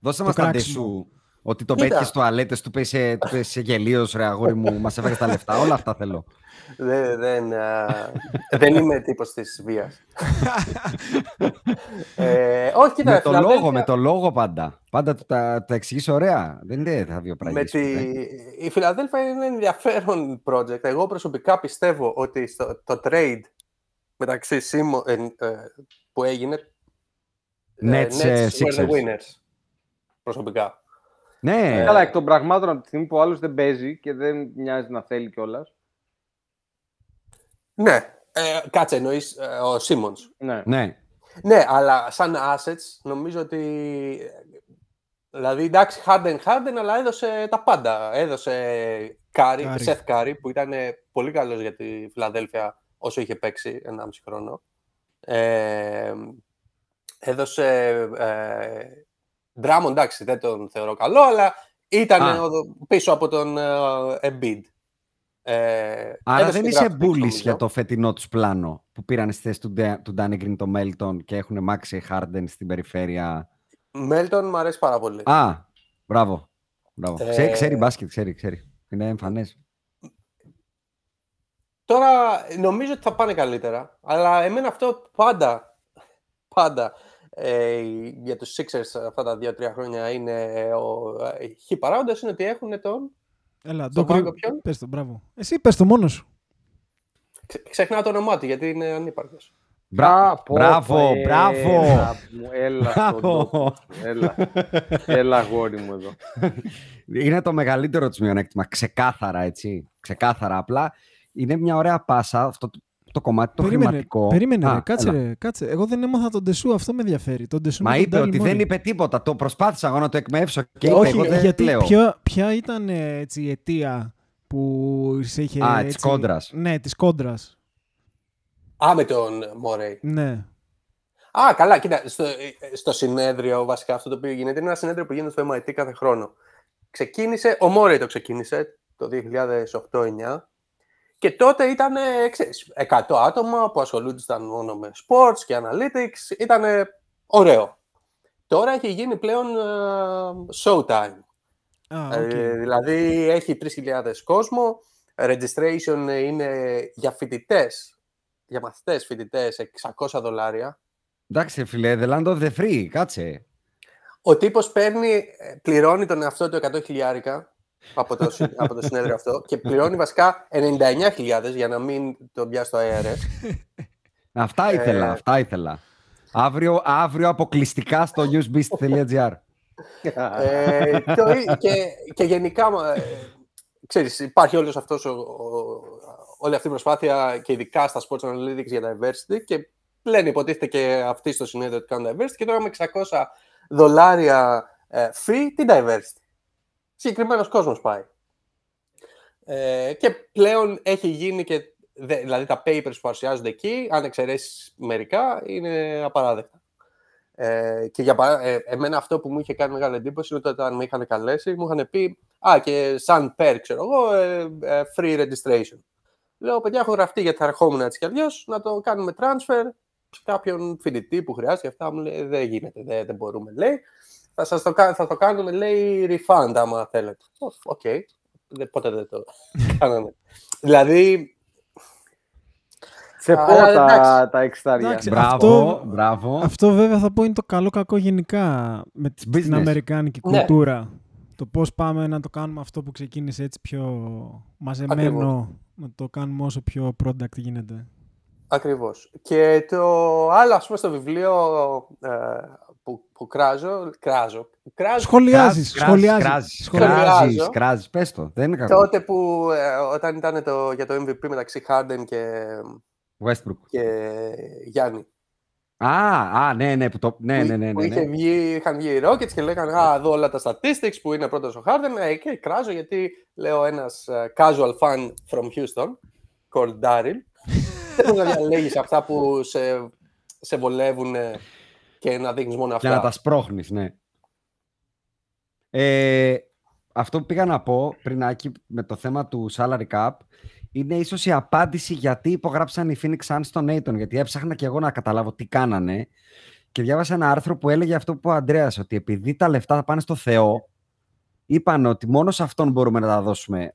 Δώσε Το μας τα κράξιμο. Σου. Ότι τον Κοίτα. πέτυχε στο αλέτες, του πέσε, του πέσε γελίος, ρε αγόρι μου, μας έφαγες τα λεφτά. Όλα αυτά θέλω. Δεν, δεν, α, δεν είμαι τύπος της βίας. ε, όχι, κοίτα, με το Φιλαδέλφια- λόγο, με το λόγο πάντα. Πάντα του τα, τα εξηγείς ωραία. Δεν είναι τα δύο Με πράγματα. τη... Η Φιλαδέλφια είναι ένα ενδιαφέρον project. Εγώ προσωπικά πιστεύω ότι στο, το trade μεταξύ Σίμω, ε, ε, που έγινε ε, Nets, ε, were the Sixers. winners. Προσωπικά. Ναι, Καλά, εκ των πραγμάτων από τη στιγμή που ο άλλος δεν παίζει και δεν μοιάζει να θέλει κιόλας. Ναι, ε, κάτσε εννοείς ε, ο Σίμονς. Ναι. ναι. Ναι, αλλά σαν assets νομίζω ότι. Δηλαδή, εντάξει, Harden, Harden, αλλά έδωσε τα πάντα. Έδωσε Curry, Curry. Seth Curry, που ήταν πολύ καλός για τη Φιλαδέλφια όσο είχε παίξει 1,5 χρόνο. Ε, έδωσε ε, Drummond, εντάξει, δεν τον θεωρώ καλό, αλλά ήταν Α. ο- πίσω από τον ε, Embiid. Ε, Άρα έδωσε δεν και είσαι draft picks, bullish νομίζω. για το φετινό τους πλάνο που πήραν στη θέση του, Ντε- του Danny Green το Melton και έχουν μάξει Harden στην περιφέρεια. Μέλτον μου αρέσει πάρα πολύ. Α, μπράβο. μπράβο. Ε, Ξέρει, ξέρει μπάσκετ, ξέρει, ξέρει. Είναι εμφανές. Τώρα νομίζω ότι θα πάνε καλύτερα. Αλλά εμένα αυτό πάντα, πάντα ε, για τους Sixers αυτά τα δύο-τρία χρόνια είναι ο ε, χι παράγοντας είναι ότι έχουν τον... Έλα, Στον το κρύ- πάγκο ποιον; Πες το, μπράβο. Εσύ πες το μόνος σου. Ξε- Ξεχνάω το όνομά του γιατί είναι ανύπαρκτος. Μπρα- Α, πω, Μπράβο, πω, μπράβο. Έλα, μου, έλα, στον Μπράβο. τόπο σου, έλα, έλα αγόρι μου εδώ. Είναι το μεγαλύτερο της μειονέκτημα. Ξεκάθαρα, έτσι. Ξεκάθαρα. Απλά είναι μια ωραία πάσα αυτό το, το κομμάτι το περίμενε, χρηματικό. περίμενε Α, ρε, κάτσε, έλα. ρε, κάτσε. Εγώ δεν έμαθα τον Τεσού, αυτό με ενδιαφέρει. Τον Τεσού Μα με τον είπε Ντάλι ότι Μόρι. δεν είπε τίποτα. Το προσπάθησα εγώ να το εκμεύσω και είπε, Όχι, εγώ δεν γιατί λέω. ποια, ποια ήταν ε, έτσι, η αιτία που σε είχε. Α, της έτσι- κόντρας. Ναι, της κόντρας. Α, με τον Μόρεϊ. Ναι. Α, καλά, κοίτα, στο, στο συνέδριο βασικά αυτό το οποίο γίνεται είναι ένα συνέδριο που γίνεται στο MIT κάθε χρόνο. Ξεκίνησε, ο Μόρεϊ το ξεκίνησε το 2008-2009 και τότε ήταν, ε, ξέρεις, 100 άτομα που ασχολούνταν μόνο με sports και analytics, ήταν ωραίο. Τώρα έχει γίνει πλέον ε, showtime. Α, Ε, οκ. δηλαδή έχει 3.000 κόσμο, registration είναι για φοιτητές, για μαθητές φοιτητές 600 δολάρια. Εντάξει, φίλε, the land of the free. Κάτσε. Ο τύπος παίρνει, ε, πληρώνει τον εαυτό του 100 χιλιάρικα από το, συ- από το συνέδριο αυτό και πληρώνει βασικά 99.000 για να μην τον πιάσει το ARS. Αυτά ήθελα, Ε, αυτά ήθελα. Αύριο, αύριο αποκλειστικά στο newsbeast.gr. ε, το ί- και, και γενικά, μα, ε, ξέρεις, υπάρχει όλος αυτός ο, ο- όλη αυτή η προσπάθεια και ειδικά στα sports analytics για diversity και λένε υποτίθεται και αυτοί στο συνέδριο ότι κάνουν diversity και τώρα με 600 δολάρια ε, fee, τι diversity; Συγκεκριμένος κόσμος πάει. Ε, και πλέον έχει γίνει και, δε- δηλαδή τα papers που παρουσιάζονται εκεί, αν εξαιρέσεις μερικά, είναι απαράδεκτα. Ε, και για παρά... ε, εμένα αυτό που μου είχε κάνει μεγάλη εντύπωση είναι ότι όταν με είχαν καλέσει, μου είχαν πει «Α, και σαν perk, ξέρω εγώ, ε, ε, free registration». Λέω, παιδιά, έχω γραφτεί γιατί θα ερχόμουν έτσι κι αλλιώς, να το κάνουμε transfer σε κάποιον φοιτητή που χρειάζεται. Αυτά μου λέει, δεν γίνεται, δεν, δεν μπορούμε, λέει. Θα, σας το, κα- θα το κάνουμε, λέει, refund, άμα θέλετε. Ω, Οκ. Δεν- Ποτέ δεν το κάνανε. δηλαδή, Σε Αλλά, πω τα, εντάξει. τα εξτάρια. Εντάξει, Μπράβο, αυτό- μπράβο. Αυτό βέβαια θα πω είναι το καλό κακό γενικά με την business. αμερικάνικη Ναι. κουλτούρα. Το πώς πάμε να το κάνουμε αυτό που ξεκίνησε έτσι πιο μαζεμένο, Ακριβώς. να το κάνουμε όσο πιο product γίνεται. Ακριβώς. Και το άλλο, ας πούμε, στο βιβλίο ε, που, που κράζω, κράζω, κράζω Σχολιάζεις, Κράζεις, σχολιάζεις. κράζεις, σχολιάζεις. κράζεις, Σχολιάζω. κράζεις. Πες το, δεν είναι κακό. τότε που ε, όταν ήταν το, για το MVP μεταξύ Harden και, Westbrook. και Γιάννη. Α, α, ναι, ναι, που το... ναι, που, ναι, ναι, που ναι, είχε ναι. βγει, είχαν βγει οι Rockets και λέγανε Α, εδώ όλα τα statistics που είναι πρώτος ο Harden. Ε, και κράζω γιατί λέω ένας ε, casual fan from Houston, called Daryl. Δεν μπορεί να διαλέγεις αυτά που σε, σε βολεύουν και να δείχνεις μόνο Και αυτά. να τα σπρώχνεις, ναι. Ε, αυτό που πήγα να πω πριν Άκη, με το θέμα του salary cap είναι ίσως η απάντηση γιατί υπογράψαν οι Phoenix Suns στον Aiton. Γιατί έψαχνα και εγώ να καταλάβω τι κάνανε και διάβασα ένα άρθρο που έλεγε αυτό που είπε ο Ανδρέας ότι επειδή τα λεφτά θα πάνε στο Θεό είπαν ότι μόνο σε αυτόν μπορούμε να τα δώσουμε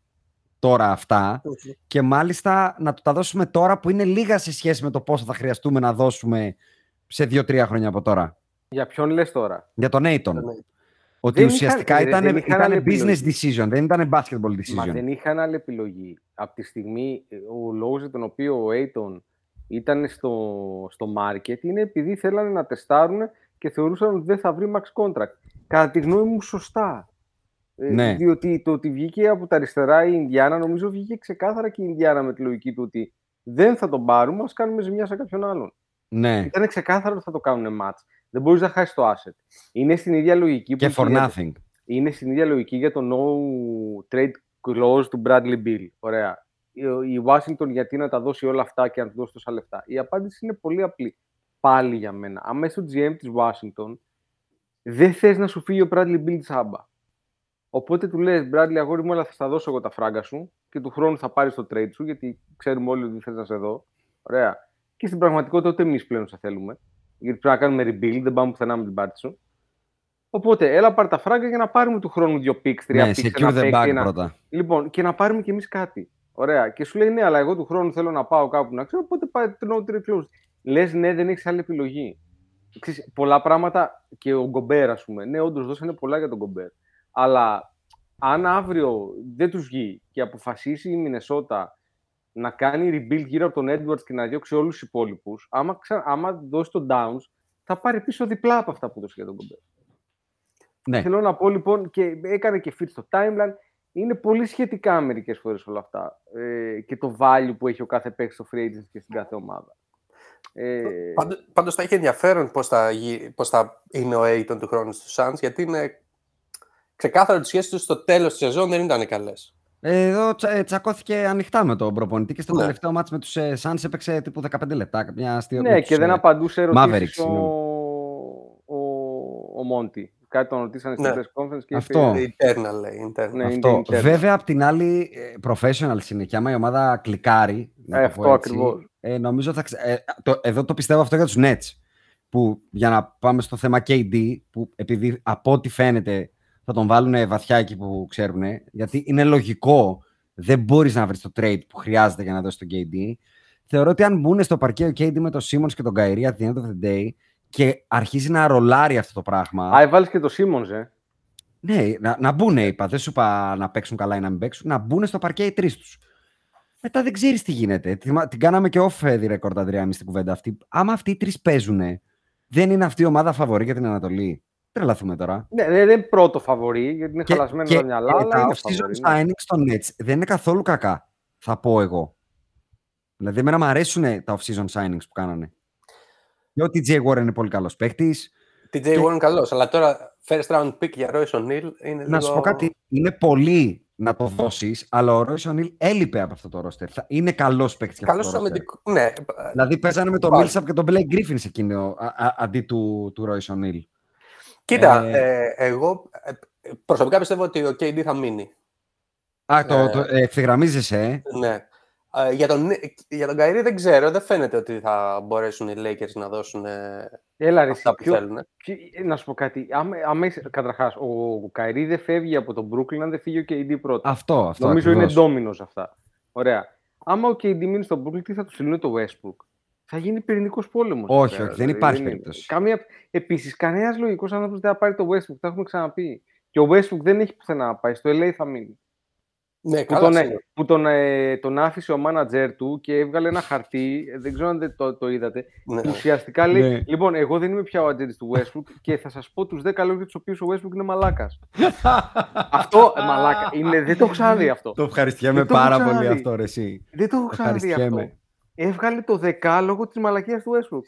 τώρα αυτά και μάλιστα να του τα δώσουμε τώρα που είναι λίγα σε σχέση με το πόσο θα χρειαστούμε να δώσουμε σε δύο-τρία χρόνια από τώρα. Για ποιον λες τώρα; Για τον Aiton. Ναι. Ότι Δεν ουσιαστικά είχαν- ρε, ήταν, δεν είχαν ήταν άλλη business επιλογή. decision, δεν ήταν basketball decision. Μα δεν είχαν άλλη επιλογή. Από τη στιγμή, ε, ο λόγος για τον οποίο ο Aiton ήταν στο, στο market είναι επειδή θέλανε να τεστάρουν και θεωρούσαν ότι δεν θα βρει max contract. Κατά τη γνώμη μου σωστά. Ε, Ναι. Διότι το ότι βγήκε από τα αριστερά η Ινδιάνα, νομίζω βγήκε ξεκάθαρα και η Ινδιάνα με τη λογική του ότι δεν θα τον πάρουμε, ας κάνουμε ζημιά σε κάποιον άλλον. Ναι, Ήταν ξεκάθαρο ότι θα το κάνουν match. Δεν μπορείς να χάσεις το asset. Είναι στην ίδια λογική και που for για- nothing. είναι στην ίδια λογική για το no trade clause του Bradley Bill. Ωραία. Η- Η Washington γιατί να τα δώσει όλα αυτά και να του δώσει τόσα λεφτά. Η απάντηση είναι πολύ απλή. Πάλι για μένα. Αν είσαι στο GM της Washington, δεν θες να σου φύγει ο Bradley Bill τσάμπα. Οπότε του λες, Bradley, αγόρι μου, αλλά θα στα δώσω εγώ τα φράγκα σου και του χρόνου θα πάρεις το trade σου, γιατί ξέρουμε όλοι ότι θες να σε δω. Ωραία. Και στην πραγματικότητα ούτε εμείς πλέον σε θέλουμε. Γιατί πρέπει να κάνουμε rebuild, δεν πάμε πουθενά με την πάρτι σου. Οπότε, έλα πάρει τα φράγκα για να πάρουμε του χρόνου δύο picks, τρία Ναι, picks, secure ένα the παίκτη, bag ένα- πρώτα. Λοιπόν, και να πάρουμε κι εμείς κάτι. Ωραία. Και σου λέει ναι, αλλά εγώ του χρόνου θέλω να πάω κάπου να ξέρω, οπότε πάει το no trade clause. Λες ναι, δεν έχεις άλλη επιλογή. Ξέρεις, πολλά πράγματα και ο Γκομπέρ, ας πούμε. Ναι, όντως δώσανε πολλά για τον Γκομπέρ. Αλλά αν αύριο δεν τους βγει και αποφασίσει η Μινεσότα να κάνει rebuild γύρω από τον Edwards και να διώξει όλους τους υπόλοιπους, άμα, ξα... άμα δώσει τον Downs, θα πάρει πίσω διπλά από αυτά που δώσει για τον Gobert. Ναι. Θέλω να πω λοιπόν και έκανε και fit στο timeline. Είναι πολύ σχετικά μερικές φορές όλα αυτά. Ε, και το value που έχει ο κάθε παίκτης στο free agency και στην κάθε ομάδα. Ε, Πάντως, πάντως θα έχει ενδιαφέρον πώς θα, γι- πώς θα είναι ο Aiton του χρόνου στους Suns, γιατί είναι ξεκάθαρο ότι οι σχέσεις τους στο τέλος της σεζόν δεν ήταν καλές. Ε, Εδώ τσα- ε, τσακώθηκε ανοιχτά με τον προπονητή και στο Ναι. τελευταίο μάτς με τους ε, Suns έπαιξε τύπου 15 λεπτά. Μια αστείο, ναι, με και τους, δεν ε, απαντούσε Mavericks, ερωτήσεις ο, συγγνώμη. ο, ο Μόντι. Κάτι τον ρωτήσανε στην Ναι. press conference και Αυτό. είπε, Internal λέει, internal. Ναι, Αυτό. είναι internal. Βέβαια, απ' την άλλη, ε, professional είναι και άμα η ομάδα κλικάρει. να Ε, το αυτό πω έτσι, ακριβώς. Ε, νομίζω θα. ξε- ε, το, εδώ το πιστεύω αυτό για τους Nets. Που για να πάμε στο θέμα KD, που επειδή από ό,τι φαίνεται θα τον βάλουν βαθιά εκεί που ξέρουν, γιατί είναι λογικό, δεν μπορείς να βρεις το trade που χρειάζεται για να δώσεις τον KD. Θεωρώ ότι αν μπουν στο παρκέ ο KD με τον Simmons και τον Kyrie at the end of the day και αρχίζει να ρολάρει αυτό το πράγμα. Α, έβαλες και το Σίμονς, ε. Ναι, να, να μπουν, είπα. Δεν σου είπα να παίξουν καλά ή να μην παίξουν. Να μπουν στο παρκέ οι τρεις τους. Μετά δεν ξέρεις τι γίνεται. Θυμα- Την κάναμε και off the record, Αντρέα, εμείς στην κουβέντα αυτή. Άμα αυτοί οι τρεις παίζουν, δεν είναι αυτή η ομάδα φαβορή για την Ανατολή. Τρελαθούμε τώρα. Ναι, δεν δεν είναι πρώτο φαβορή, γιατί είναι χαλασμένο τα μυαλά, ε, αλλά τα είναι off-season φαβορή. ναι. signings των Nets δεν είναι καθόλου κακά, θα πω εγώ. Δηλαδή, εμένα μου αρέσουν τα off-season signings που κάνανε. Και ο TJ Warren είναι πολύ καλός παίκτης. TJ Και- Warren καλός, αλλά τώρα first round pick για Royce O'Neal είναι Να σου πω κάτι, είναι πολύ να το δώσεις, αλλά ο Royce O'Neal έλειπε από αυτό το ρόστερ. Θα- Είναι καλός παίκτης για αυτό Καλός το roster. αμυντικό. Ναι, Δηλαδή παίζανε με τον Πάλι. Millsap και τον Blake Griffin σε εκείνο α- α- αντί του, του Royce O'Neal. Κοίτα, Ε, ε, εγώ ε, προσωπικά πιστεύω ότι ο KD θα μείνει. Α, το, Ε, το, ε, ευθυγραμμίζεσαι, ε. Ναι. Ε, για, τον, για τον Kyrie δεν ξέρω, δεν φαίνεται ότι θα μπορέσουν οι Lakers να δώσουν ε, Έλα, ρε, αυτά εσύ, που ποιο- θέλουν. ποιο- να σου πω κάτι. Άμα, άμα είσαι, καταρχάς, ο Καϊρή δεν φεύγει από τον Brooklyn αν δεν φύγει ο KD πρώτα. Αυτό, αυτό. Νομίζω ακριβώς. είναι ντόμινος αυτά. Ωραία. Άμα ο KD μείνει στον Brooklyn, τι θα του στείλουν το Westbrook; Θα γίνει πυρηνικός πόλεμος. Όχι, όχι, δεν υπάρχει περίπτωση. Καμία... Επίσης, κανένας λογικός άνθρωπος δεν θα πάρει το Westbrook. Τα έχουμε ξαναπεί. Και ο Westbrook δεν έχει πουθενά να πάει. Στο LA θα μείνει. Ναι, Που, καλά, τον, σίγουρα. που τον, ε, τον άφησε ο μάνατζερ του και έβγαλε ένα χαρτί. ε, Δεν ξέρω αν δεν το, το είδατε. Ναι. Που ουσιαστικά λέει: Ναι. Λοιπόν, εγώ δεν είμαι πια ο ατζέντη του Westbrook και θα σας πω τους 10 λόγου τους οποίους ο Westbrook είναι μαλάκας. αυτό, ε, μαλάκα. Είναι, δεν το έχω ξαναδεί αυτό. Το ευχαριστιέμαι Δεν το έχω πάρα πολύ ξαναδεί. αυτό, ρε, εσύ. Δεν το έχω ξαναδεί αυτό. Ευχαριστιέμαι. Έβγαλε το δεκάλογο της μαλακίας του Westbrook.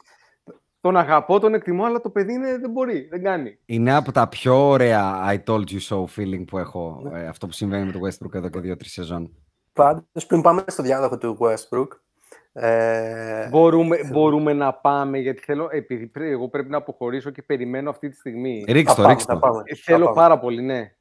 Τον αγαπώ, τον εκτιμώ, αλλά το παιδί είναι, δεν μπορεί, δεν κάνει. Είναι από τα πιο ωραία I told you so feeling που έχω. ε, αυτό που συμβαίνει με το Westbrook εδώ και δύο-τρεις σεζόν. Πάντως, πριν πάμε στο διάδοχο του Westbrook, ε, Μπορούμε, μπορούμε να πάμε, γιατί θέλω, επειδή πρέ- εγώ πρέπει να αποχωρήσω και περιμένω αυτή τη στιγμή. Ρίξ θα το, πάμε, ρίξ θα το. πάμε. Ε, θα Θέλω πάμε. πάρα πολύ, ναι.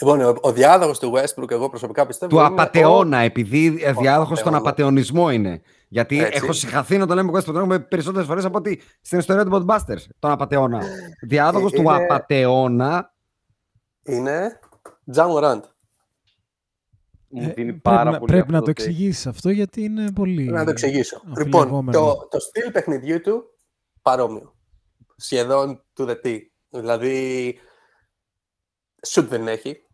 Λοιπόν, ο, ο διάδοχος του Westbrook, εγώ προσωπικά πιστεύω. Του είναι απατεώνα, επειδή ε, διάδοχος στον απατεώνα. απατεωνισμό είναι. Γιατί Έτσι. έχω συγχαθεί να το λέμε Westbrook τον έχουμε περισσότερες φορές από ότι στην ιστορία του Podbusters. Τον απατεώνα. Διάδοχος Ε, του είναι- απατεώνα. Ο, είναι Τζα Morant. Μου Ε, δίνει πρέπει πάρα να, πολύ πρέπει αυτό να το take. εξηγήσεις αυτό γιατί είναι πολύ. Να το εξηγήσω. Λοιπόν, αμφιλεγόμενο. το, το στυλ παιχνιδιού του παρόμοιο. Σχεδόν to the T. Δηλαδή, σουτ δεν έχει.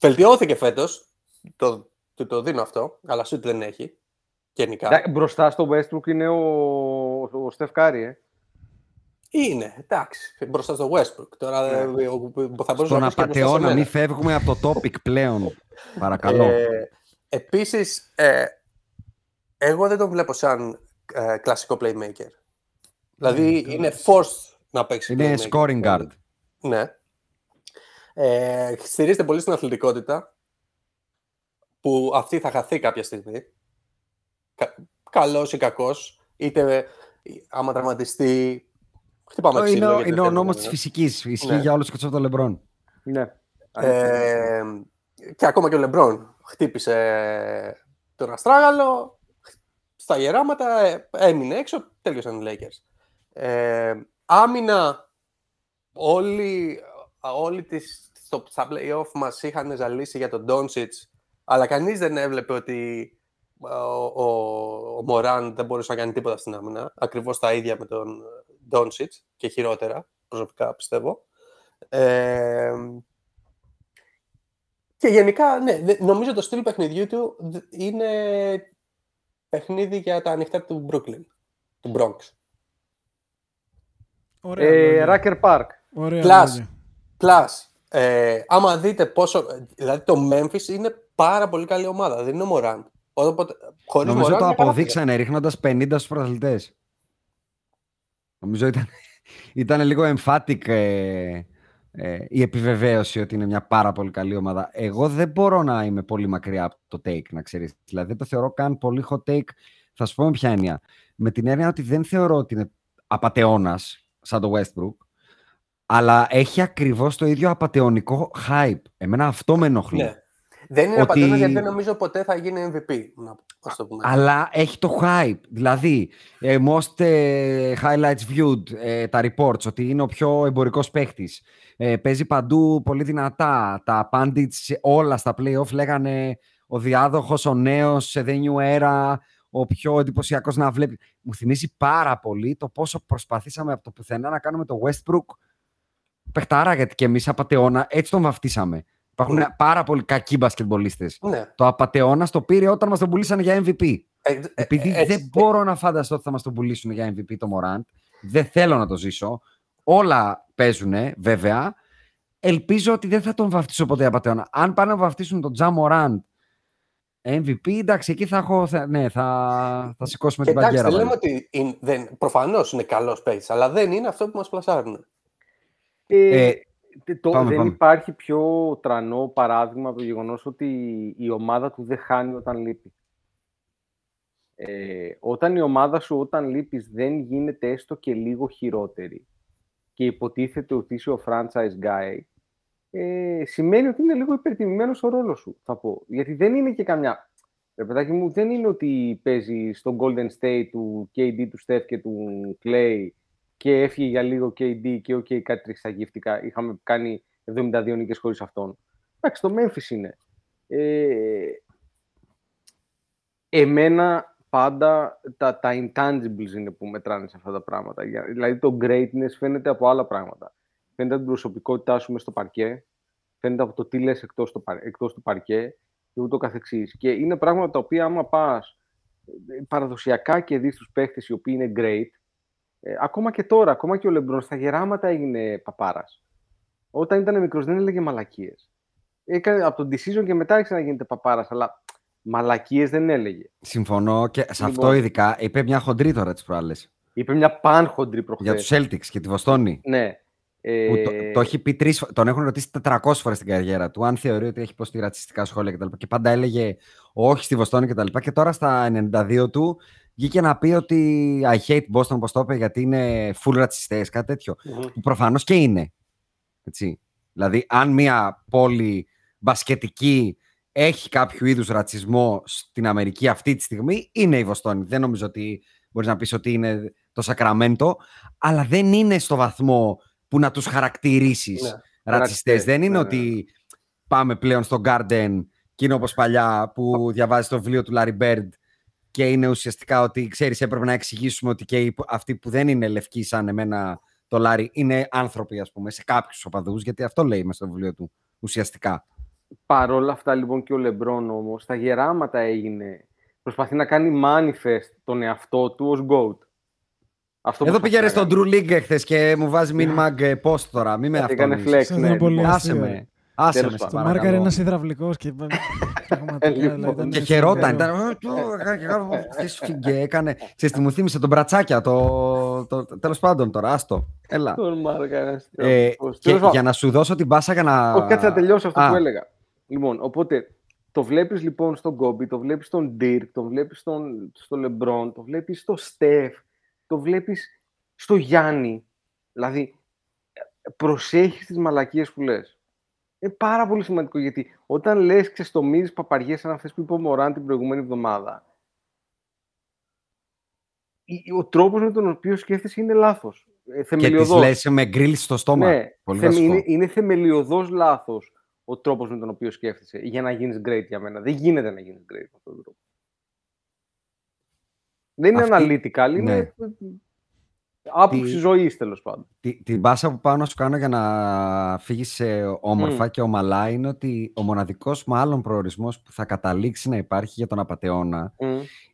Βελτιώθηκε φέτος. Το, του το δίνω αυτό, αλλά σουτ δεν έχει. Γενικά. Εντάξει, Μπροστά στο Westbrook είναι ο, ο Στεφ Κάρι, ε. Είναι, εντάξει, μπροστά στο Westbrook. Τώρα Ναι. ε, ο- ο- θα μπορούσε Στον να πεις και μπροστά σε απατεώνα, μένα. μην φεύγουμε από το topic πλέον. Παρακαλώ. Ε, επίσης, ε, εγώ δεν τον βλέπω σαν ε, κλασικό playmaker. Δηλαδή, είναι forced να παίξει είναι playmaker. scoring guard. Ναι. Ε, στηρίζεται πολύ στην αθλητικότητα, που αυτή θα χαθεί κάποια στιγμή. Κα, καλός ή κακός, είτε άμα τραυματιστεί, χτυπάμε είναι ξύλο. ο, γιατί είναι δεν ο θέλουμε, νόμος ναι. της φυσικής. Ισχύει Ναι. για όλους και από τον Λεμπρόν. Ναι. Ε, και ακόμα και ο Λεμπρόν χτύπησε τον Αστράγαλο, στα γεράματα, ε, έμεινε έξω, τέλειωσαν οι Lakers. Ε, άμυνα, όλοι, όλοι τις, στο, στα play-off μας είχαν ζαλίσει για τον Doncic, αλλά κανείς δεν έβλεπε ότι ε, ο, ο, ο Μωράν δεν μπορούσε να κάνει τίποτα στην άμυνα. Ακριβώς τα ίδια με τον Doncic και χειρότερα, προσωπικά πιστεύω. Ε, και γενικά, ναι, δε- νομίζω το στυλ παιχνιδιού του δ- είναι παιχνίδι για τα ανοιχτά του Brooklyn, του Bronx. Ωραία. Ε, λόγια. Ράκερ Πάρκ. Ωραία. Plus, λόγια. Plus ε, άμα δείτε πόσο. Δηλαδή το Memphis είναι πάρα πολύ καλή ομάδα. Δεν είναι ο Morant. Οπότε, χωρίς Νομίζω Morant το είναι καλά αποδείξανε ρίχνοντας 50 στους πρωταθλητές. Νομίζω ήταν, ήταν λίγο emphatic ε, ε, η επιβεβαίωση ότι είναι μια πάρα πολύ καλή ομάδα. Εγώ δεν μπορώ να είμαι πολύ μακριά από το take, να ξέρεις. Δηλαδή δεν το θεωρώ καν πολύ hot take. Θα σου πω με ποια έννοια. Με την έννοια ότι δεν θεωρώ ότι είναι απατεώνας σαν το Westbrook, αλλά έχει ακριβώς το ίδιο απατεωνικό hype. Εμένα αυτό με ενοχλεί. Ναι. Δεν είναι Ότι- απαντώνα γιατί δεν νομίζω ποτέ θα γίνει MVP. Να ας το πούμε. Αλλά έχει το hype. Δηλαδή, ε, most ε, highlights viewed, ε, τα reports, ότι είναι ο πιο εμπορικός παίχτης. Ε, παίζει παντού πολύ δυνατά. Τα pundits σε όλα στα play-off λέγανε ο διάδοχος, ο νέος, σε the new era, ο πιο εντυπωσιακός να βλέπει. Μου θυμίζει πάρα πολύ το πόσο προσπαθήσαμε από το πουθενά να κάνουμε το Westbrook παιχτάρα, γιατί και εμείς απατεώνα έτσι τον βαφτίσαμε. Υπάρχουν Ναι. πάρα πολλοί κακοί μπασκετμπολίστες. Ναι. Το απατεώνα το πήρε όταν μας τον πουλήσανε για MVP. Ε, ε, Επειδή έτσι. δεν μπορώ να φανταστώ ότι θα μας τον πουλήσουν για MVP το Morant, δεν θέλω να το ζήσω. Όλα παίζουν, βέβαια. Ελπίζω ότι δεν θα τον βαφτίσω ποτέ απατεώνα. Αν πάνε να βαφτίσουν τον Τζα Morant MVP, εντάξει, εκεί θα έχω. θα- ναι, θα, θα σηκώσουμε Και την εντάξει, παγκέρα. δεν λέμε πάλι. ότι είναι, δεν, προφανώς είναι καλός παίκτης, αλλά δεν είναι αυτό που μας πλασάρουν. Ε, Ε, το, πάμε, δεν πάμε. υπάρχει πιο τρανό παράδειγμα από το γεγονός ότι η ομάδα του δεν χάνει όταν λείπει. Ε, όταν η ομάδα σου όταν λείπεις δεν γίνεται έστω και λίγο χειρότερη και υποτίθεται ότι είσαι ο franchise guy, ε, σημαίνει ότι είναι λίγο υπερτιμημένος ο ρόλος σου, θα πω. Γιατί δεν είναι και καμιά... Ρε παιδάκι μου, δεν είναι ότι παίζει στο Golden State του KD, του Steph και του Clay και έφυγε για λίγο KD και OK, κάτι τριχισταγύφτηκα. Είχαμε κάνει 72 νίκες χωρίς αυτόν. Εντάξει, το Memphis είναι. Ε, εμένα πάντα τα, τα intangibles είναι που μετράνε σε αυτά τα πράγματα. Για- Δηλαδή το greatness φαίνεται από άλλα πράγματα. Φαίνεται από την προσωπικότητά σου μες στο παρκέ, φαίνεται από το τι λες εκτός, το, παρ- εκτός του παρκέ και ούτω καθεξής. Και είναι πράγματα τα οποία άμα πας ε, παραδοσιακά και δεις τους παίχτες οι οποίοι είναι great, ε, ακόμα και τώρα, ακόμα και ο Λεμπρόν στα γεράματα έγινε παπάρας. Όταν ήταν μικρός δεν έλεγε μαλακίες. Έκανε, από τον decision και μετά άρχισε να γίνεται παπάρας, αλλά μαλακίες δεν έλεγε. Συμφωνώ και σε αυτό Λοιπόν. ειδικά είπε μια χοντρή τώρα τις προάλλες. Είπε μια πάνχοντρη προχθές. Για τους Celtics και τη Βοστόνη. Ναι. Ε, Που το, το έχει πει τρεις, φο- τον έχουν ρωτήσει 400 φορές στην καριέρα του, αν θεωρεί ότι έχει υποστεί ρατσιστικά σχόλια κτλ. Και πάντα έλεγε όχι στη Βοστόνη κτλ. Και, και τώρα στα 92 του βγήκε να πει ότι I hate Boston, όπως το είπε, γιατί είναι full ρατσιστές, κάτι τέτοιο. Μμμ. Που προφανώς και είναι. Έτσι. Δηλαδή, αν μια πόλη μπασκετική έχει κάποιο είδους ρατσισμό στην Αμερική αυτή τη στιγμή, είναι η Βοστόνη. Δεν νομίζω ότι μπορείς να πεις ότι είναι το Σακραμέντο, αλλά δεν είναι στο βαθμό που να τους χαρακτηρίσεις Ναι. ρατσιστές. Ρατσιστές, Δεν είναι ναι, ότι πάμε πλέον στο Garden και είναι όπως παλιά που διαβάζει το βιβλίο του Larry Bird και είναι ουσιαστικά ότι, ξέρεις, έπρεπε να εξηγήσουμε ότι και οι- αυτοί που δεν είναι λευκοί σαν εμένα το Larry είναι άνθρωποι, ας πούμε, σε κάποιους οπαδούς, γιατί αυτό λέει μες στο βιβλίο του, ουσιαστικά. Παρ' όλα αυτά λοιπόν και ο Λεμπρόν όμως στα γεράματα έγινε. Προσπαθεί να κάνει manifest τον εαυτό του ως GOAT. Αυτό Εδώ προσπαθεί πήγαινε να στον κάνει. Drew League χθε και μου βάζει min mag ε, post τώρα. Μη με Έκανε αυτό. flex, Αυτό ναι. ήταν πολύ λοιπόν. Άσε αστείο. με. Άσε Τέλος με, σε πάντων. Το μάρκαρε παρακαλώ. ένας υδραυλικός και. πραγματικά, Λοιπόν, δηλαδή, ήταν Και σιδερό. χαιρόταν. Ήταν. Και έκανε. Ξέρεις τι μου θύμισε τον Μπρατσάκια. Το, το, Τέλος πάντων τώρα, άστο. Έλα. Τον μάρκαρε. Ε, Πώς. και Τέλος για να σου δώσω την πάσα για να. Όχι, κάτσε να τελειώσω αυτό Α, που έλεγα. Λοιπόν, οπότε το βλέπεις λοιπόν στον Κόμπι, το βλέπεις στον Dirk, το βλέπεις στον, στο Λεμπρόν, το βλέπεις στο Στεφ, το βλέπεις στο Γιάννη. Δηλαδή, ε, προσέχεις τις μαλακίες που λες. Είναι πάρα πολύ σημαντικό γιατί όταν λες ξεστομίζεις παπαριές σαν αυτές που είπε ο Μωράν την προηγούμενη εβδομάδα, η- ο τρόπος με τον οποίο σκέφτεσαι είναι λάθος. Ε, Και τις θεμελιωδώς. λες με γκριλ στο στόμα. Ναι, Πολύ θεμ- βασικό. είναι, είναι θεμελιωδώς λάθος ο τρόπος με τον οποίο σκέφτεσαι για να γίνεις great για μένα. Δεν γίνεται να γίνεις great με αυτόν τον τρόπο. Δεν είναι Αυτή- analytical, είναι... Άποψη ζωής τέλος πάντων. Τη, την πάσα που πάω να σου κάνω για να φύγεις όμορφα και ομαλά είναι ότι ο μοναδικός μάλλον προορισμός που θα καταλήξει να υπάρχει για τον απαταιώνα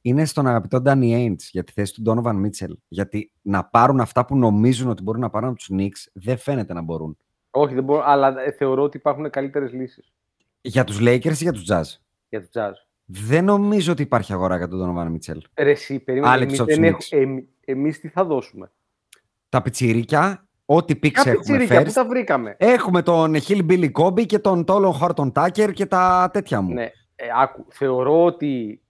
είναι στον αγαπητό Ντάνι Έιντς για τη θέση του Ντόνοβαν Μίτσελ. Γιατί να πάρουν αυτά που νομίζουν ότι μπορούν να πάρουν από τους Νίξ δεν φαίνεται να μπορούν. Όχι, δεν μπορώ, αλλά ε, θεωρώ ότι υπάρχουν καλύτερες λύσεις. Για τους Lakers ή για τους Jazz; Για τους Jazz. Δεν νομίζω ότι υπάρχει αγορά για τον Donovan Μίτσελ. Ρε εσύ, περίμενε. Εμείς, εμείς τι θα δώσουμε; Τα πιτσιρίκια, ό,τι πήξε έχουμε φέρει. Πού τα βρήκαμε; Έχουμε τον Χιλ Μπίλι Κόμπι και τον Τόλον Χόρτον Τάκερ και τα τέτοια μου. Ναι, ε, άκου, θεωρώ ότι...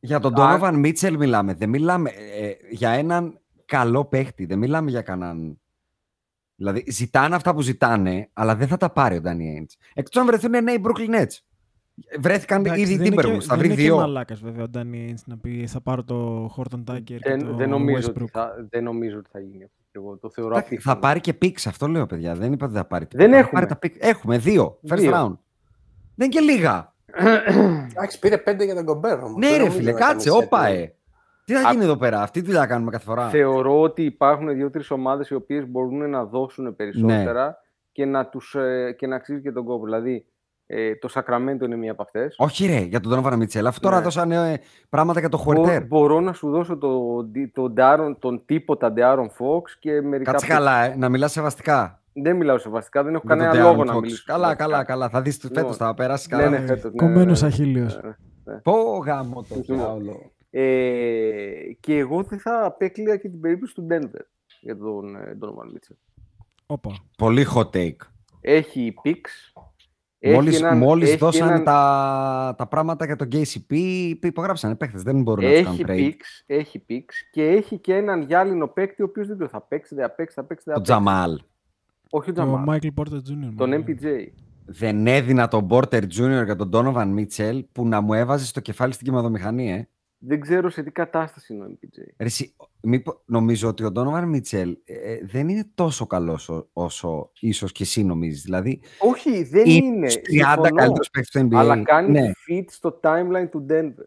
Για τον Donovan Μίτσελ μιλάμε. Δεν μιλάμε ε, για έναν καλό παίχτη. Δεν μιλάμε για κανέναν... Δηλαδή, ζητάνε αυτά που ζητάνε, αλλά δεν θα τα πάρει ο Ντάνι Έιντς. Εκτός αν βρεθούν νέοι Brooklyn Nets. Βρέθηκαν Εντάξει, ήδη οι Timberwolves. Θα βρει δεν δύο. Είναι μαλάκας βέβαια ο Ντάνι να πει θα πάρω το Χόρτον Τάκερ. Δεν, το δεν, νομίζω Westbrook. ότι θα, δεν νομίζω ότι θα γίνει αυτό. Εγώ το θεωρώ Εντάξει, απίθανο. θα πάρει και πίξ, αυτό λέω παιδιά. Δεν είπα ότι θα πάρει. Δεν Θα έχουμε. πάρει τα picks. Έχουμε δύο. First Δύο. round. Δεν είναι και λίγα. Εντάξει, πήρε πέντε για τον Κομπέρ όμως. ναι, Δεν ρε νομίζω φίλε, να κάνει κάτσε, set. όπα, ε. Τι θα Α- γίνει εδώ πέρα, αυτή τη δουλειά κάνουμε κάθε φορά; Θεωρώ ότι υπάρχουν δύο-τρεις ομάδες οι οποίες μπορούν να δώσουν περισσότερα Ναι. και, να τους, ε, και να αξίζει και τον κόπο. Δηλαδή, ε, το Σακραμέντο είναι μία από αυτές. Όχι, ρε, για τον Donovan Mitchell. Αυτό τώρα Ναι. δώσανε ε, πράγματα για το Χουερτέρ. μπορώ να σου δώσω το, το, Darren- τον τίποτα Ντεάρον Fox και μερικά. Κάτσε picks. καλά, ε, να μιλάς σεβαστικά. Δεν μιλάω σεβαστικά, δεν έχω για τον κανένα De'Aaron λόγο να Fox. μιλήσω. Καλά, σεβαστικά. καλά, καλά. Θα δεις Λοιπόν, φέτος, θα περάσεις Ναι, καλά. ναι, φέτος, ναι, Κομμένος ναι, ναι. αχίλιος. Πω γάμο το Λοιπόν, διάολο. Ε, και εγώ δεν θα απέκλεια και την περίπτωση του Denver για τον ε, Donovan Mitchell. Όπα. Πολύ hot take. Έχει picks. Έχει Μόλις, έναν- μόλις έχει δώσανε έναν- τα, τα πράγματα για τον KCP, υπογράψανε παίχτες, δεν μπορούν να τους Έχει κάνουν trade. picks, έχει picks και έχει και έναν γυάλινο παίκτη ο οποίος δεν το θα παίξει, δεν θα παίξει, θα παίξει, δεν θα Το παίξει. Τζαμάλ. Όχι ο Το Τζαμάλ, Michael Porter Jr. τον μάλλον. MPJ. Δεν έδινα τον Porter Jr. για τον Donovan Mitchell που να μου έβαζε στο κεφάλι στην κυμαδομηχανή, ε. Δεν ξέρω σε τι κατάσταση είναι ο MPJ. Ρε, εσύ, μήπω- νομίζω ότι ο Donovan Mitchell ε, δεν είναι τόσο καλός ό- όσο ίσως και εσύ νομίζεις. Δηλαδή, Όχι, δεν είναι είναι. στους 30 συμφωνώ. καλύτερους παίκτες του NBA. Αλλά κάνει Ναι. fit στο timeline του Denver.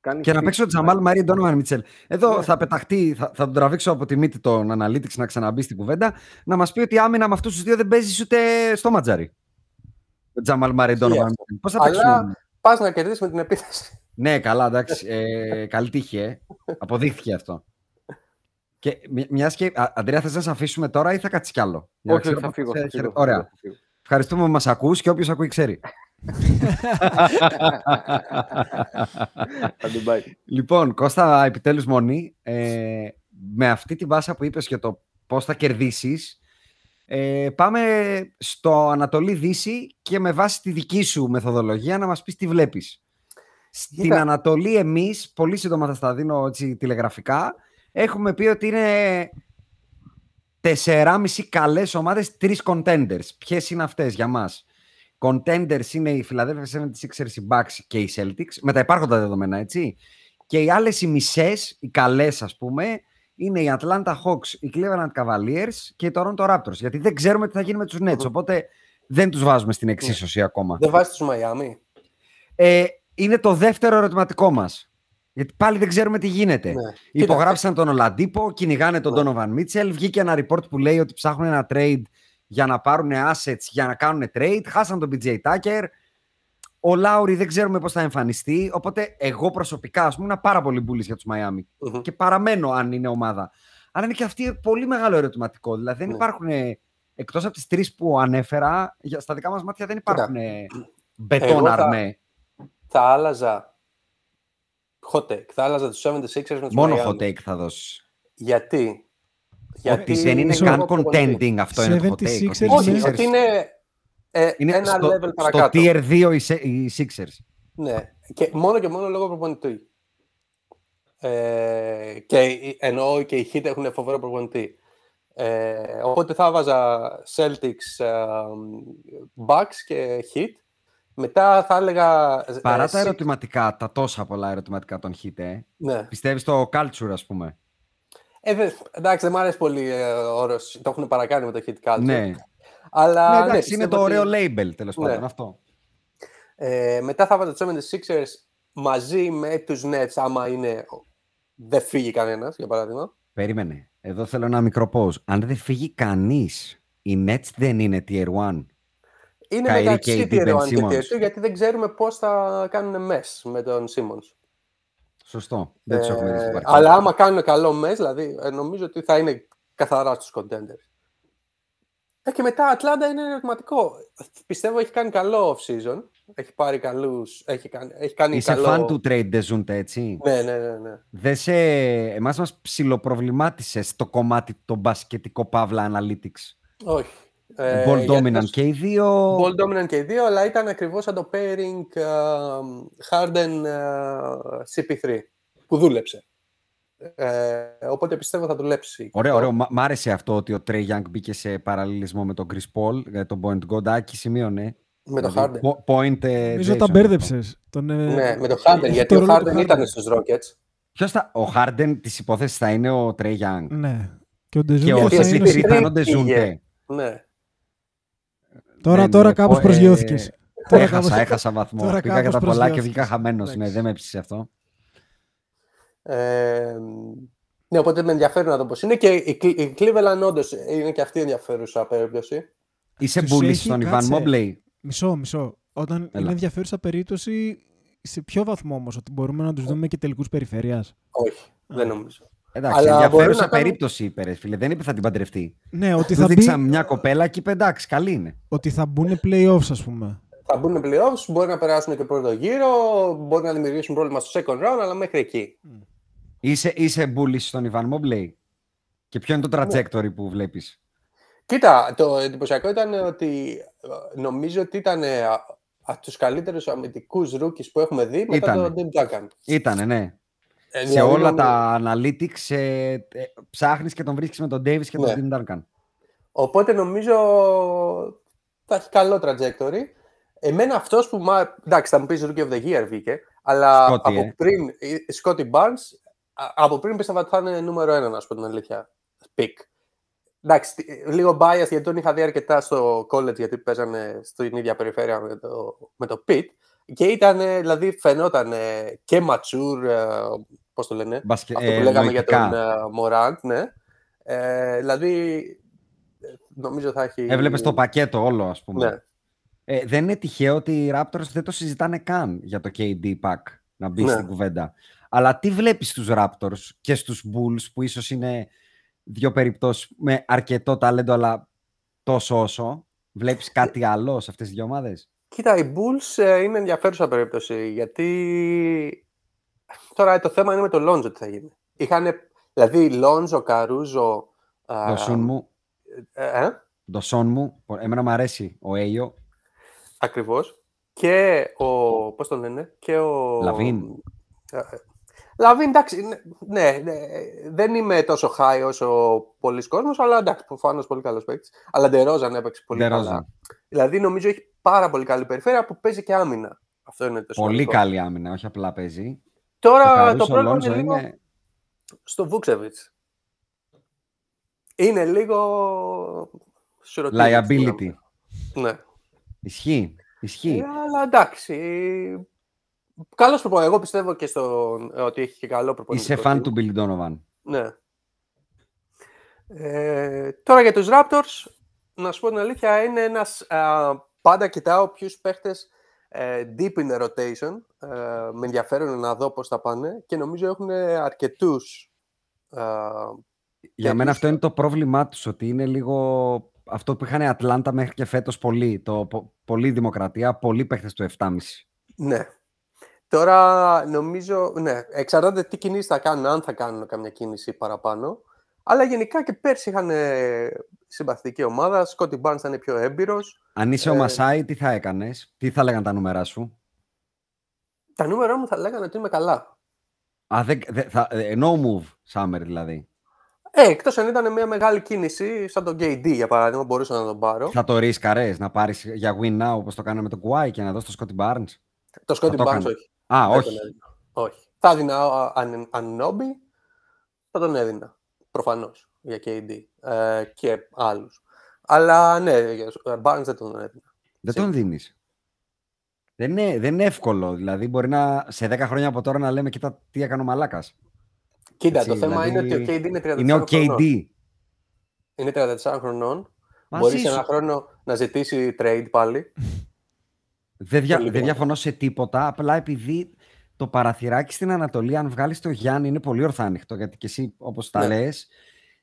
Κάνει Και να fit παίξει ο στο Τζαμάλ timeline. Μαρί Donovan Μιτσέλ. Εδώ Ναι. θα πεταχτεί, θα, θα τον τραβήξω από τη μύτη των Analytics να ξαναμπεί στην κουβέντα, να μας πει ότι άμυνα με αυτούς τους δύο δεν παίζει ούτε στο ματζάρι. Ο Τζαμάλ Μαρί Ισχύει Donovan. αυτό. Πώς θα Αλλά- παίξουν; Πας να κερδίσεις με την επίθεση. Ναι, καλά, εντάξει. Ε, καλή τύχη, ε. Αποδείχθηκε αυτό. Και μιας και. Α, Αντρέα, θες να σε αφήσουμε τώρα ή θα κάτσεις κι άλλο; Για να Όχι, όχι, ξέρω θα πότε φύγω. σε θα φύγω, χαιρε- θα Ωραία. φύγω, θα φύγω. Ευχαριστούμε που μας ακούς και όποιος ακούει ξέρει. Θα την πάει. Λοιπόν, Κώστα, επιτέλους μόνη, ε, με αυτή την βάσα που είπες για το πώς θα κερδίσεις, ε, πάμε στο Ανατολή Δύση και με βάση τη δική σου μεθοδολογία να μας πεις τι βλέπεις. Στην Κοίτα. Ανατολή εμείς, πολύ σύντομα θα στα δίνω έτσι, τηλεγραφικά, έχουμε πει ότι είναι 4,5 καλές ομάδες, 3 contenders. Ποιες είναι αυτές για μας; Contenders είναι οι Philadelphia 76ers, οι Bucks και οι Celtics, με τα υπάρχοντα δεδομένα, έτσι. Και οι άλλες οι μισές, οι καλές ας πούμε, είναι οι Atlanta Hawks, οι Cleveland Cavaliers και οι Toronto Raptors. Γιατί δεν ξέρουμε τι θα γίνει με τους Nets, οπότε δεν τους βάζουμε στην εξίσωση ακόμα. Δεν βάζεις τους Μαϊάμι. Ε, είναι το δεύτερο ερωτηματικό μας. Γιατί πάλι δεν ξέρουμε τι γίνεται. Ναι. Υπογράψαν τον Ολαντίπο, κυνηγάνε τον Ναι. Donovan Mitchell. Βγήκε ένα report που λέει ότι ψάχνουν ένα trade για να πάρουν assets, για να κάνουν trade. Χάσαν τον BJ Tucker. Ο Λάουρι δεν ξέρουμε πώς θα εμφανιστεί. Οπότε εγώ προσωπικά, ας πούμε, είμαι πάρα πολύ bullish για τους Miami. Μμμ. Και παραμένω αν είναι ομάδα. Αλλά είναι και αυτή πολύ μεγάλο ερωτηματικό. Δηλαδή δεν Ναι. υπάρχουν, εκτός από τις τρεις που ανέφερα, για- στα δικά μας μάτια δεν Κοίτα. υπάρχουν μπετόν Εγώ θα- αρμέ. Θα άλλαζα hot take. Θα άλλαζα τους 76ers με τους Μόνο Miami. hot take θα δώσεις. Γιατί; Ότι δεν είναι Μισό. καν contending αυτό είναι το hot take. 76ers Ότι οι Όχι, είναι- Sixers ότι είναι, ε, είναι ένα στο, level στο παρακάτω. tier 2 οι, Se- οι Sixers. Ναι, και μόνο και μόνο λόγω προπονητή. Ε, και η- εννοώ και οι Heat έχουν φοβερό προπονητή. Ε, οπότε θα βάζα Celtics, ε, Bucks και Heat. Μετά θα έλεγα... ε, Παρά τα Six- ερωτηματικά, τα τόσα πολλά ερωτηματικά των Heat, ε, Ναι. πιστεύεις το culture, ας πούμε; Ε, δε- εντάξει, δεν μου αρέσει πολύ ε, ο όρος. Το έχουν παρακάνει με το Heat culture. Ναι. Αλλά, ναι, ναι, εντάξει, είναι πιστεύω το ότι- ωραίο label, τέλος Ναι. πάντων, αυτό. Ε, μετά θα βάζα τους 76ers μαζί με τους Nets, άμα είναι... Δεν φύγει κανένας, για παράδειγμα. Περίμενε. Εδώ θέλω ένα μικρό pause. Αν δεν φύγει κανείς, οι Nets δεν είναι tier 1. Είναι Kyrie μεταξύ KD, tier Ben 1 και Simmons. tier 2 γιατί δεν ξέρουμε πώς θα κάνουν μες με τον Simmons. Σωστό. Δεν τους έχουμε δει στην Ε, παρκή. αλλά άμα κάνουν καλό mess, δηλαδή ε, νομίζω ότι θα είναι καθαρά στους contenders. Ε, και μετά Ατλάντα είναι ερωτηματικό. Πιστεύω έχει κάνει καλό off-season. Έχει πάρει καλούς, έχει κάνει, έχει κάνει Είσαι καλό... φαν του trade Dejounte, έτσι; Ναι, ναι, ναι, ναι. Δεν σε... Εμάς μας ψιλοπροβλημάτισε στο κομμάτι το μπασκετικό παύλα analytics. Όχι. Ball γιατί dominant το- και οι δύο. Ball dominant και οι δύο, αλλά ήταν ακριβώς σαν το pairing ε, Harden ε, CP3 που δούλεψε. Ε, οπότε πιστεύω θα δουλέψει. Ωραίο, ωραίο. Μ' μ' άρεσε αυτό ότι ο Trey Young μπήκε σε παραλληλισμό με τον Chris Paul για τον point guard. Άκη σημείωνε. Με τον Δηλαδή, Harden. po- Point ε, Νομίζω Jason τα αυτό. μπέρδεψες. Τον, ε, Ναι, με τον Harden, έχει γιατί το ο ρόλο του Harden ήταν στους Rockets. Ποιος θα... Ο Harden της υπόθεσης θα είναι ο Trey Young. Ναι. Και ο Και Ντεζούντε ο Γιατί θα ο είναι CP3 ο ήταν ο πήγε. Dejounte. Ναι. Τώρα, Δεν τώρα είναι. κάπως Ε, προσγειώθηκες. Τώρα έχασα, κάπως- έχασα βαθμό. τώρα Πήγα κάπως κατά πολλά και προσγειώθηκες. βγήκα χαμένος. Ναι, Εντάξει. δεν με έψησε αυτό. Ε, ναι, οπότε με ενδιαφέρει να δω πώς είναι. Και η, Cle- η Cleveland όντως είναι και αυτή ενδιαφέρουσα περίπτωση. Είσαι Τους bullish έχει, στον Ivan κάτσε. Mobley. Μισό, μισό. Όταν Έλα. είναι ενδιαφέρουσα περίπτωση, σε ποιο βαθμό όμως, ότι μπορούμε να τους δούμε και τελικούς περιφέρειας; Όχι, δεν νομίζω. Εντάξει, Αλλά ενδιαφέρουσα μπορεί να κάνουν- περίπτωση είπε, ρε φίλε. Δεν είπε θα την παντρευτεί. Ναι, ότι Του θα, μπει, δείξαμε μια κοπέλα και είπε εντάξει, καλή είναι. ότι θα μπουν playoffs, ας πούμε. Θα μπουν playoffs, μπορεί να περάσουν και πρώτο γύρο, μπορεί να δημιουργήσουν πρόβλημα στο second round, αλλά μέχρι εκεί. Είσαι, είσαι bullish στον Ivan Mobley. Και ποιο είναι το Ναι. trajectory που βλέπεις; Κοίτα, το εντυπωσιακό ήταν ότι ε, νομίζω ότι ήταν ε, α- από τους καλύτερους αμυντικούς rookies που έχουμε δει μετά Ήτανε. τον Tim Duncan. Ήτανε, ναι. Ε, Σε δηλαδή, όλα νομι- τα analytics ε, ε, ψάχνεις και τον βρίσκεις με τον Davis και τον Ναι. Tim Duncan. Οπότε νομίζω θα έχει καλό trajectory. Εμένα αυτός που, μα... εντάξει θα μου πεις Rookie of the Year βγήκε, αλλά Scotty, από ε. πριν, ε, Scotty Barnes, α- από πριν πίστευα ότι θα είναι νούμερο ένα, να σου πω την αλήθεια, pick. Εντάξει, τι- λίγο bias γιατί τον είχα δει αρκετά στο college γιατί παίζανε στην ίδια περιφέρεια με το, με το Pitt και ήταν, δηλαδή φαινόταν και mature, ε, πώς το λένε, Μπασκε... αυτό που ε, λέγαμε για νοητικά. τον uh, Morant, ναι. Ε, δηλαδή, ε, νομίζω θα έχει... Έβλεπες το πακέτο όλο, ας πούμε. Ναι. Ε, δεν είναι τυχαίο ότι οι Raptors δεν το συζητάνε καν για το KD pack να μπει Ναι. στην κουβέντα. Αλλά τι βλέπεις στους Raptors και στους Bulls που ίσως είναι δύο περιπτώσεις με αρκετό ταλέντο αλλά τόσο όσο; Βλέπεις κάτι άλλο σε αυτές τις δύο ομάδες; Κοίτα, οι Bulls ε, είναι ενδιαφέρουσα περίπτωση, γιατί τώρα το θέμα είναι με το Lonzo τι θα γίνει. Είχαν, δηλαδή, Lonzo, Caruso... Το Dosunmu, Ε, ε, το Dosunmu, εμένα μου αρέσει ο Αίγιο. ακριβώς. Και ο... Πώς τον λένε; Και ο... Λαβίν. Ε, ε, Λαβίν, εντάξει, ναι, ναι, ναι, δεν είμαι τόσο high όσο πολλοί κόσμος, αλλά εντάξει, προφανώς πολύ καλός παίκτης. Αλλά Ντερόζαν έπαιξε πολύ Ντερόζαν. καλά. Δηλαδή νομίζω έχει πάρα πολύ καλή περιφέρεια που παίζει και άμυνα. Αυτό είναι το Πολύ σημαντικό. καλή άμυνα, όχι απλά παίζει. Τώρα ο το Caruso πρόβλημα Alonso είναι λίγο είναι στο Βούξεβιτς. Είναι λίγο... σιρωτήρι, liability. Ναι. Ισχύει. Ισχύει. Ε, αλλά εντάξει. Καλός προπονητής. Εγώ πιστεύω και στο, ότι έχει και καλό προπονητικό. Είσαι φαν team. του Billy Donovan. Ναι. Ε, τώρα για τους Raptors, να σου πω την αλήθεια, είναι ένας... α, πάντα κοιτάω ποιους παίχτες ε, deep in the rotation. Ε, με ενδιαφέρον να δω πώς θα πάνε και νομίζω έχουν αρκετούς α, Για μένα τέτοιους. αυτό είναι το πρόβλημά τους, ότι είναι λίγο αυτό που είχαν οι Ατλάντα μέχρι και φέτος πολύ. Το, πο- πολύ δημοκρατία, πολλοί παίχτες του 7,5. Ναι. Τώρα νομίζω, ναι, εξαρτάται τι κινήσεις θα κάνουν, αν θα κάνουν καμιά κίνηση παραπάνω. Αλλά γενικά και πέρσι είχαν ε, συμπαθητική ομάδα. Σκότι Barnes ήταν πιο έμπειρος. Αν είσαι ο Ε, Μασάι, τι θα έκανες, τι θα λέγαν τα νούμερά σου; Τα νούμερα μου θα λέγανε ότι είμαι καλά. Α, δεν, δεν- θα, ε, no move, Summer δηλαδή. Ε, εκτός αν ήταν μια μεγάλη κίνηση, σαν τον KD για παράδειγμα, μπορούσα να τον πάρω. Θα το ρίσκαρες να πάρεις για win now, όπως το κάναμε με τον Κουάι και να δώσεις το Scotty Barnes; Το Σκότι το Barnes έκανε. όχι. Α, Δεν όχι. τον έδινα. όχι. Θα έδινα α, αν, Ανόμπι, θα τον έδινα. Προφανώς για KD ε, και άλλους. Αλλά ναι, για ε, Barnes δεν τον έδινα. Δεν τον δίνεις. Δεν είναι, δεν είναι εύκολο. Δηλαδή, μπορεί να σε 10 χρόνια από τώρα να λέμε, κοίτα τι έκανε ο Μαλάκας. Κοίτα, Έτσι, το θέμα δηλαδή, είναι ότι ο KD είναι 34 Είναι ο χρονών. KD. Είναι 34 χρονών. Μαζί Μπορείς σε σου. ένα χρόνο να ζητήσει trade πάλι. Δεν, δια, Πολύ δεν καλά. διαφωνώ σε τίποτα, απλά επειδή το παραθυράκι στην Ανατολή, αν βγάλεις το Γιάννη, είναι πολύ ορθάνυχτο. Γιατί και εσύ, όπως τα Ναι. λες, δεν,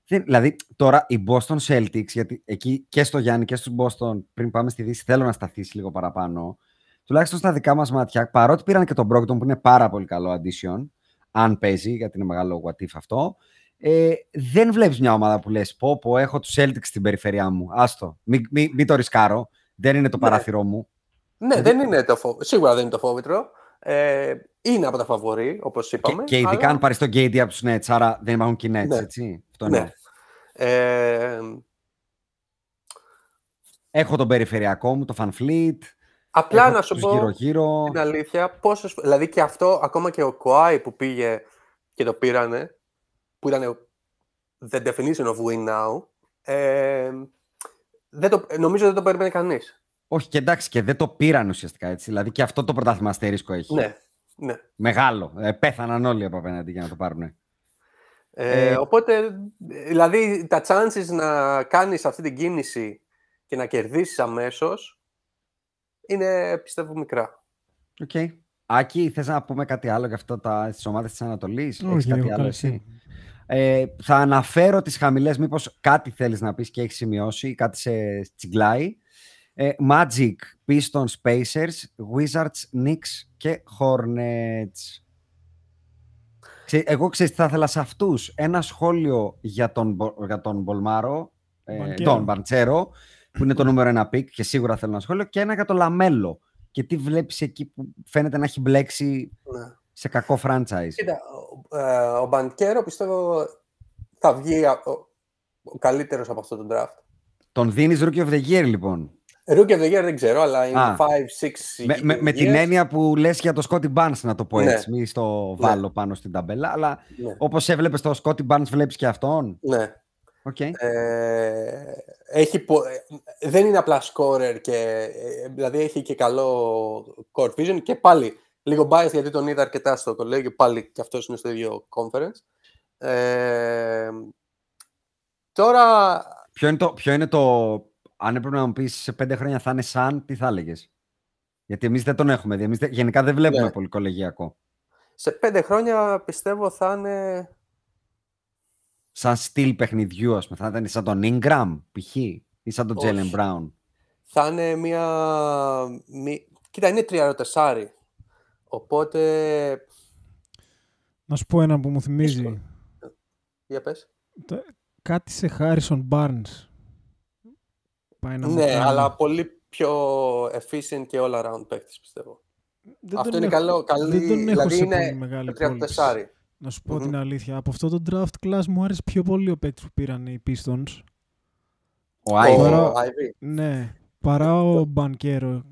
δηλαδή τώρα οι Boston Celtics, γιατί εκεί και στο Γιάννη και στους Boston, πριν πάμε στη Δύση, θέλω να σταθείς λίγο παραπάνω. Τουλάχιστον στα δικά μας μάτια, παρότι πήραν και τον Brogdon που είναι πάρα πολύ καλό addition, αν παίζει, γιατί είναι μεγάλο what if αυτό, ε, δεν βλέπεις μια ομάδα που λες πω πω έχω τους Celtics στην περιφερειά μου, άστο, μην, μην, μην το ρισκάρω, δεν είναι το Ναι. παράθυρό μου. Ναι, δεν είναι το φο... σίγουρα δεν είναι το φόβητρο. Ε, είναι από τα φαβορή, όπως είπαμε. Και, και ειδικά αλλά- αν πάρεις τον KD από του Nets, άρα δεν υπάρχουν και οι Nets, Ναι. έτσι. Αυτό εννοώ. Ναι. Ε, Έχω τον περιφερειακό μου, το Fan Fleet. απλά έχω να σου τους πω γύρω-γύρω. την αλήθεια, πόσες, δηλαδή και αυτό, ακόμα και ο Κοάι που πήγε και το πήρανε, που ήταν the definition of win now, ε, δεν το, νομίζω δεν το περίμενε κανείς. Όχι, και εντάξει, και δεν το πήραν ουσιαστικά έτσι. Δηλαδή και αυτό το πρωτάθλημα αστερίσκο έχει. Ναι, ναι. Μεγάλο. Ε, πέθαναν όλοι από απέναντι για να το πάρουν. Ε, Ε, οπότε, δηλαδή, τα chances να κάνεις αυτή την κίνηση και να κερδίσεις αμέσως είναι, πιστεύω, μικρά. Οκ. Άκη, θες να πούμε κάτι άλλο για αυτό τα, στις ομάδες της Ανατολής; Όχι, Έχεις κάτι έχω άλλο καλά εσύ; εσύ. Ε, θα αναφέρω τις χαμηλές, μήπως κάτι θέλεις να πεις και έχεις σημειώσει, κάτι σε τσιγκλάει. Ε, Magic, Pistons, Pacers, Wizards, Knicks και Hornets. Ξέ, εγώ ξέρεις τι θα ήθελα σε αυτούς. Ένα σχόλιο για τον, Μπο- για τον Μπολμάρο, ε, Μπανκέρο. τον Μπαντσέρο, που είναι το νούμερο ένα pick και σίγουρα θέλω ένα σχόλιο, και ένα για τον Λαμέλο. Και τι βλέπεις εκεί που φαίνεται να έχει μπλέξει Ναι. σε κακό franchise. Κοίτα, ο, ε, ο Μπανκέρο πιστεύω θα βγει α- ο, ο καλύτερος από αυτό το draft. Τον δίνεις Rookie of the Year, λοιπόν. Rookie of the year δεν ξέρω, αλλά είναι Α. 5-6 Με, με, με την έννοια που λες για το Scotty Barnes, να το πω Ναι. έτσι, μη στο βάλω πάνω στην ταμπέλα, αλλά Ναι. όπως έβλεπες το Scotty Barnes, βλέπεις και αυτόν; ναι. Οκ. Ε, έχει, πο- ε, δεν είναι απλά scorer και ε, δηλαδή έχει και καλό court vision και πάλι λίγο biased γιατί τον είδα αρκετά στο κολέγιο πάλι και αυτός είναι στο ίδιο conference ε, τώρα Ποιο είναι το, ποιο είναι το, αν έπρεπε να μου πεις σε πέντε χρόνια θα είναι σαν, τι θα έλεγες; Γιατί εμείς δεν τον έχουμε δει. Εμείς δεν- γενικά δεν βλέπουμε Ναι. πολύ κολεγιακό. σε πέντε χρόνια πιστεύω θα είναι Σαν στυλ παιχνιδιού, ας πούμε. Θα ήταν σαν τον Ingram, π.χ. ή σαν τον Όχι. Jalen Brown. θα είναι μια μη- κοίτα είναι τριαροτεσάρι οπότε Να σου πω ένα που μου θυμίζει. Δύσκολο. για πες Το- Κάτι σε Harrison Barnes. Πάει να μου ναι κάνει. αλλά πολύ πιο efficient και all around παίκτης πιστεύω Δεν Αυτό τον είναι έχω- καλό. Καλή, Δεν τον έχω δηλαδή σε είναι πολύ μεγάλη το 34. κόλληση. Να σου πω Μμμ. την αλήθεια. Από αυτό το draft class μου άρεσε πιο πολύ ο παίκτης που πήραν οι Pistons. Ο Ο Ivy. Τώρα- Ivy. Ναι, παρά ο Μπανκέρο.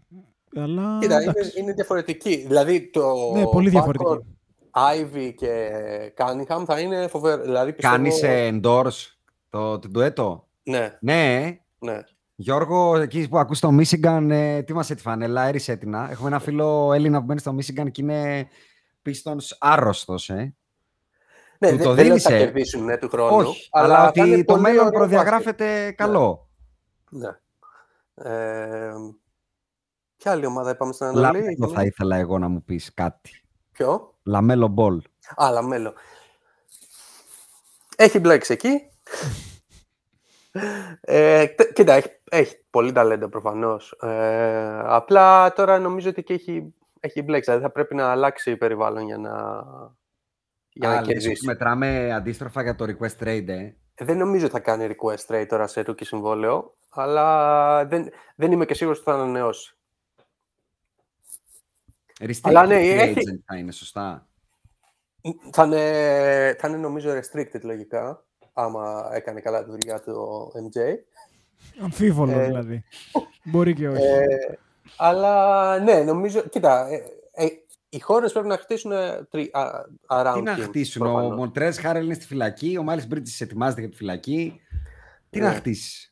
Αλλά Κοίτα, είναι, εντάξει. είναι διαφορετική. Δηλαδή το Ναι, πολύ διαφορετική. backcourt Ivy και Cunningham θα είναι φοβερό. Δηλαδή, πιστεύω... Κάνεις ε, endorse το, το ντουέτο. Ναι, Ναι, ναι. Γιώργο, εκεί που ακούς το Michigan, ε, τι μας έτυχε, φανέλα, έρισε έτοινα. Έχουμε ένα φίλο Έλληνα που μένει στο Michigan και είναι Pistons άρρωστος, ε. ναι Του δεν, το δεν λέω ότι θα δίνησε. κερδίσουν ναι, του χρόνου. Όχι, αλλά, θα ότι είναι το πολύ μέλλον ωραίο προδιαγράφεται καλό. μπάσκετ. Ναι. Ε, ποια άλλη ομάδα είπαμε στην Ανατολή. Λαμέλο εκείνη; θα ήθελα εγώ να μου πεις κάτι. Ποιο; Λαμέλο Μπολ. Α, Λαμέλο. Έχει μπλέξει εκεί. ε, τε- κοίτα, έχει, έχει πολύ ταλέντο προφανώς. Ε, απλά τώρα νομίζω ότι και έχει, έχει μπλέξει. Δηλαδή θα πρέπει να αλλάξει περιβάλλον για να, για να Α, λες ότι κερδίσει. μετράμε αντίστροφα για το request trade, ε. Ε, Δεν νομίζω ότι θα κάνει request trade τώρα σε rookie συμβόλαιο, αλλά δεν, δεν είμαι και σίγουρος ότι θα ανανεώσει. Restricted Αλλά ναι, free έχει- agent θα είναι, σωστά. Θα είναι, θα είναι νομίζω restricted λογικά, άμα έκανε καλά τη δουλειά του ο MJ. Αμφίβολο Ε, δηλαδή. Μπορεί και όχι. Ε, αλλά ναι, νομίζω. Κοίτα, ε, ε, οι χώρες πρέπει να χτίσουν ε, τρι, α, around Τι να him, χτίσουν, ο προφανώς. Μοντρέ Χάρελ είναι στη φυλακή, ο Μάλις Μπρίτζης ετοιμάζεται για τη φυλακή. Τι Ναι. να χτίσεις.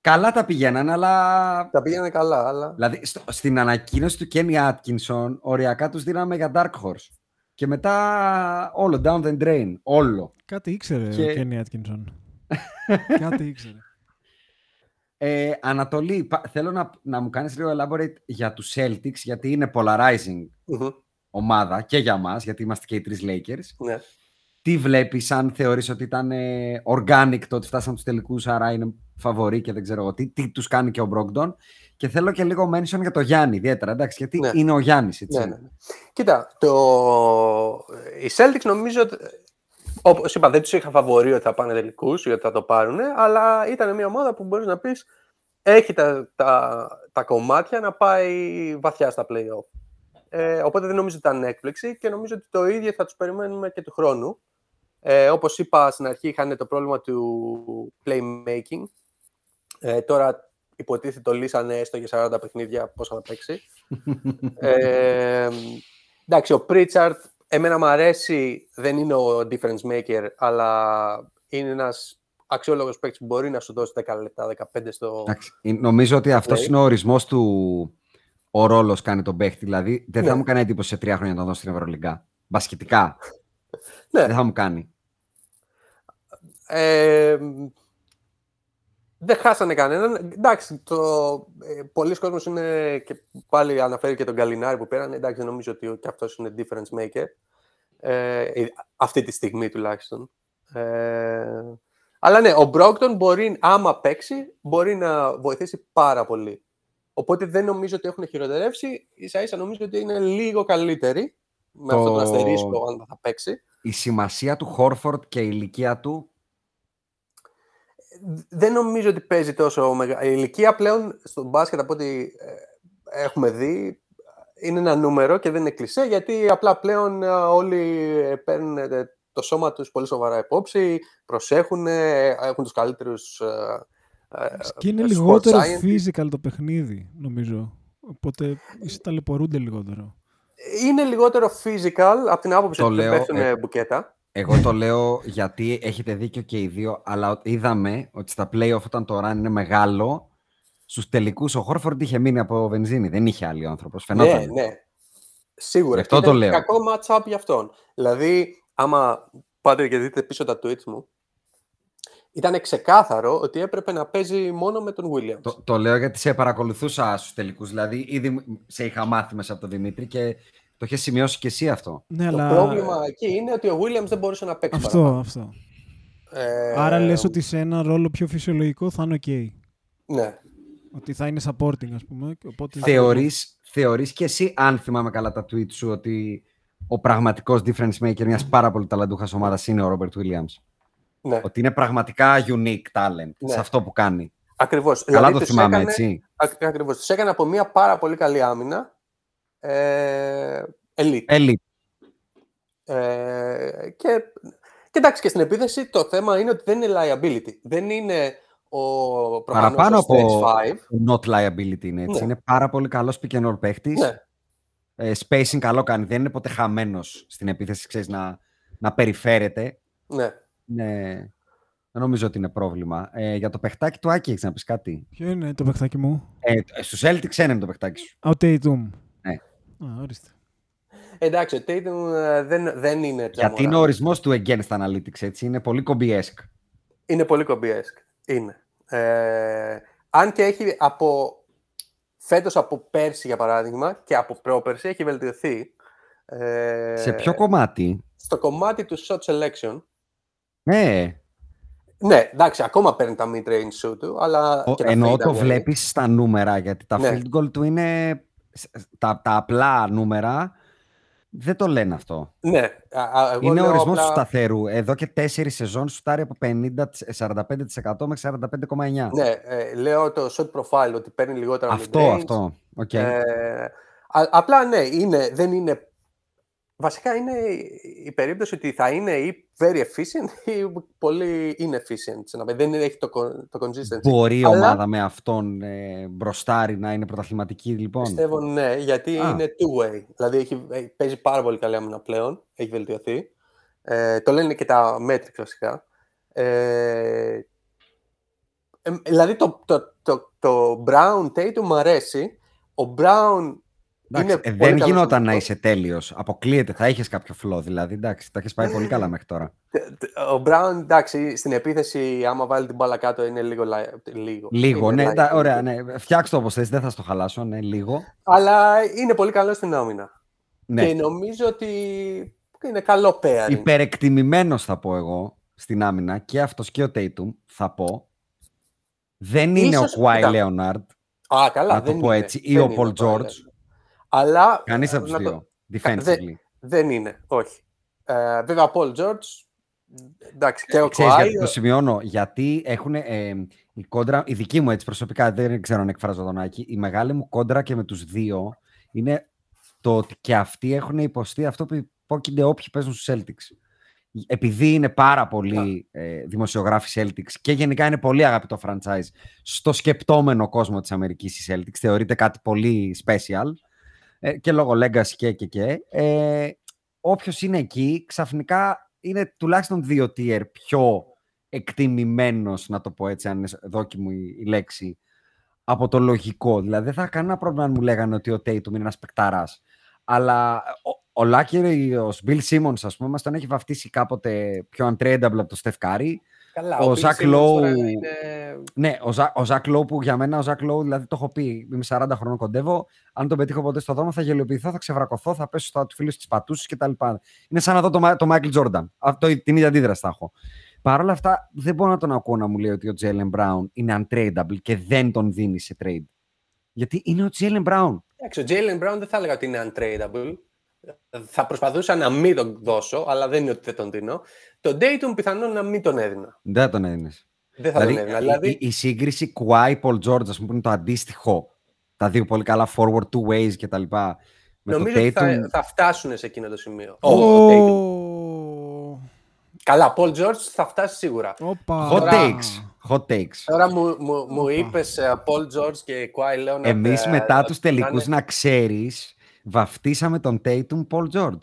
Καλά τα πηγαίνανε, αλλά. Τα πήγαινε καλά, αλλά. Δηλαδή, στο- στην ανακοίνωση του Kenny Atkinson, οριακά τους δίναμε για Dark Horse. Και μετά όλο, down the drain. Όλο. Κάτι ήξερε Και- ο Kenny Atkinson. Κάτι ήξερε. Ε, Ανατολή, πα- θέλω να, να μου κάνεις λίγο elaborate για τους Celtics, γιατί είναι polarizing Μμμ. ομάδα και για μας, γιατί είμαστε και οι τρεις Lakers. Ναι. Τι βλέπεις, αν θεωρείς ότι ήταν ε, organic το ότι φτάσαν τους τελικούς, άρα είναι φαβορή και δεν ξέρω εγώ τι, τι τους κάνει και ο Brogdon. Και θέλω και λίγο mention για το Γιάννη, ιδιαίτερα, εντάξει, γιατί Ναι. είναι ο Γιάννης, έτσι. Ναι, ναι, ναι. Κοίτα, το... οι Celtics νομίζω ότι. Όπως είπα, δεν τους είχα φαβορεί ότι θα πάνε τελικούς ή ότι θα το πάρουν, αλλά ήταν μια ομάδα που μπορείς να πεις έχει τα, τα, τα κομμάτια να πάει βαθιά στα playoff. Ε, οπότε δεν νομίζω ότι ήταν έκπληξη και νομίζω ότι το ίδιο θα τους περιμένουμε και του χρόνου. Ε, Όπως είπα στην αρχή, είχαν το πρόβλημα του playmaking. Ε, τώρα υποτίθεται το λύσανε έστω για 40 παιχνίδια πόσα θα παίξει. ε, εντάξει, ο Πρίτσαρτ εμένα μου αρέσει, δεν είναι ο difference maker, αλλά είναι ένας αξιόλογος παίκτης που μπορεί να σου δώσει 10 λεπτά, 15 στο... Εντάξει, ε, νομίζω ότι αυτός Play. είναι ο ορισμός του ο ρόλος κάνει τον παίχτη. Δηλαδή, δεν θα Ναι. μου κάνει εντύπωση σε τρία χρόνια να τον δώσει στην Ευρωλυγκά. Μπασκετικά. Ναι. Δεν θα μου κάνει. Ε, δεν χάσανε κανέναν. Εντάξει, το, ε, πολλοί κόσμος είναι και πάλι αναφέρει και τον Καλινάρη που πέραν. Εντάξει, δεν νομίζω ότι και αυτός είναι difference maker. Ε, ε, αυτή τη στιγμή τουλάχιστον. Ε, αλλά ναι, ο Μπρόγκτον μπορεί, άμα παίξει, μπορεί να βοηθήσει πάρα πολύ. Οπότε δεν νομίζω ότι έχουν χειροτερεύσει. Ίσα ίσα νομίζω ότι είναι λίγο καλύτεροι. Με Το- αυτό τον αστερίσκο, αν θα παίξει. Η σημασία του Χόρφορντ και η ηλικία του. Δεν νομίζω ότι παίζει τόσο μεγάλη. Η ηλικία πλέον στον μπάσκετ από ό,τι ε, έχουμε δει είναι ένα νούμερο και δεν είναι κλισέ γιατί απλά πλέον ε, όλοι ε, παίρνουν ε, το σώμα τους πολύ σοβαρά υπόψη, προσέχουν, ε, έχουν τους καλύτερους ε, ε, Και είναι sport λιγότερο scientists. physical το παιχνίδι, νομίζω. Οπότε ίσως ταλαιπωρούνται λιγότερο. Είναι λιγότερο physical από την άποψη Το ότι δεν λέω, πέφτουν ε, μπουκέτα. Εγώ το λέω γιατί έχετε δίκιο και οι δύο, αλλά είδαμε ότι στα playoff όταν το run είναι μεγάλο, στους τελικούς ο Χόρφορντ είχε μείνει από βενζίνη. Δεν είχε άλλη άνθρωπος. Φαινόταν. Ναι, ναι. Σίγουρα. Γι' αυτό Και το ήταν λέω. Κακό match-up για αυτόν. Δηλαδή, άμα πάτε και δείτε πίσω τα tweets μου, ήταν ξεκάθαρο ότι έπρεπε να παίζει μόνο με τον Williams. Το, το λέω γιατί σε παρακολουθούσα στους τελικούς. Δηλαδή, ήδη σε είχα μάθει μέσα από τον Δημήτρη και το είχες σημειώσει και εσύ αυτό; Ναι, Το αλλά... πρόβλημα εκεί είναι ότι ο Williams δεν μπορούσε να παίξει Αυτό, παραπάνω. αυτό. Ε, Άρα λες ότι σε ένα ρόλο πιο φυσιολογικό θα είναι ok. Ναι. Ότι θα είναι supporting, ας πούμε. και Οπότε... Θεωρείς, θεωρείς και εσύ, αν θυμάμαι καλά τα tweets σου, ότι ο πραγματικός difference maker μιας πάρα πολύ ταλαντούχας ομάδας είναι ο Robert Williams; ναι. Ότι είναι πραγματικά unique talent Ναι. σε αυτό που κάνει; Ακριβώς. Καλά Δηλαδή, το τους θυμάμαι, έκανε- έτσι. Ακ- Ακριβώς. Τους έκανε από μια πάρα πολύ καλή άμυνα. Ε, elite. Elite. Ε, και, και εντάξει, και στην επίθεση το θέμα είναι ότι δεν είναι liability. Δεν είναι ο προφανώς Παραπάνω ο από stretch 5. not liability είναι έτσι. Ναι. Είναι πάρα πολύ καλός pick and roll παίχτης. Ναι, Ε, spacing καλό κάνει. Δεν είναι ποτέ χαμένος στην επίθεση, ξέρεις, να, να περιφέρεται. ναι. Ναι. Δεν νομίζω ότι είναι πρόβλημα. Ε, για το παιχτάκι του Άκη έχεις να πεις κάτι; Ποιο είναι το παιχτάκι μου; Ε, στους Celtics ένα είναι το παιχτάκι σου. Α, Ο Tatum. Ναι. Α, ορίστε. Εντάξει, ο Tatum ε, δεν, δεν είναι Γιατί είναι ο ορισμός του against analytics, έτσι. Είναι πολύ κομπιέσκ. Είναι πολύ κομπιέσκ. Είναι. Ε, αν και έχει από φέτος από πέρσι, για παράδειγμα, και από πρόπερσι έχει βελτιωθεί. Ε, Σε ποιο κομμάτι; Στο κομμάτι του shot selection. Ναι, Ναι, εντάξει, ακόμα παίρνει τα mid-range shoot του, αλλά Ο- και τα εννοώ fade το away. βλέπεις στα νούμερα, γιατί τα Ναι. field goal του είναι... σ- Τα, τα απλά νούμερα δεν το λένε αυτό. Ναι, α, α, εγώ είναι ο λέω ορισμός απλά- του σταθερού. Εδώ και τέσσερις σεζόν σουτάρει από 50, 45% μέχρι 45,9%. Ναι, ε, λέω το shot profile ότι παίρνει λιγότερα αυτό, mid-range. αυτό. Οκ. Ε, α- απλά ναι, είναι, δεν είναι. Βασικά είναι η περίπτωση ότι θα είναι ή very efficient ή πολύ inefficient. σε ένα παιδί. Δεν έχει το, con- το consistency. Μπορεί η Αλλά ομάδα με αυτόν ε, μπροστάρι να είναι πρωταθληματική, λοιπόν; Πιστεύω ναι, γιατί Α. είναι two-way. Δηλαδή έχει, έχει- παίζει πάρα πολύ καλή άμυνα πλέον. Έχει βελτιωθεί. Ε, το λένε και τα metrics βασικά. Ε, ε, δηλαδή το, το, το, το Brown Tatum μου αρέσει. Ο Brown Εντάξει, Είναι ε, πολύ δεν καλός γινόταν να αμυντικός. είσαι τέλειος. Αποκλείεται, θα είχες κάποιο φλό δηλαδή. Εντάξει, τα έχεις πάει πολύ καλά μέχρι τώρα. Ο Μπράουν, εντάξει, στην επίθεση, άμα βάλει την μπάλα κάτω, είναι λίγο. λα- λίγο. Λίγο, Είναι ναι, light. τα- ωραία, ναι. Φτιάξτε το όπως θες, δεν θα στο χαλάσω, ναι, λίγο. Αλλά είναι πολύ καλό στην άμυνα. Ναι. Και νομίζω ότι είναι καλό pairing. Υπερεκτιμημένος θα πω εγώ στην άμυνα και αυτός και ο Tatum θα πω. Δεν είναι Ίσως- ο Κουάι κοίτα. Λέοναρντ, Α, καλά, να το δεν πω είναι. έτσι, ή Δεν ο είναι Πολ Kawhi Τζόρτζ. Leonard. Αλλά. Κανείς ε, από τους να το- δύο. Defensively. Δεν είναι, όχι. Ε, βέβαια, ο Πολ Τζόρτζ. Εντάξει, και ο Ξέρεις Kawhi, γιατί το σημειώνω, γιατί έχουν ε, η κόντρα, η δική μου έτσι προσωπικά, δεν ξέρω αν εκφράζω τον Άκη, η μεγάλη μου κόντρα και με τους δύο είναι το ότι και αυτοί έχουν υποστεί αυτό που υπόκεινται όποιοι παίζουν στους Celtics. Επειδή είναι πάρα πολλοί ε, δημοσιογράφοι Celtics και γενικά είναι πολύ αγαπητό franchise στο σκεπτόμενο κόσμο της Αμερικής η Celtics, θεωρείται κάτι πολύ special ε, και λόγω legacy και και και. Ε, όποιος είναι εκεί ξαφνικά είναι τουλάχιστον δύο tier πιο εκτιμημένος, να το πω έτσι, αν είναι δόκιμη η, η λέξη, από το λογικό. Δηλαδή δεν θα είχα κανένα πρόβλημα αν μου λέγανε ότι ο Tatum είναι ένας παικταράς. Αλλά ο, ο Λάκερ, ο Bill Simmons, ας πούμε, μας τον έχει βαφτίσει κάποτε πιο untradeable από το Steph Curry. Καλά, ο Bill Ζακ Simmons Λόου- τώρα είναι- Ναι, ο, Ζα, ο Ζακ Λόου που για μένα, ο Ζακ Λόου, δηλαδή το έχω πει, είμαι 40 χρόνων κοντεύω. Αν τον πετύχω ποτέ στο δρόμο, θα γελιοποιηθώ, θα ξεβρακωθώ, θα πέσω στα του φίλους της πατούσης κτλ. Είναι σαν να δω το, Μα- το Michael Jordan. Αυτό, την ίδια αντίδραση θα έχω. Παρ' όλα αυτά, δεν μπορώ να τον ακούω να μου λέει ότι ο Jalen Brown είναι untradeable και δεν τον δίνει σε trade. Γιατί είναι ο Jalen Brown. Εντάξει, ο Jalen Brown δεν θα έλεγα ότι είναι untradeable. Θα προσπαθούσα να μην τον δώσω, αλλά δεν είναι ότι δεν τον δίνω. Το Dayton πιθανόν να μην τον έδινα. Δεν τον έδινες. Δεν θα τον έδινα. η, Δηλαδή, η, η σύγκριση Kawhi Paul George, ας πούμε, που είναι το αντίστοιχο. Τα δύο πολύ καλά forward two ways κτλ. Με νομίζω το ότι Tatum. θα, θα φτάσουν σε εκείνο το σημείο. Ο, ο Tatum. Ω, Καλά, Paul George θα φτάσει σίγουρα. Όπα. Hot Τώρα- takes. Hot takes. Τώρα μου, μου, μου είπες ε, Paul George και Kawhi Leonard. Εμείς ε, μετά ότι τους να τελικούς, είναι- να ξέρεις, βαφτίσαμε τον Tatum Paul George.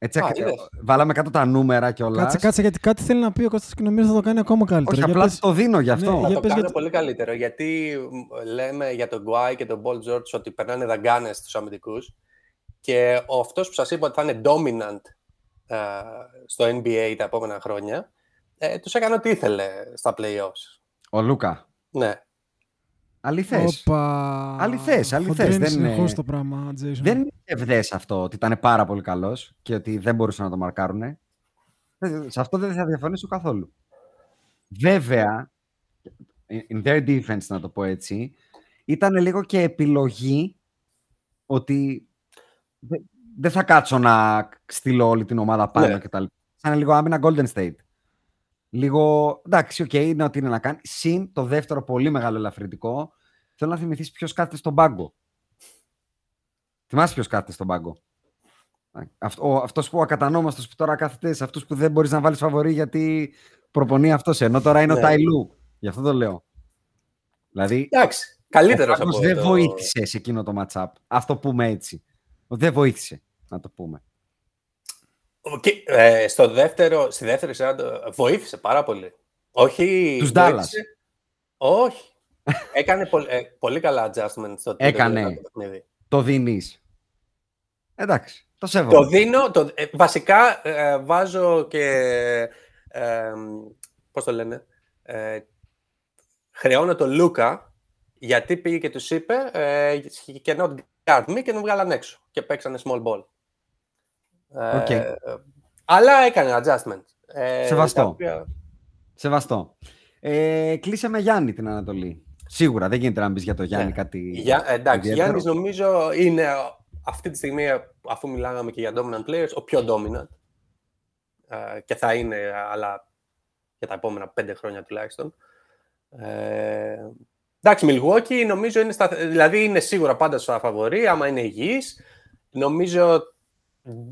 Έτσι, Α, ακ- είδες. βάλαμε κάτω τα νούμερα κιόλας. Κάτσε, κάτσε, γιατί κάτι θέλει να πει ο Κώστας και νομίζω θα το κάνει ακόμα καλύτερα. Όχι, Για απλά πες. του το δίνω γι' αυτό. Ναι, Θα για το πες κάνω γιατί- πολύ καλύτερο, γιατί μ, λέμε για τον Γκουάι και τον Paul George ότι περνάνε δαγκάνες στους αμυντικούς και ο αυτός που σας είπα ότι θα είναι dominant ε, στο NBA τα επόμενα χρόνια, ε, τους έκανε ό,τι ήθελε στα playoffs. Ο Λούκα. Ναι. Αληθές. Όπα. Αληθές, αληθές, Χοντρένεις δεν είναι- συνεχώς το πράγμα, Jason. Δεν είναι ευδές αυτό ότι ήταν πάρα πολύ καλός και ότι δεν μπορούσαν να το μαρκάρουν. Σε αυτό δεν θα διαφωνήσω καθόλου. Βέβαια, in their defense να το πω έτσι, ήταν λίγο και επιλογή ότι δε- δεν θα κάτσω να στείλω όλη την ομάδα πάνω Ναι. και τα λοιπά. Σαν λίγο άμυνα Golden State. Λίγο, εντάξει, οκ, είναι ό,τι είναι να κάνει. Συν το δεύτερο πολύ μεγάλο ελαφρυντικό, θέλω να θυμηθείς ποιος κάθεται στον πάγκο. Θυμάσαι ποιος κάθεται στον πάγκο. Αυτό, ο, αυτός που ο ακατανόμαστος που τώρα κάθεται σε αυτούς που δεν μπορείς να βάλεις φαβορή γιατί προπονεί αυτός, ενώ τώρα είναι ο Ναι. Ταϊλού. Γι' αυτό το λέω. Δηλαδή, Εντάξει, καλύτερος ο Πάγκος από δεν το... βοήθησε σε εκείνο το matchup. Ας το πούμε έτσι. Δεν βοήθησε, να το πούμε. Και, ε, στο δεύτερο, στη δεύτερη σειρά το- βοήθησε πάρα πολύ. Όχι. Τους βοήθησε- Όχι. Έκανε πολ- ε, πολύ καλά adjustment στο τρίτο Έκανε. τέταρτο παιχνίδι. Το δίνεις. Εντάξει, το Το σέβομαι. δίνω, το, ε, βασικά ε, βάζω και, ε, πώς το λένε, ε, χρεώνω τον Λούκα, γιατί πήγε και τους είπε ε, και not guard me και τον βγάλαν έξω και παίξανε small ball. Ε, Οκ. Αλλά έκανε adjustment. Ε, Σεβαστό. τα οποία- Σεβαστό. Ε, κλείσαμε Γιάννη την Ανατολή. Σίγουρα δεν γίνεται να μπεις για το Γιάννη Ναι. κάτι. Για, εντάξει, ιδιαίτερο. Γιάννης νομίζω είναι αυτή τη στιγμή, αφού μιλάγαμε και για dominant players, ο πιο dominant. Ε, και θα είναι, αλλά για τα επόμενα πέντε χρόνια τουλάχιστον. Ε, εντάξει, Milwaukee νομίζω είναι, στα, δηλαδή είναι σίγουρα πάντα στα φαβορή, άμα είναι υγιής. Νομίζω,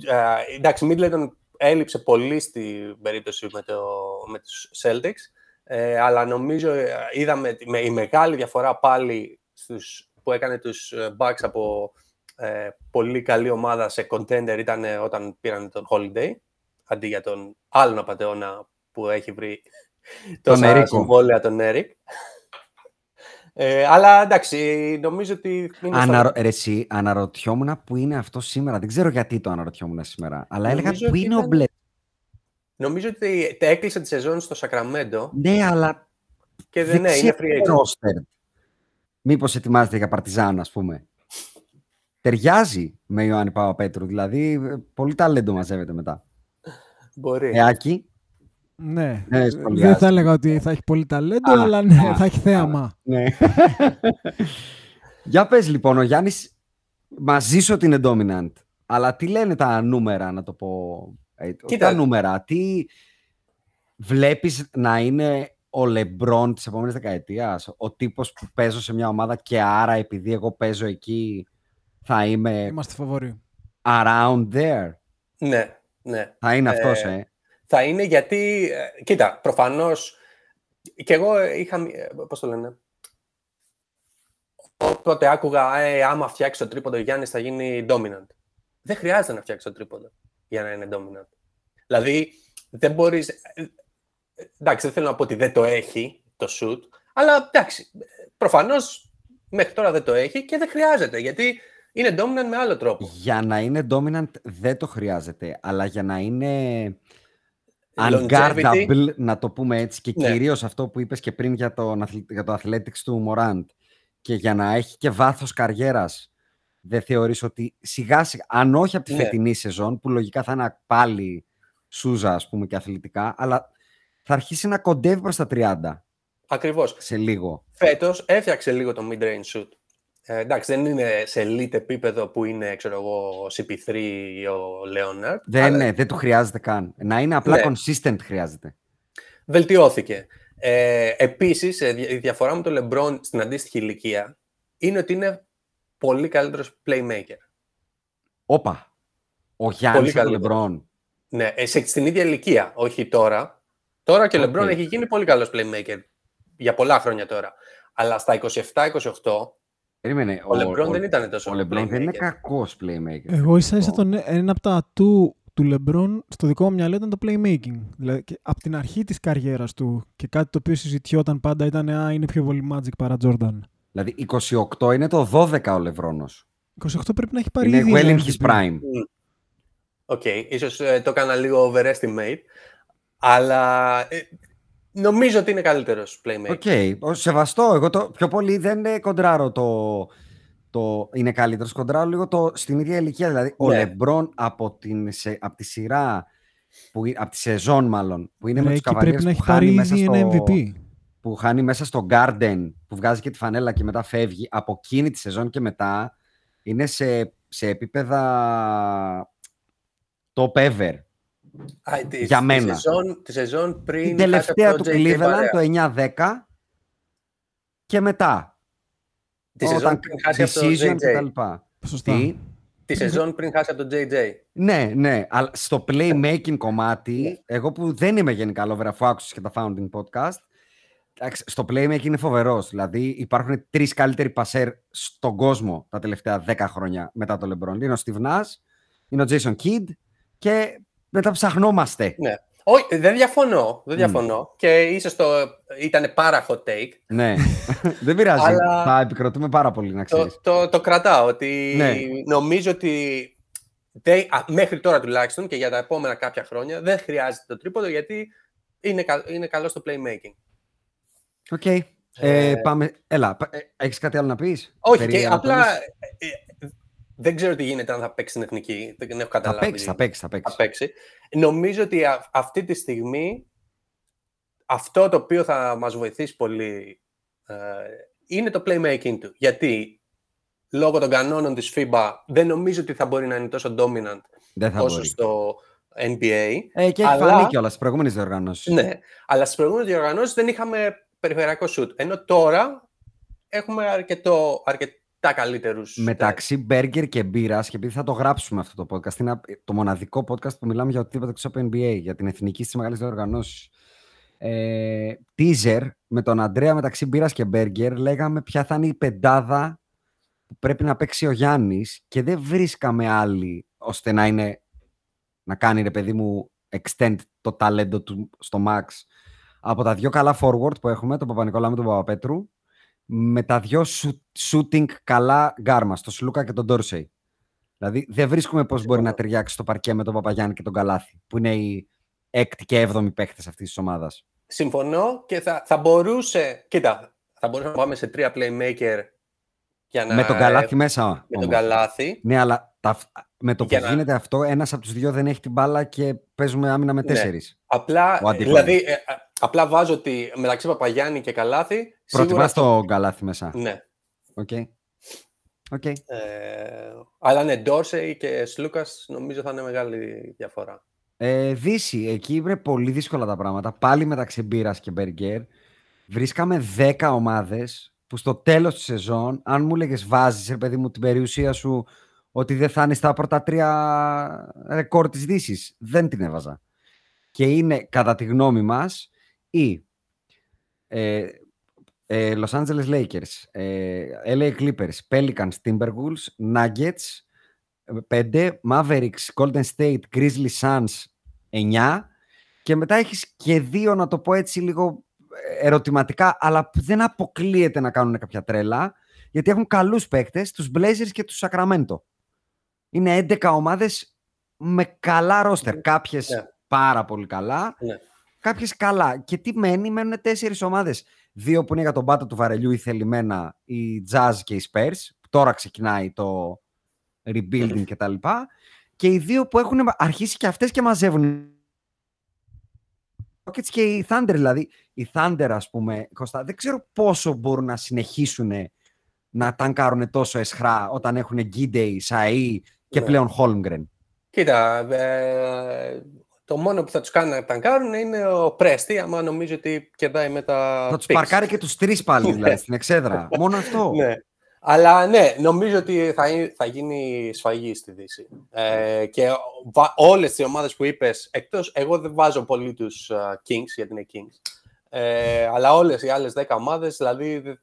ε, εντάξει, Middleton έλειψε πολύ στην περίπτωση με, το, με τους Celtics, ε, αλλά νομίζω ε, είδαμε με, η μεγάλη διαφορά πάλι στους, που έκανε τους ε, Bucks από ε, πολύ καλή ομάδα σε contender ήταν ε, όταν πήραν τον Holiday, αντί για τον άλλον απαταιώνα που έχει βρει Τον τόσα Ερίκο. συμβόλαια τον Eric. Ε, αλλά εντάξει, νομίζω ότι. Είναι Αναρο... Ρε, εσύ, αναρωτιόμουν που είναι αυτό σήμερα. Δεν ξέρω γιατί το αναρωτιόμουν σήμερα. Αλλά έλεγα Νομίζω που ότι είναι ο ήταν- Μπλε. Νομίζω ότι τα έκλεισε τη σεζόν στο Σακραμέντο Ναι, αλλά και δεν ναι, είναι free agent. roster. Μήπως ετοιμάζεται για Παρτιζάν, ας πούμε. Ταιριάζει με Ιωάννη Παπαπέτρου. Δηλαδή, ε, πολύ ταλέντο μαζεύεται μετά. Μπορεί. Εάκη. Ναι. Ναι, σχολιάζει. δεν θα έλεγα ότι θα έχει πολύ ταλέντο, Α, αλλά ναι, α, θα έχει θέαμα. Ναι. Για πες λοιπόν, ο Γιάννης μαζί σου ότι είναι dominant. Αλλά τι λένε τα νούμερα, να το πω. Ε, Κοίτα. Τα νούμερα, τι βλέπεις να είναι ο Λεμπρόν της επόμενης δεκαετίας, ο τύπος που παίζω σε μια ομάδα και άρα επειδή εγώ παίζω εκεί θα είμαι Είμαστε φαβοροί. around there; Ναι, ναι. Θα είναι Ε, αυτός, ε; Θα είναι γιατί, ε, κοίτα, προφανώς, και εγώ είχα, ε, πώς το λένε, Οπότε άκουγα, ε, άμα φτιάξει το τρίποντο ο Γιάννης θα γίνει dominant. Δεν χρειάζεται να φτιάξει το τρίποντο για να είναι dominant. Δηλαδή, δεν μπορείς... ε, ε, Εντάξει, δεν θέλω να πω ότι δεν το έχει το shoot, αλλά εντάξει, προφανώς μέχρι τώρα δεν το έχει και δεν χρειάζεται, γιατί είναι dominant με άλλο τρόπο. Για να είναι dominant δεν το χρειάζεται, αλλά για να είναι Longevity. unguardable, να το πούμε έτσι, και Ναι. κυρίως αυτό που είπες και πριν για, τον, αθλη- για το athletics του Morant, και για να έχει και βάθος καριέρας, δεν θεωρείς ότι σιγά σιγά, αν όχι από τη Ναι. φετινή σεζόν, που λογικά θα είναι πάλι σούζα, ας πούμε, και αθλητικά, αλλά θα αρχίσει να κοντεύει προς τα 30 Ακριβώς. σε λίγο. Φέτος έφτιαξε λίγο το mid-range shoot. Ε, εντάξει, δεν είναι σε elite επίπεδο που είναι, ξέρω εγώ, ο CP3 ή ο Leonard. Δεν, αλλά ναι, δεν του χρειάζεται καν. Να είναι απλά Ναι. consistent χρειάζεται. Βελτιώθηκε. Ε, επίσης, ε, δια- η διαφορά με τον LeBron στην αντίστοιχη ηλικία είναι ότι είναι πολύ καλύτερος playmaker. Όπα. Ο Γιάννης και ο καλύτερος. Λεμπρόν. Ναι, ε, σε, στην ίδια ηλικία, όχι τώρα. Τώρα και ο Οκ. LeBron έχει γίνει πολύ καλός playmaker για πολλά χρόνια τώρα. Αλλά στα 27-28 Περίμενε. ο, LeBron δεν ήταν τόσο Ο Λεμπρόν δεν είναι playmaker. κακός playmaker. Εγώ ίσα ίσα Αυτό. τον, ένα από τα του του LeBron στο δικό μου μυαλό ήταν το playmaking. Δηλαδή, και από την αρχή της καριέρας του και κάτι το οποίο συζητιόταν πάντα ήταν «Α, είναι πιο πολύ Magic παρά Jordan». Δηλαδή 28 είναι το 12 ο Λευρώνος. 28 πρέπει να έχει πάρει Είναι ήδη well in ένα his MVP. prime. Οκ, ίσως ε, το έκανα λίγο overestimate, αλλά ε, νομίζω ότι είναι καλύτερος playmaker. Οκ, ο- σεβαστό. Εγώ το πιο πολύ δεν ε, κοντράρω το, το είναι καλύτερος. Κοντράρω λίγο το στην ίδια ηλικία. Δηλαδή ο Ναι. Λεμπρόν από, την, σε, από τη σειρά, που, ε- από τη σεζόν μάλλον, που είναι Ρε, με τους εκεί πρέπει Cavaliers να που έχει πάρει χάνει μέσα ήδη ένα στο... MVP. που χάνει μέσα στο Garden, που βγάζει και τη φανέλα και μετά φεύγει, από εκείνη τη σεζόν και μετά, είναι σε, σε επίπεδα top ever. Α, τη, Για τη μένα. σεζόν, τη σεζόν πριν Την χάσει τελευταία από του το JJ Cleveland, παρέα. το 9-10 και μετά. Τη σεζόν πριν χάσει από το decision JJ. και τα λοιπά. Σωστά. Τι; Τη σεζόν πριν χάσει από το JJ. Ναι, ναι, αλλά στο playmaking κομμάτι, εγώ που δεν είμαι γενικά λόγω αφού άκουσες και τα founding podcast, εντάξει, στο playmaking είναι φοβερός. Δηλαδή υπάρχουν τρεις καλύτεροι πασέρ στον κόσμο τα τελευταία 10 χρόνια μετά το LeBron. Είναι ο Steve Nash, είναι ο Jason Kidd και μετά ψαχνόμαστε. Ναι. Όχι, δεν διαφωνώ. Δεν διαφωνώ. Και ίσως το ήταν πάρα hot take. Ναι, δεν πειράζει. Αλλά- Θα επικροτούμε πάρα πολύ, να ξέρεις. Το, το, το κρατάω ότι Ναι. νομίζω ότι δεν- α, μέχρι τώρα τουλάχιστον και για τα επόμενα κάποια χρόνια δεν χρειάζεται το τρίποδο γιατί είναι, κα- είναι καλό στο playmaking. Οκ. Ε, πάμε. Έλα, πα- ε, έχεις κάτι άλλο να πεις; Όχι, Περί και απλά Ανατολής; ε, ε, δεν ξέρω τι γίνεται αν θα παίξει στην εθνική. Δεν έχω Θα καταλάβει. παίξει, θα παίξει, θα παίξει. θα παίξει. Νομίζω ότι α- αυτή τη στιγμή αυτό το οποίο θα μας βοηθήσει πολύ ε, είναι το playmaking του. Γιατί λόγω των κανόνων της FIBA δεν νομίζω ότι θα μπορεί να είναι τόσο dominant Δεν θα όσο μπορεί. στο NBA. Ε, και έχει αλλά- φανεί κιόλας στις προηγούμενες διοργανώσεις. Ναι, αλλά στις προηγούμενες διοργανώσεις δεν είχαμε περιφερειακό shoot. Ενώ τώρα έχουμε αρκετό, αρκετά καλύτερους Μεταξύ μπέργκερ και μπύρας, και επειδή θα το γράψουμε αυτό το podcast, είναι το μοναδικό podcast που μιλάμε για οτιδήποτε εκτός από NBA, για την εθνική στις μεγάλες διοργανώσεις. Ε, teaser με τον Αντρέα μεταξύ μπύρας και μπέργκερ, λέγαμε ποια θα είναι η πεντάδα που πρέπει να παίξει ο Γιάννης και δεν βρίσκαμε άλλη ώστε να είναι να κάνει ρε παιδί μου extend το ταλέντο του στο max από τα δύο καλά forward που έχουμε, τον Παπα-Νικολά με τον Παπαπέτρου με τα δυο σου, shooting καλά γκάρμα, το Σλούκα και τον Ντόρσεϊ. Δηλαδή δεν βρίσκουμε πώς μπορεί να ταιριάξει το παρκέ με τον Παπαγιάννη και τον Καλάθη, που είναι οι έκτη και έβδομη παίχτες αυτής της ομάδας. Συμφωνώ και θα, θα μπορούσε, κοίτα, θα μπορούσαμε να πάμε σε τρία playmaker για να... Με τον Καλάθη μέσα Με όμως. τον Καλάθη. Ναι, αλλά τα, με το που Για να- γίνεται αυτό, ένας από τους δύο δεν έχει την μπάλα και παίζουμε άμυνα με Ναι. τέσσερις. Απλά, Ο αντίπαλος. δηλαδή, ε, α- απλά βάζω ότι μεταξύ Παπαγιάννη και Καλάθη... Προτιμάς σίγουρα- τον Καλάθη μέσα. Ναι. Οκ. Οκ. Ε, αλλά ναι, Ντόρσεϊ και Σλούκας νομίζω θα είναι μεγάλη διαφορά. Ε, Δύση, εκεί είναι πολύ δύσκολα τα πράγματα. Πάλι μεταξύ μπύρας και μπεργκέρ. Βρίσκαμε 10 ομάδες που στο τέλος της σεζόν, αν μου έλεγες βάζεις, ρε παιδί μου, την περιουσία σου ότι δεν θα είναι στα πρώτα τρία ρεκόρ της Δύσης. Δεν την έβαζα. Και είναι, κατά τη γνώμη μας, η ε, ε, Los Angeles Lakers, ε, LA Clippers, Pelicans, Timberwolves, Nuggets, 5, Mavericks, Golden State, Grizzlies, Suns, 9 και μετά έχεις και δύο, να το πω έτσι λίγο ε, ερωτηματικά, αλλά που δεν αποκλείεται να κάνουν κάποια τρέλα, γιατί έχουν καλούς παίκτες, τους Blazers και τους Sacramento. Είναι 11 ομάδες με καλά ρόστερ, κάποιες Ναι. πάρα πολύ καλά, Ναι. Κάποιες καλά. Και τι μένει, μένουν τέσσερις ομάδες. Δύο που είναι για τον πάτο του βαρελιού ή θελημένα, οι Jazz και οι Spurs, που τώρα ξεκινάει το rebuilding κτλ. Και οι δύο που έχουν αρχίσει και αυτές και μαζεύουν. Rockets και οι Thunder δηλαδή. Οι Thunder ας πούμε, Κώστα, δεν ξέρω πόσο μπορούν να συνεχίσουν να τανκάρουν τόσο εσχρά όταν έχουν Γκίντεϊ, Σαΐ και Ναι. πλέον Holmgren. Κοίτα, ε, το μόνο που θα τους κάνει να ταγκάρουν είναι ο Πρέστη, άμα νομίζω ότι κερδάει με τα Θα τους picks. παρκάρει και τους τρεις πάλι δηλαδή στην εξέδρα. Μόνο αυτό. Ναι. Αλλά ναι, νομίζω ότι θα, γι- θα γίνει σφαγή στη Δύση. Ε, και βα- όλες οι ομάδες που είπες, εκτός, εγώ δεν βάζω πολύ τους α, Kings, γιατί είναι Kings, ε, αλλά όλες οι άλλες 10 ομάδες, δηλαδή δε-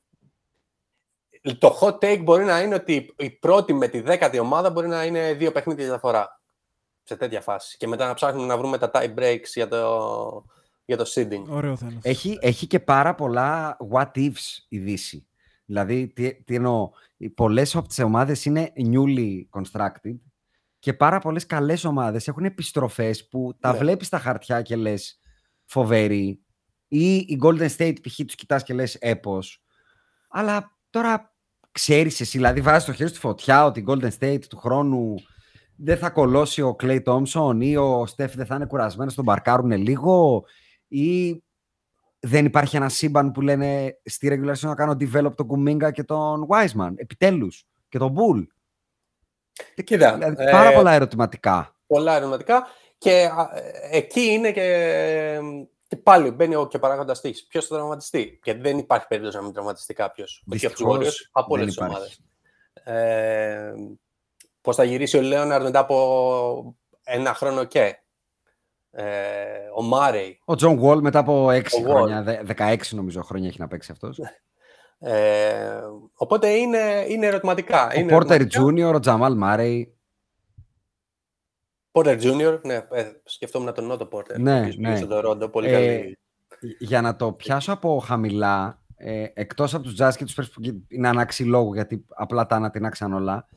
το hot take μπορεί να είναι ότι η πρώτη με τη δέκατη ομάδα μπορεί να είναι δύο παιχνίδια διαφορά σε τέτοια φάση. Και μετά να ψάχνουμε να βρούμε τα tie breaks για το, για το seeding. Ωραίο θέλω. Έχει, έχει και πάρα πολλά what ifs η Δύση. Δηλαδή, τι, τι εννοώ, οι πολλές από τις ομάδες είναι newly constructed και πάρα πολλές καλές ομάδες έχουν επιστροφές που τα Ναι. βλέπεις στα χαρτιά και λες φοβερή ή η Golden State π.χ. τους κοιτάς και λες έπος. Αλλά τώρα ξέρεις εσύ, δηλαδή βάζεις το χέρι στη φωτιά ότι η Golden State του χρόνου δεν θα κολώσει ο Clay Thompson ή ο Στεφ δεν θα είναι κουρασμένος, τον μπαρκάρουν λίγο ή δεν υπάρχει ένα σύμπαν που λένε στη regular season να κάνω develop τον Κουμίγκα και τον Wiseman, επιτέλους, και τον Bull. Κοίτα, Δηλαδή, ε, πάρα πολλά ερωτηματικά. πολλά ερωτηματικά και α, ε, εκεί είναι και, και πάλι μπαίνει ο και παράγοντας της. Ποιος θα τραυματιστεί; Γιατί δεν υπάρχει περίπτωση να μην τραυματιστεί κάποιος. Όχι από τους Δυστυχώς, Warriors, από όλες δεν τι ομάδες. Υπάρχει. Ε, Πώς θα γυρίσει ο Λέοναρντ μετά από ένα χρόνο και. Ε, ο Μάρεϊ. Ο John Wall μετά από 6 Ο Wall. χρόνια, δε- 16 νομίζω χρόνια έχει να παίξει αυτός. Ε, οπότε είναι, είναι ερωτηματικά. Ο είναι Porter ερωτηματικά. Jr., ο Τζαμάλ Μάρεϊ. Porter Jr. Ναι, ε, σκεφτόμουν τον Otto Porter. Ναι, ο οποίος πήγε ναι. στον Toronto, πολύ Ε, καλή. Για να το πιάσω από χαμηλά, ε, εκτός από τους Jazz και τους Spurs που είναι ανάξιοι λόγου γιατί απλά τα ανατινάξαν όλα,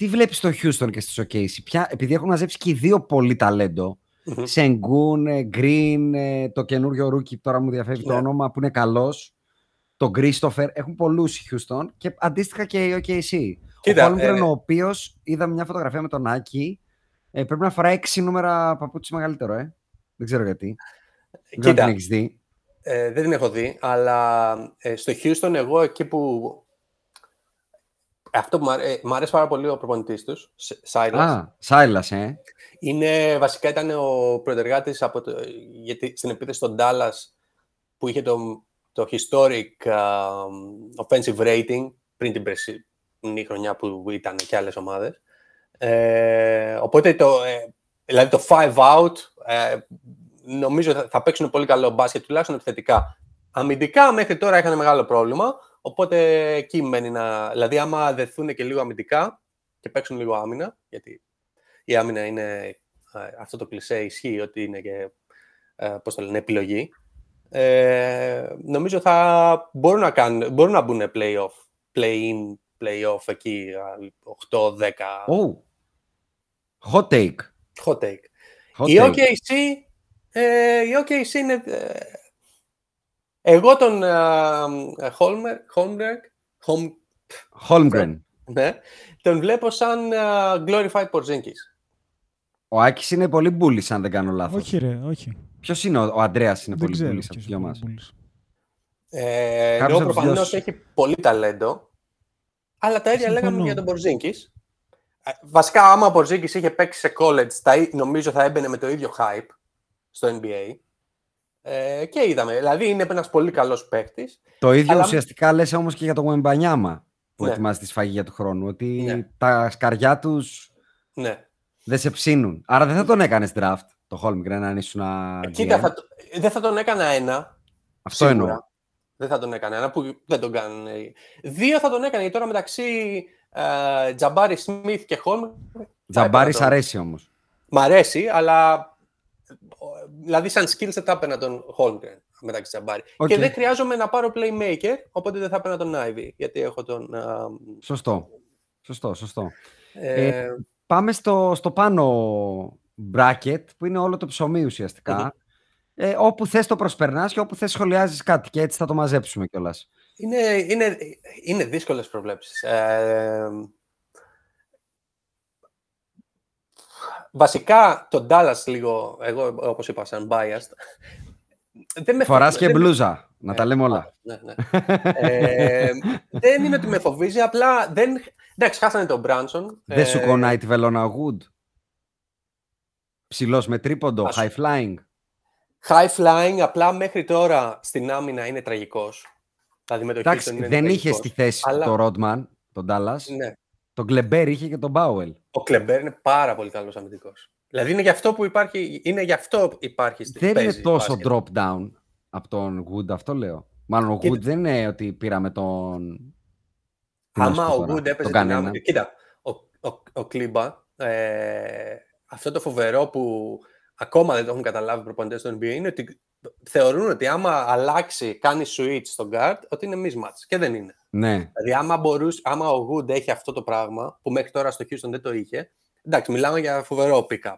τι βλέπεις στο Houston και στις OKC, Ποια, επειδή έχουν μαζέψει και οι δύο πολύ ταλέντο, Μμμ. Σενγκούν, ε, Green, ε, το καινούριο rookie, τώρα μου διαφεύγει το Ναι. όνομα, που είναι καλός, τον Christopher, έχουν πολλούς οι Houston και αντίστοιχα και οι OKC. Κοίτα, ο Holmgren, ε, ο οποίος είδα μια φωτογραφία με τον Άκη, ε, πρέπει να φοράει 6 νούμερα παπούτσι μεγαλύτερο, ε. Δεν ξέρω γιατί. Δεν ξέρω αν Κοίτα, την έχεις δει. Ε, δεν την έχω δει, αλλά ε, στο Houston εγώ εκεί που... Αυτό που μου αρέ- μ' αρέσει πάρα πολύ ο προπονητής τους, Σάιλας, Α, Σάιλας, ε. είναι, βασικά ήταν ο πρωτεργάτης από το, γιατί στην επίθεση στον Dallas που είχε το, το historic α, offensive rating πριν την περσινή χρονιά που ήταν και άλλες ομάδες. Ε, οπότε το, ε, δηλαδή το five out ε, νομίζω θα, θα παίξουν πολύ καλό μπάσκετ τουλάχιστον επιθετικά. Αμυντικά μέχρι τώρα είχαν μεγάλο πρόβλημα, οπότε εκεί μένει να... Δηλαδή άμα δεθούν και λίγο αμυντικά και παίξουν λίγο άμυνα, γιατί η άμυνα είναι, ε, αυτό το κλισέ ισχύει ότι είναι και, ε, πώς το λένε, επιλογή. Ε, νομίζω θα μπορούν να, κάνουν, μπορούν να μπουν play-off, play-in, play-off εκεί, 8-10. Oh. Hot take. Hot take. Hot η, take. OKC, ε, η OKC είναι... ε, εγώ τον ε, Holmer, Holmberg, Holm, Holmgren. ναι, τον βλέπω σαν ε, glorified Porzingis. Ο Άκης είναι πολύ μπούλης, αν δεν κάνω λάθος. Όχι, ρε, όχι. Ποιος είναι ο, ο Αντρέας είναι δεν πολύ ξέρω. μπούλης από ποιος τους δυο είναι μας; ο Bulls. Ε, Κάποιος ενώ από τους προφανώς δυο σου. έχει πολύ ταλέντο, αλλά τα ίδια Συμφωνώ. λέγαμε για τον Πορζίνκη. Βασικά, άμα ο Πορζίνκη είχε παίξει σε college, τα, ί- νομίζω θα έμπαινε με το ίδιο hype στο NBA. Ε, και είδαμε. Δηλαδή, είναι ένας πολύ καλός παίκτης. Το ίδιο Αλλά- ουσιαστικά λες όμως και για τον Γουεμπανιάμα που Ναι. ετοιμάζει τη σφαγή για του χρόνου. Ότι Ναι. τα σκαριά τους Ναι. δεν σε ψήνουν. Άρα δεν θα τον έκανες draft το Holmgren αν ήσουν GM. Κοίτα, θα, το- δεν θα τον έκανα ένα. Αυτό σίγουρα. εννοώ. Δεν θα τον έκανα ένα που δεν τον κάνουν. ε. Δύο θα τον έκανε. γιατί Τώρα μεταξύ ε, Jabari Smith και Holm. Jabari σ'τον- αρέσει όμως. Μ' αρέσει, αλλά. Δηλαδή, σαν skill set έπαιρνα τον Holmgren μεταξύ Jabari. Οκ. Και δεν χρειάζομαι να πάρω playmaker, οπότε δεν θα έπαιρνα τον Ivey, γιατί έχω τον. α, Σωστό. Σωστό, σωστό. ε, Ε, Πάμε στο, στο πάνω bracket που είναι όλο το ψωμί ουσιαστικά. Ε, όπου θες το προσπερνάς και όπου θες σχολιάζεις κάτι και έτσι θα το μαζέψουμε κιόλας. είναι, είναι, είναι δύσκολες προβλέψεις. Βασικά, τον Dallas λίγο, εγώ όπως είπα, σαν biased, δεν με Φοράς φο- και δεν- μπλούζα, να τα Ε, λέμε όλα. Ναι, ναι. ε, δεν είναι ότι με φοβίζει, απλά δεν... Εντάξει, χάσανε τον Μπράνσον. Δεν σου κονάει τη βελόνα Wood. Ψηλός με τρίποντο, Ας- high flying; High flying, απλά μέχρι τώρα στην άμυνα είναι τραγικός. Δηλαδή με το Εντάξει, Hilton είναι δεν είχες τραγικός. στη θέση Αλλά- το Rodman, τον Dallas. Ναι. Τον Γκλεμπέρ είχε και τον Μπάουελ. Ο Κλεμπέρ είναι πάρα πολύ καλός αμυντικός. Δηλαδή είναι γι' αυτό που υπάρχει, είναι γι' αυτό υπάρχει στη Δεν είναι παίζει τόσο μπάσκετ. drop down από τον Wood, αυτό λέω. Μάλλον ο Κοίτα. Wood δεν είναι ότι πήραμε τον. τι να σου Άμα πω ο τώρα, Good έπαιζε τον την κανένα. άμυνα. Κοίτα, ο, ο, ο Κλίμπα, ε, αυτό το φοβερό που ακόμα δεν το έχουν καταλάβει οι προπονητές του NBA είναι ότι θεωρούν ότι άμα αλλάξει, κάνει switch στο guard, ότι είναι mismatch. Και δεν είναι. Ναι. Δηλαδή, άμα, μπορούσε, άμα ο Good έχει αυτό το πράγμα, που μέχρι τώρα στο Houston δεν το είχε, εντάξει, μιλάμε για φοβερό pick-up.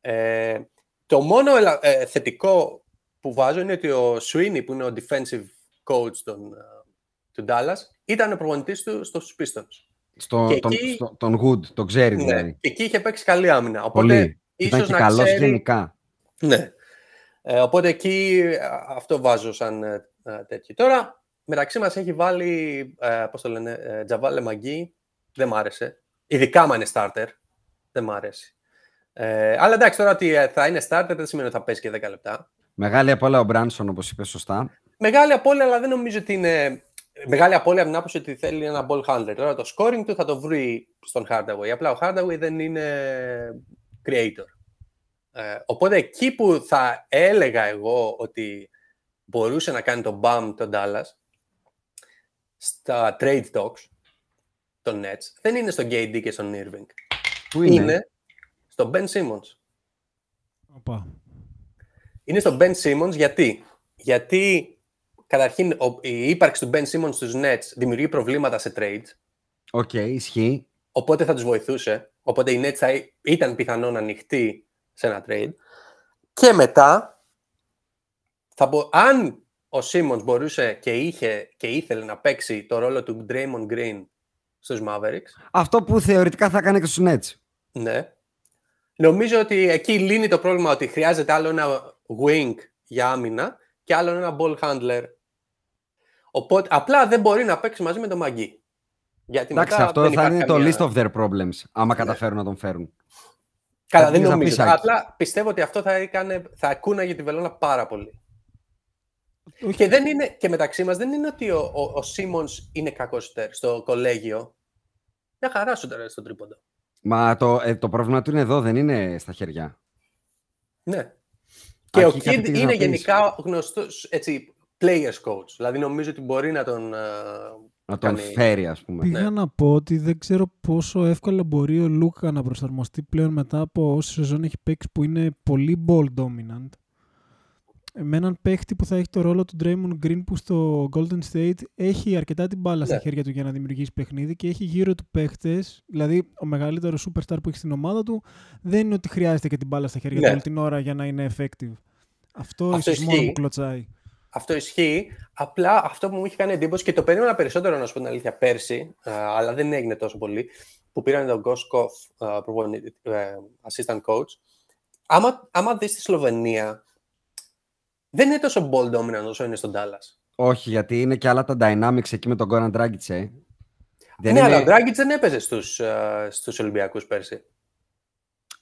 Ε, το μόνο ελα- ε, θετικό που βάζω είναι ότι ο Sweeney, που είναι ο defensive coach των, ε, του Dallas, ήταν ο προπονητής του στους Pistons. Στο, Και τον, εκεί- στο- τον Wood, τον ξέρει Ναι, δηλαδή. και εκεί είχε παίξει καλή άμυνα. Οπότε, Πολύ. Ήταν ίσως και να καλός ξέρει- γενικά. Ναι. Ε, οπότε εκεί α, αυτό βάζω σαν ε, ε, τέτοιο. Τώρα, μεταξύ μας έχει βάλει, ε, πώς το λένε, ε, Τζαβάλε Μαγκή. Δεν μ' άρεσε. Ειδικά άμα είναι starter. Δεν μ' αρέσει. Ε, αλλά εντάξει, τώρα ότι ε, θα είναι starter δεν σημαίνει ότι θα πέσει και 10 λεπτά. Μεγάλη απώλεια ο Μπράνσον, όπως είπες σωστά. Μεγάλη απώλεια, αλλά δεν νομίζω ότι είναι. Μεγάλη απώλεια από την άποψη ότι θέλει ένα ball handler. Τώρα το scoring του θα το βρει στον Hardaway. Απλά ο Hardaway δεν είναι creator. Ε, οπότε εκεί που θα έλεγα εγώ ότι μπορούσε να κάνει τον BAM τον Dallas στα trade talks των Nets δεν είναι στον KD και στον Irving. Πού είναι, Είναι στον Ben Simmons. Οπα. Είναι στον Ben Simmons γιατί, γιατί καταρχήν ο- η ύπαρξη του Ben Simmons στους Nets δημιουργεί προβλήματα σε trades, Οκ, ισχύει. οπότε θα τους βοηθούσε, οπότε οι Nets θα εί- ήταν πιθανόν ανοιχτοί σε ένα trade. Και μετά, θα μπο- αν ο Simmons μπορούσε και είχε και ήθελε να παίξει το ρόλο του Draymond Green στους Mavericks, Αυτό που θεωρητικά θα έκανε και στους Nets. Ναι. Νομίζω ότι εκεί λύνει το πρόβλημα ότι χρειάζεται άλλο ένα wing για άμυνα και άλλο ένα ball handler. Οπότε, απλά δεν μπορεί να παίξει μαζί με τον Μαγκή. Γιατί Εντάξει, μετά αυτό δεν θα υπάρχει είναι το καμία- list of their problems, άμα καταφέρουν να τον φέρουν. Καλά, Κάτι δεν να νομίζω. πεις, Άκη. Απλά πιστεύω ότι αυτό θα, έκανε, θα ακούναγε τη βελόνα πάρα πολύ. Όχι. Και, δεν είναι, και μεταξύ μας δεν είναι ότι ο, ο, ο Σίμονς είναι κακός σουτέρ στο κολέγιο. Μια χαρά σουτέρ στο τρίποντο. Μα το, ε, το πρόβλημα του είναι εδώ, δεν είναι στα χεριά. Ναι. Και ο Άκη, κάτι Kid πήγες να είναι πεις. γενικά γνωστός έτσι, players coach. Δηλαδή νομίζω ότι μπορεί να τον... α, Να τον κάνει- φέρει, ας πούμε. Πήγα να πω ότι δεν ξέρω πόσο εύκολα μπορεί ο Λούκα να προσαρμοστεί πλέον μετά από όση σεζόν έχει παίξει που είναι πολύ ball dominant. Με έναν παίχτη που θα έχει το ρόλο του Draymond Green που στο Golden State έχει αρκετά την μπάλα στα Ναι. χέρια του για να δημιουργήσει παιχνίδι και έχει γύρω του παίχτες. Δηλαδή, ο μεγαλύτερος superstar που έχει στην ομάδα του δεν είναι ότι χρειάζεται και την μπάλα στα χέρια Ναι. του όλη την ώρα για να είναι effective. Αυτό, Αυτό ίσως μόνο ισχύει. που κλωτσάει. Αυτό ισχύει. Απλά αυτό που μου είχε κάνει εντύπωση και το περίμενα περισσότερο να σου πω την αλήθεια πέρσι, α, αλλά δεν έγινε τόσο πολύ, που πήραν τον Γκοσκοφ, α, προπονητή- ε, assistant coach. Άμα, άμα δεις τη Σλοβενία, δεν είναι τόσο ball dominant όσο είναι στον Dallas. Όχι, γιατί είναι και άλλα τα dynamics εκεί με τον Goran Dragic, ε. Δεν ναι, είναι... αλλά ο Dragic δεν έπαιζε στους, α, στους Ολυμπιακούς πέρσι.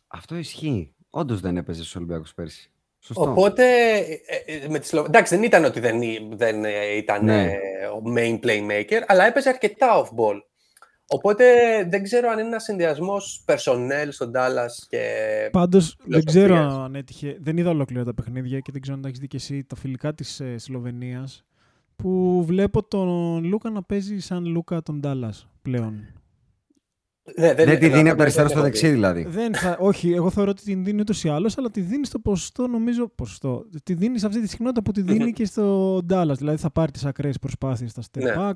Αυτό ισχύει. Όντως δεν έπαιζε στους Ολυμπιακούς πέρσι. Σωστό. Οπότε, ε, ε, με τη Σλο... εντάξει, δεν ήταν ότι δεν, ή- δεν ε, ήταν Ναι. ε, ο main playmaker, αλλά έπαιζε αρκετά off-ball. Οπότε δεν ξέρω αν είναι ένας συνδυασμός personnel στον Dallas και. Πάντως δεν φιλοσοφίας. ξέρω αν έτυχε. Δεν είδα ολόκληρα τα παιχνίδια και δεν ξέρω αν τα έχεις δει και εσύ τα φιλικά της ε, Σλοβενίας. Που βλέπω τον Λούκα να παίζει σαν Λούκα τον Ντάλλα πλέον. Ναι, Δεν τη δίνει από το δεν αριστερό στο έχω δεξί, δει. δηλαδή. Δεν θα, όχι, εγώ θεωρώ ότι την δίνει ούτως ή άλλως, αλλά τη δίνει στο ποσοστό, νομίζω. Ποσοστό. Τη δίνει σε αυτή τη συχνότητα που τη δίνει και στο Dallas. Δηλαδή θα πάρει τις ακραίες προσπάθειες στα step Ναι. back. Ναι,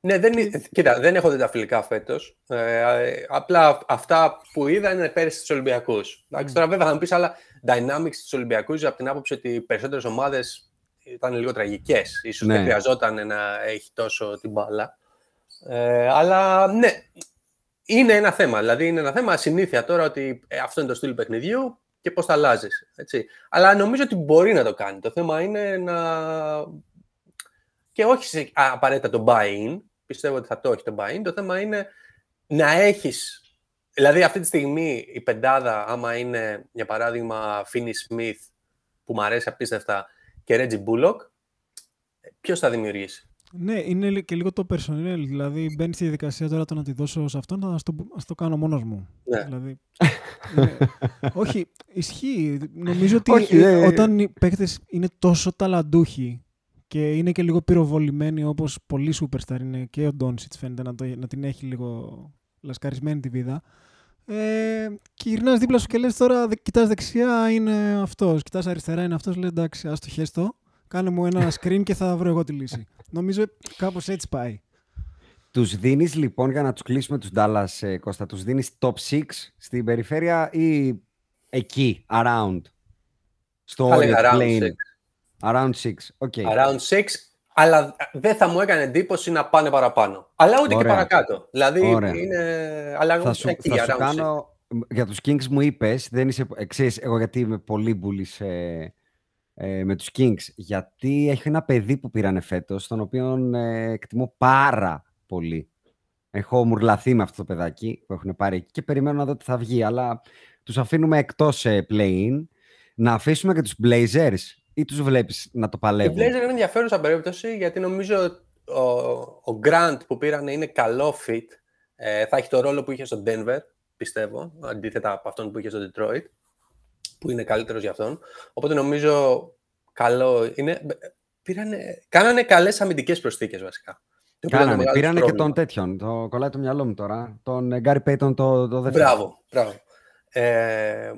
δεν, είναι- κοίτα, δεν έχω δει τα φιλικά φέτος. Ε, ε, απλά αυτά που είδα είναι πέρυσι στους Ολυμπιακούς. Εντάξει, τώρα βέβαια θα μου πεις άλλα dynamics στους Ολυμπιακούς από την άποψη ότι οι περισσότερες ομάδες ήταν λίγο τραγικές. σω Ναι. δεν χρειαζόταν να έχει τόσο την μπάλα. Ε, αλλά ναι, είναι ένα θέμα. Δηλαδή είναι ένα θέμα συνήθεια τώρα ότι ε, αυτό είναι το στυλ παιχνιδιού και πώς θα αλλάζεις. Αλλά νομίζω ότι μπορεί να το κάνει. Το θέμα είναι να και όχι σε, α, απαραίτητα το buy-in. Πιστεύω ότι θα το έχει το buy-in. Το θέμα είναι να έχεις... Δηλαδή αυτή τη στιγμή η πεντάδα, άμα είναι για παράδειγμα Finney Smith, που μου αρέσει απίστευτα, και Reggie Bullock, ποιος θα δημιουργήσει; Ναι, είναι λι- και λίγο το personnel. Δηλαδή μπαίνει στη διαδικασία τώρα το να τη δώσω σε αυτόν, ας το, ας το κάνω μόνος μου. Ναι. Δηλαδή, ναι. όχι, ισχύει. Νομίζω ότι Όχι, ε, ε, όταν οι παίκτες είναι τόσο ταλαντούχοι και είναι και λίγο πυροβολημένοι όπως πολλοί superstar είναι και ο Ντόνσιτς φαίνεται να, το, να την έχει λίγο λασκαρισμένη τη βίδα. Ε, και γυρνάς δίπλα σου και λες τώρα δε- κοιτάς δεξιά είναι αυτός, κοιτάς αριστερά είναι αυτός, λέει εντάξει ας το χέστο, κάνε μου ένα screen και θα βρω εγώ τη λύση. Νομίζω κάπως έτσι πάει. Τους δίνεις λοιπόν για να τους κλείσουμε τους Dallas, ε, Κώστα, τους δίνεις top 6 στην περιφέρεια ή εκεί, around. Στο Θα έλεγα Orient around Plain; six. Around 6. Okay. Around 6, αλλά δεν θα μου έκανε εντύπωση να πάνε παραπάνω. Αλλά ούτε Ωραία. και παρακάτω. Δηλαδή Ωραία. είναι. Αλλά θα σου, εκεί, θα σου around six. κάνω. Για τους Kings μου είπες, δεν είσαι, ε, ξέρεις, εγώ γιατί είμαι πολύ μπουλής ε, ε, με τους Kings, γιατί έχει ένα παιδί που πήρανε φέτος, τον οποίο ε, εκτιμώ πάρα πολύ. Έχω μουρλαθεί με αυτό το παιδάκι που έχουν πάρει εκεί και περιμένω να δω τι θα βγει, αλλά τους αφήνουμε εκτός ε, play-in. Να αφήσουμε και τους Blazers ή τους βλέπεις να το Η παλεύουν. Blazers είναι ενδιαφέρουσα περίπτωση γιατί νομίζω ο, ο Grant που πήραν είναι καλό fit. Ε, θα έχει το ρόλο που είχε στο Denver, πιστεύω, αντίθετα από αυτόν που είχε στο Detroit, που είναι καλύτερος για αυτόν. Οπότε νομίζω καλό είναι. Πήρανε, κάνανε καλές αμυντικές προσθήκες βασικά. Το οποίο ήταν το Κάνανε, μεγάλος πήρανε και πρόβλημα. τον τέτοιον, το κολλάει το μυαλό μου τώρα, τον ε, Gary Payton το, το δεύτερο. Μπράβο, μπράβο. Ε,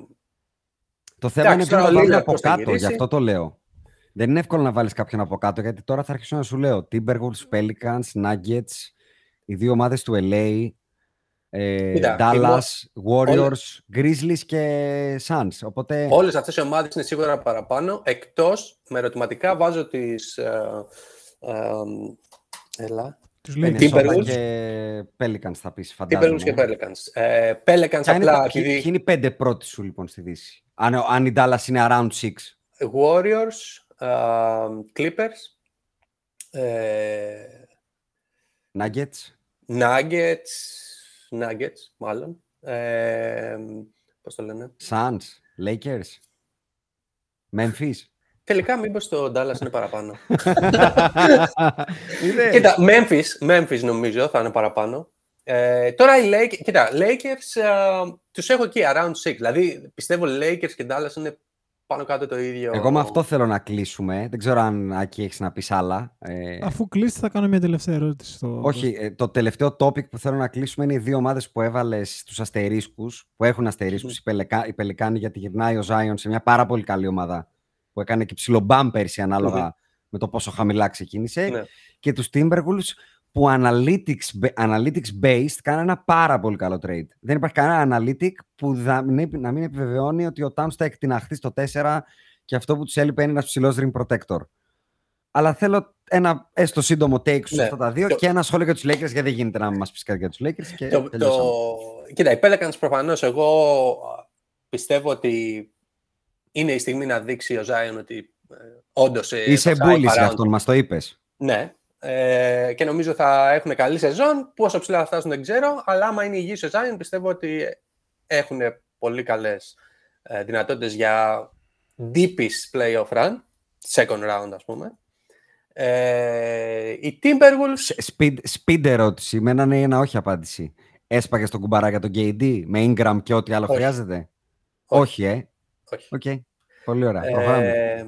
Το θέμα Εντάξει, είναι ποιο τώρα να ο βάλουν Lillard από πώς θα κάτω, γι' γυρίσει. αυτό το λέω. Δεν είναι εύκολο να βάλεις κάποιον από κάτω, γιατί τώρα θα αρχίσω να σου λέω Timberwolves, Pelicans, Nuggets, οι δύο ομάδες του LA, ε, Κοίτα, Dallas, οι Warriors, Grizzlies και Suns. Οπότε, Όλες αυτές οι ομάδες είναι σίγουρα παραπάνω, εκτός με ερωτηματικά βάζω τις... Ε, ε, έλα. Τους λέει Timberwolves. Minnesota και Pelicans θα πεις, φαντάζομαι. Timberwolves και Pelicans. Ε, Pelicans Ποια είναι απλά τα- ποιοι- επειδή ποιοι είναι οι πέντε πρώτοι σου λοιπόν στη Δύση; Αν, αν η Dallas είναι around 6. Warriors, ε, Clippers, ε, Nuggets, Nuggets, Nuggets μάλλον, ε, πώς το λένε. Suns, Lakers, Memphis. Τελικά μήπως το Dallas είναι παραπάνω. Είδες? Κοίτα, Memphis, Memphis νομίζω θα είναι παραπάνω. Ε, τώρα οι Lakers, κοίτα, Lakers ε, τους έχω εκεί, around 6. Δηλαδή πιστεύω Lakers και Dallas είναι πάνω κάτω το ίδιο. Εγώ με αυτό θέλω να κλείσουμε. Δεν ξέρω αν Άκη έχεις να πεις άλλα. Ε, Αφού κλείσει, θα κάνω μια τελευταία ερώτηση. Στο... όχι, ε, το τελευταίο topic που θέλω να κλείσουμε είναι οι δύο ομάδες που έβαλες στους αστερίσκους, που έχουν αστερίσκους, οι, Πελεκα, οι Πελικάνοι, γιατί γυρνάει ο Zion σε μια πάρα πολύ καλή ομάδα που έκανε και ψηλό μπαμ πέρσι ανάλογα με το πόσο χαμηλά ξεκίνησε. Ναι. Και τους Timberwolves που analytics, analytics based κάνανε ένα πάρα πολύ καλό trade. Δεν υπάρχει κανένα analytic που θα, μην- να μην επιβεβαιώνει ότι ο Towns θα εκτιναχθεί στο 4 και αυτό που τους έλειπε είναι ένας ψηλός ring protector. Αλλά θέλω ένα έστω σύντομο take σου Ναι. αυτά τα δύο Το- και ένα σχόλιο για τους Lakers γιατί δεν γίνεται να μας πεις κάτι για τους Lakers και Το, τελειώσαμε. το... Κοίτα, οι Pelicans προφανώς εγώ πιστεύω ότι είναι η στιγμή να δείξει ο Zion ότι ε, όντως ε, Είσαι το hype bullish για around- αυτόν, μας το είπες. Ναι. Ε, και νομίζω θα έχουν καλή σεζόν. Πόσο ψηλά θα φτάσουν δεν ξέρω, αλλά άμα είναι υγιής ο Zion πιστεύω ότι έχουν πολύ καλές ε, δυνατότητες για deep playoff run, second round ας πούμε. Ε, οι Timberwolves Speed, speed ερώτηση, με ένα ναι ή ένα όχι απάντηση. Έσπαγες τον κουμπαρά για τον KD με Ingram και ό,τι άλλο Όχι. χρειάζεται; Όχι. Όχι, ε. όχι. Οκ. Πολύ ωραία. Προχωράμε. Ε,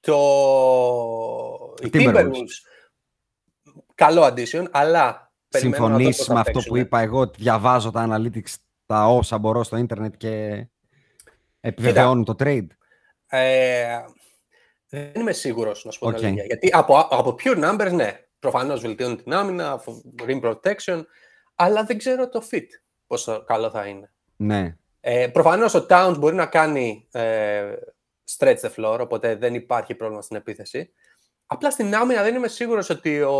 το... Οι Timberwolves. Timberwolves, καλό addition, αλλά περιμένω να δω Συμφωνείς πώς θα με αυτό παίξουνε. που είπα εγώ, ότι διαβάζω τα analytics, τα όσα μπορώ στο ίντερνετ και επιβεβαιώνουν το trade; Ε, δεν είμαι σίγουρος, να σου πω την Οκ. αλήθεια. Γιατί από, από pure numbers, ναι, προφανώς βελτιώνει την άμυνα, rim protection, αλλά δεν ξέρω το fit πόσο καλό θα είναι. Ναι. Ε, προφανώς ο Towns μπορεί να κάνει ε, stretch the floor, οπότε δεν υπάρχει πρόβλημα στην επίθεση. Απλά στην άμυνα δεν είμαι σίγουρος ότι, ο,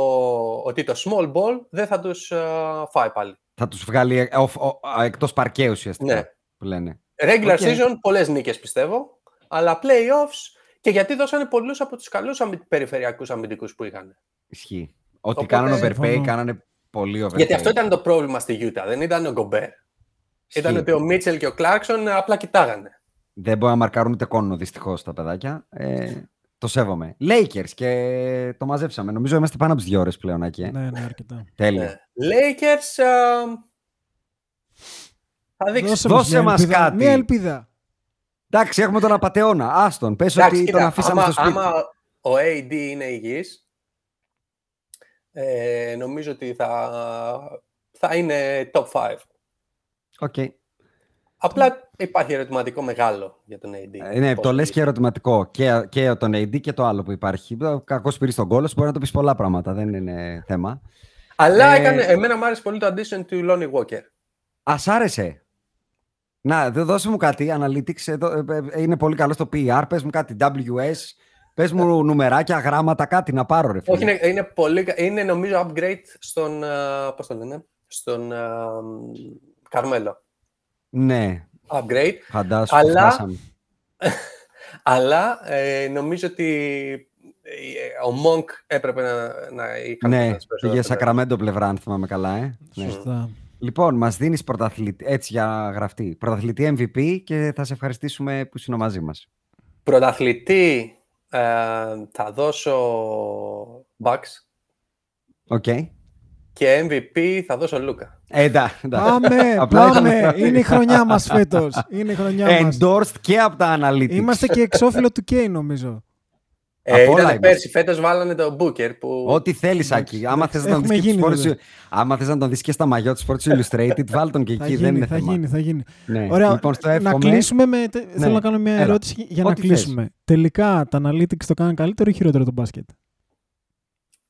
ότι το small ball δεν θα τους ε, φάει πάλι. Θα τους βγάλει ε, off- ο- α, εκτός παρκέ ουσιαστικά, Ναι. που λένε. Regular OK. season, πολλές νίκες πιστεύω, αλλά playoffs και γιατί δώσανε πολλούς από τους καλούς αμυ... περιφερειακούς αμυντικούς που είχαν. Ισχύει. Ό,τι Οπότε- κάνανε overpay, Συμφωνώ. κάνανε πολύ overpay. Γιατί αυτό ήταν το πρόβλημα στη Utah, δεν ήταν ο Γκομπέρ. Ήταν Ισχύει. ότι ο Μίτσελ και ο Κλάρκσον απλά κοιτάγανε. Δεν μπορεί να μαρκάρουν ούτε κόνο δυστυχώς τα παιδάκια. Ε, το σέβομαι. Lakers και το μαζέψαμε. Νομίζω είμαστε πάνω από τις δύο ώρες πλέον, Άκη, ε. Ναι, ναι, αρκετά. Τέλεια. Ναι. Lakers, α, θα δείξεις. Δώσε, Δώσε μια μας ελπίδα. κάτι. Μια ελπίδα. Εντάξει, έχουμε τον απαταιώνα. Άστον. Πες Εντάξει, ότι κοίτα, τον αφήσαμε άμα, στο σπίτι. άμα ο AD είναι υγιής, ε, νομίζω ότι θα, θα είναι top 5. Οκ. Απλά υπάρχει ερωτηματικό μεγάλο για τον AD. Ε, ναι, Πώς το θα λες γίνει. και ερωτηματικό. Και, και τον AD και το άλλο που υπάρχει. Κακός πήρε τον κόλος, μπορεί να το πεις πολλά πράγματα. Δεν είναι θέμα. Αλλά Ε, έκανε, εμένα μου άρεσε πολύ το addition του Lonnie Walker. Α άρεσε. Να, δε- δώσε μου κάτι. Analytics εδώ, ε, ε, είναι πολύ καλό στο PR. Πες μου κάτι. WS. Πες μου νουμεράκια, γράμματα, κάτι να πάρω, ρε φίλε. Όχι, είναι, είναι, πολύ, κα- είναι νομίζω upgrade στον, α, πώς το λένε, στον α, μ, Καρμέλο. Ναι, Upgrade. φαντάσου. Αλλά- φτάσαμε. Αλλά ε, νομίζω ότι ε, ο Monk έπρεπε να, να είχαν Ναι, φτάσει περισσότερο πήγε στο Σακραμέντο πλευρά, αν θυμάμαι καλά. Ε. Ναι. Σωστά. Λοιπόν, μας δίνεις πρωταθλητή, έτσι για γραφτή, πρωταθλητή MVP και θα σε ευχαριστήσουμε που είσαι μαζί μας. Πρωταθλητή ε, θα δώσω Bucks Οκ. Και MVP θα δώσω Λούκα. Ε, εντά, εντά. Πάμε, Απλά ήταν πάμε. γραφτή. Είναι η χρονιά μας φέτος. Είναι η χρονιά μας. Endorsed και από τα analytics. Είμαστε και εξώφυλλο του Kane νομίζω. Ε, Απ' όλα ήταν είμαστε. πέρσι, φέτος βάλανε το Booker που... Ό,τι θέλεις, Εντάξει, Άκη. Άμα θες να τον έχουμε δεις και, γίνει, τους Sports- βέβαια. άμα θες να τον δεις και στα μαγιό τους Sports Illustrated, βάλ τον και Θα εκεί. δεν γίνει, είναι θα θέμα. γίνει, θα γίνει. Ναι. Ωραία, λοιπόν, στο να εύχομαι. κλείσουμε με... τε- Θέλω να κάνω μια Έλα. ερώτηση για να Ό,τι θες. κλείσουμε. Τελικά τα analytics το κάνουν καλύτερο ή χειρότερο το μπάσκετ;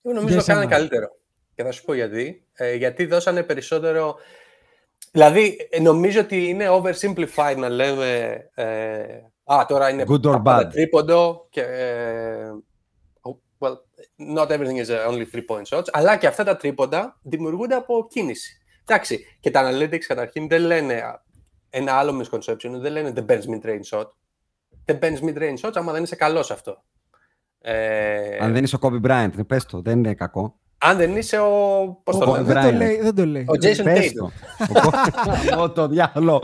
Εγώ Για νομίζω το εσένα. κάνανε καλύτερο. Και θα σου πω γιατί. Ε, γιατί δώσανε περισσότερο. Δηλαδή, ε, νομίζω ότι είναι oversimplified να λέμε. Ε, α, τώρα είναι Good or τα πάντα bad. τρίποντο. Και, ε, oh, well, not everything is uh, only three point shots. Αλλά και αυτά τα τρίποντα δημιουργούνται από κίνηση. Εντάξει, και τα analytics καταρχήν δεν λένε α, ένα άλλο misconception. Δεν λένε δεν παίρνει mid-range shot. Δεν παίρνει mid-range shots άμα δεν είσαι καλός σε αυτό. Ε, Αν δεν είσαι ο Kobe Bryant, ναι, πες το, δεν είναι κακό. Αν δεν είσαι ο. Πώς το Ο- λένε; δεν, το Bryant. λέει, δεν το λέει. Ο Jason Πες Tatum. το. Ο Kobe- Ω, το διάλο.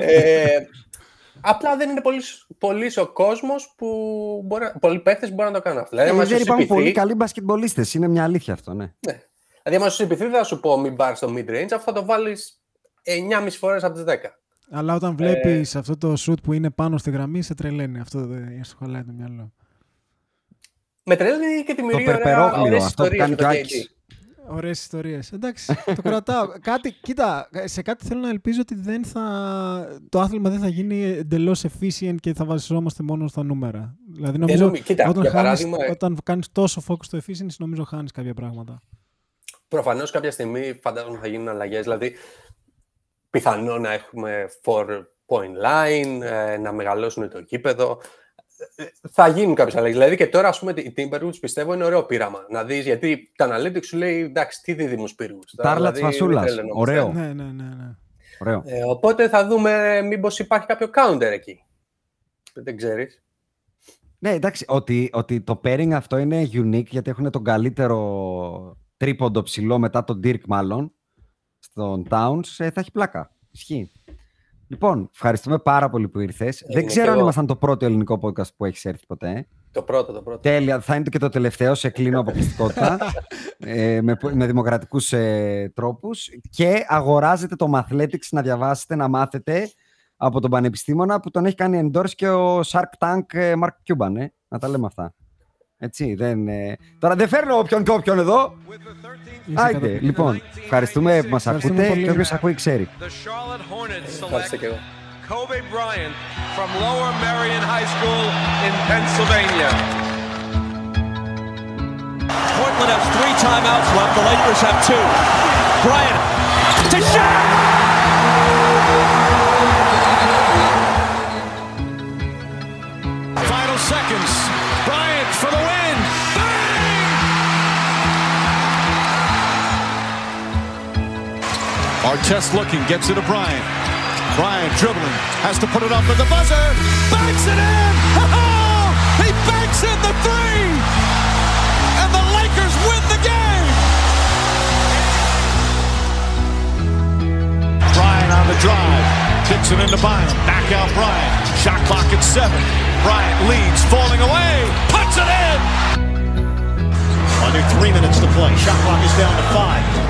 ε, απλά δεν είναι πολύ, πολύ ο κόσμος που μπορεί, να- πολλοί παίχτε μπορούν να το κάνουν αυτό. Δηλαδή, άμα Ε, Δεν σου υπάρχουν πολύ συμπιθεί, καλοί μπασκετμπολίστες, είναι μια αλήθεια αυτό, ναι. ναι. δηλαδή, άμα σου συμπιθεί, δεν θα σου πω μην πάρεις το mid range, αυτό θα το βάλεις 9,5 φορές από τις 10. Αλλά όταν βλέπεις αυτό το shoot που είναι πάνω στη γραμμή, σε τρελαίνει. Αυτό δεν σου χαλάει το μυαλό. Με τρελαίνει και τη Το δημιουργία περπερόγλιο, αυτό που κάνει και ο Άκης. Ωραίες ιστορίες. Εντάξει, το κρατάω. κάτι, κοίτα, σε κάτι θέλω να ελπίζω ότι δεν θα, το άθλημα δεν θα γίνει εντελώς efficient και θα βασιζόμαστε μόνο στα νούμερα. Δηλαδή, νομίζω νομι- κοίτα, όταν, για χάνεις, παράδειγμα, ε- όταν κάνεις τόσο focus στο efficiency, νομίζω χάνεις κάποια πράγματα. Προφανώς κάποια στιγμή φαντάζομαι θα γίνουν αλλαγές. Δηλαδή, πιθανό να έχουμε four point line, ε, να μεγαλώσουν το γήπεδο. Ε, Θα γίνουν κάποιες αλλαγές. Δηλαδή και τώρα, ας πούμε, οι Timberwolves πιστεύω είναι ωραίο πείραμα. Να δεις, γιατί το Analytics σου λέει εντάξει, τι δίδυμους πύργου. Τάρλα της φασούλας. Ωραίο. Ναι, ναι, ναι. ναι. Ωραίο. Ε, οπότε θα δούμε μήπως υπάρχει κάποιο counter εκεί. Δεν ξέρεις. Ναι, εντάξει, ότι, ότι το pairing αυτό είναι unique γιατί έχουν τον καλύτερο τρίποντο ψηλό μετά τον Dirk μάλλον στον Towns, ε, θα έχει πλάκα. Ισχύει. Λοιπόν, ευχαριστούμε πάρα πολύ που ήρθες. Δεν είμαι ξέρω και αν εγώ. ήμασταν το πρώτο ελληνικό podcast που έχεις έρθει ποτέ. Το πρώτο, το πρώτο. Τέλεια, θα είναι και το τελευταίο, σε κλείνω αποκλειστικότητα, ε, με, με δημοκρατικούς ε, τρόπους και αγοράζετε το Mathletics να διαβάσετε, να μάθετε από τον Πανεπιστήμονα που τον έχει κάνει endorse και ο Shark Tank ε, Mark Cuban, ε, να τα λέμε αυτά. Έτσι, δεν, ε, Τώρα δεν φέρνω όποιον και όποιον εδώ. Είσαι Άιντε, καταπληκτικός. λοιπόν, ευχαριστούμε που μας Ευχαριστούμε ακούτε πολύ. και όποιος ακούει ξέρει. The Charlotte Hornets Ευχαριστώ select και εγώ. Kobe Bryant from Lower Marion High School in Pennsylvania. Portland has three timeouts left. The Lakers have two. Bryant to shot. Artest looking, gets it to Bryant. Bryant dribbling, has to put it up at the buzzer. Banks it in. He banks in the three and the Lakers win the game. Bryant on the drive. Kicks it into Bynum. Back out Bryant. Shot clock at seven. Bryant leads, falling away. Puts it in. Under three minutes to play. Shot clock is down to five.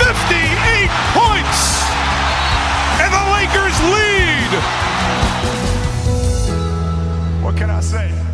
My! 58 points! And the Lakers lead! What can I say?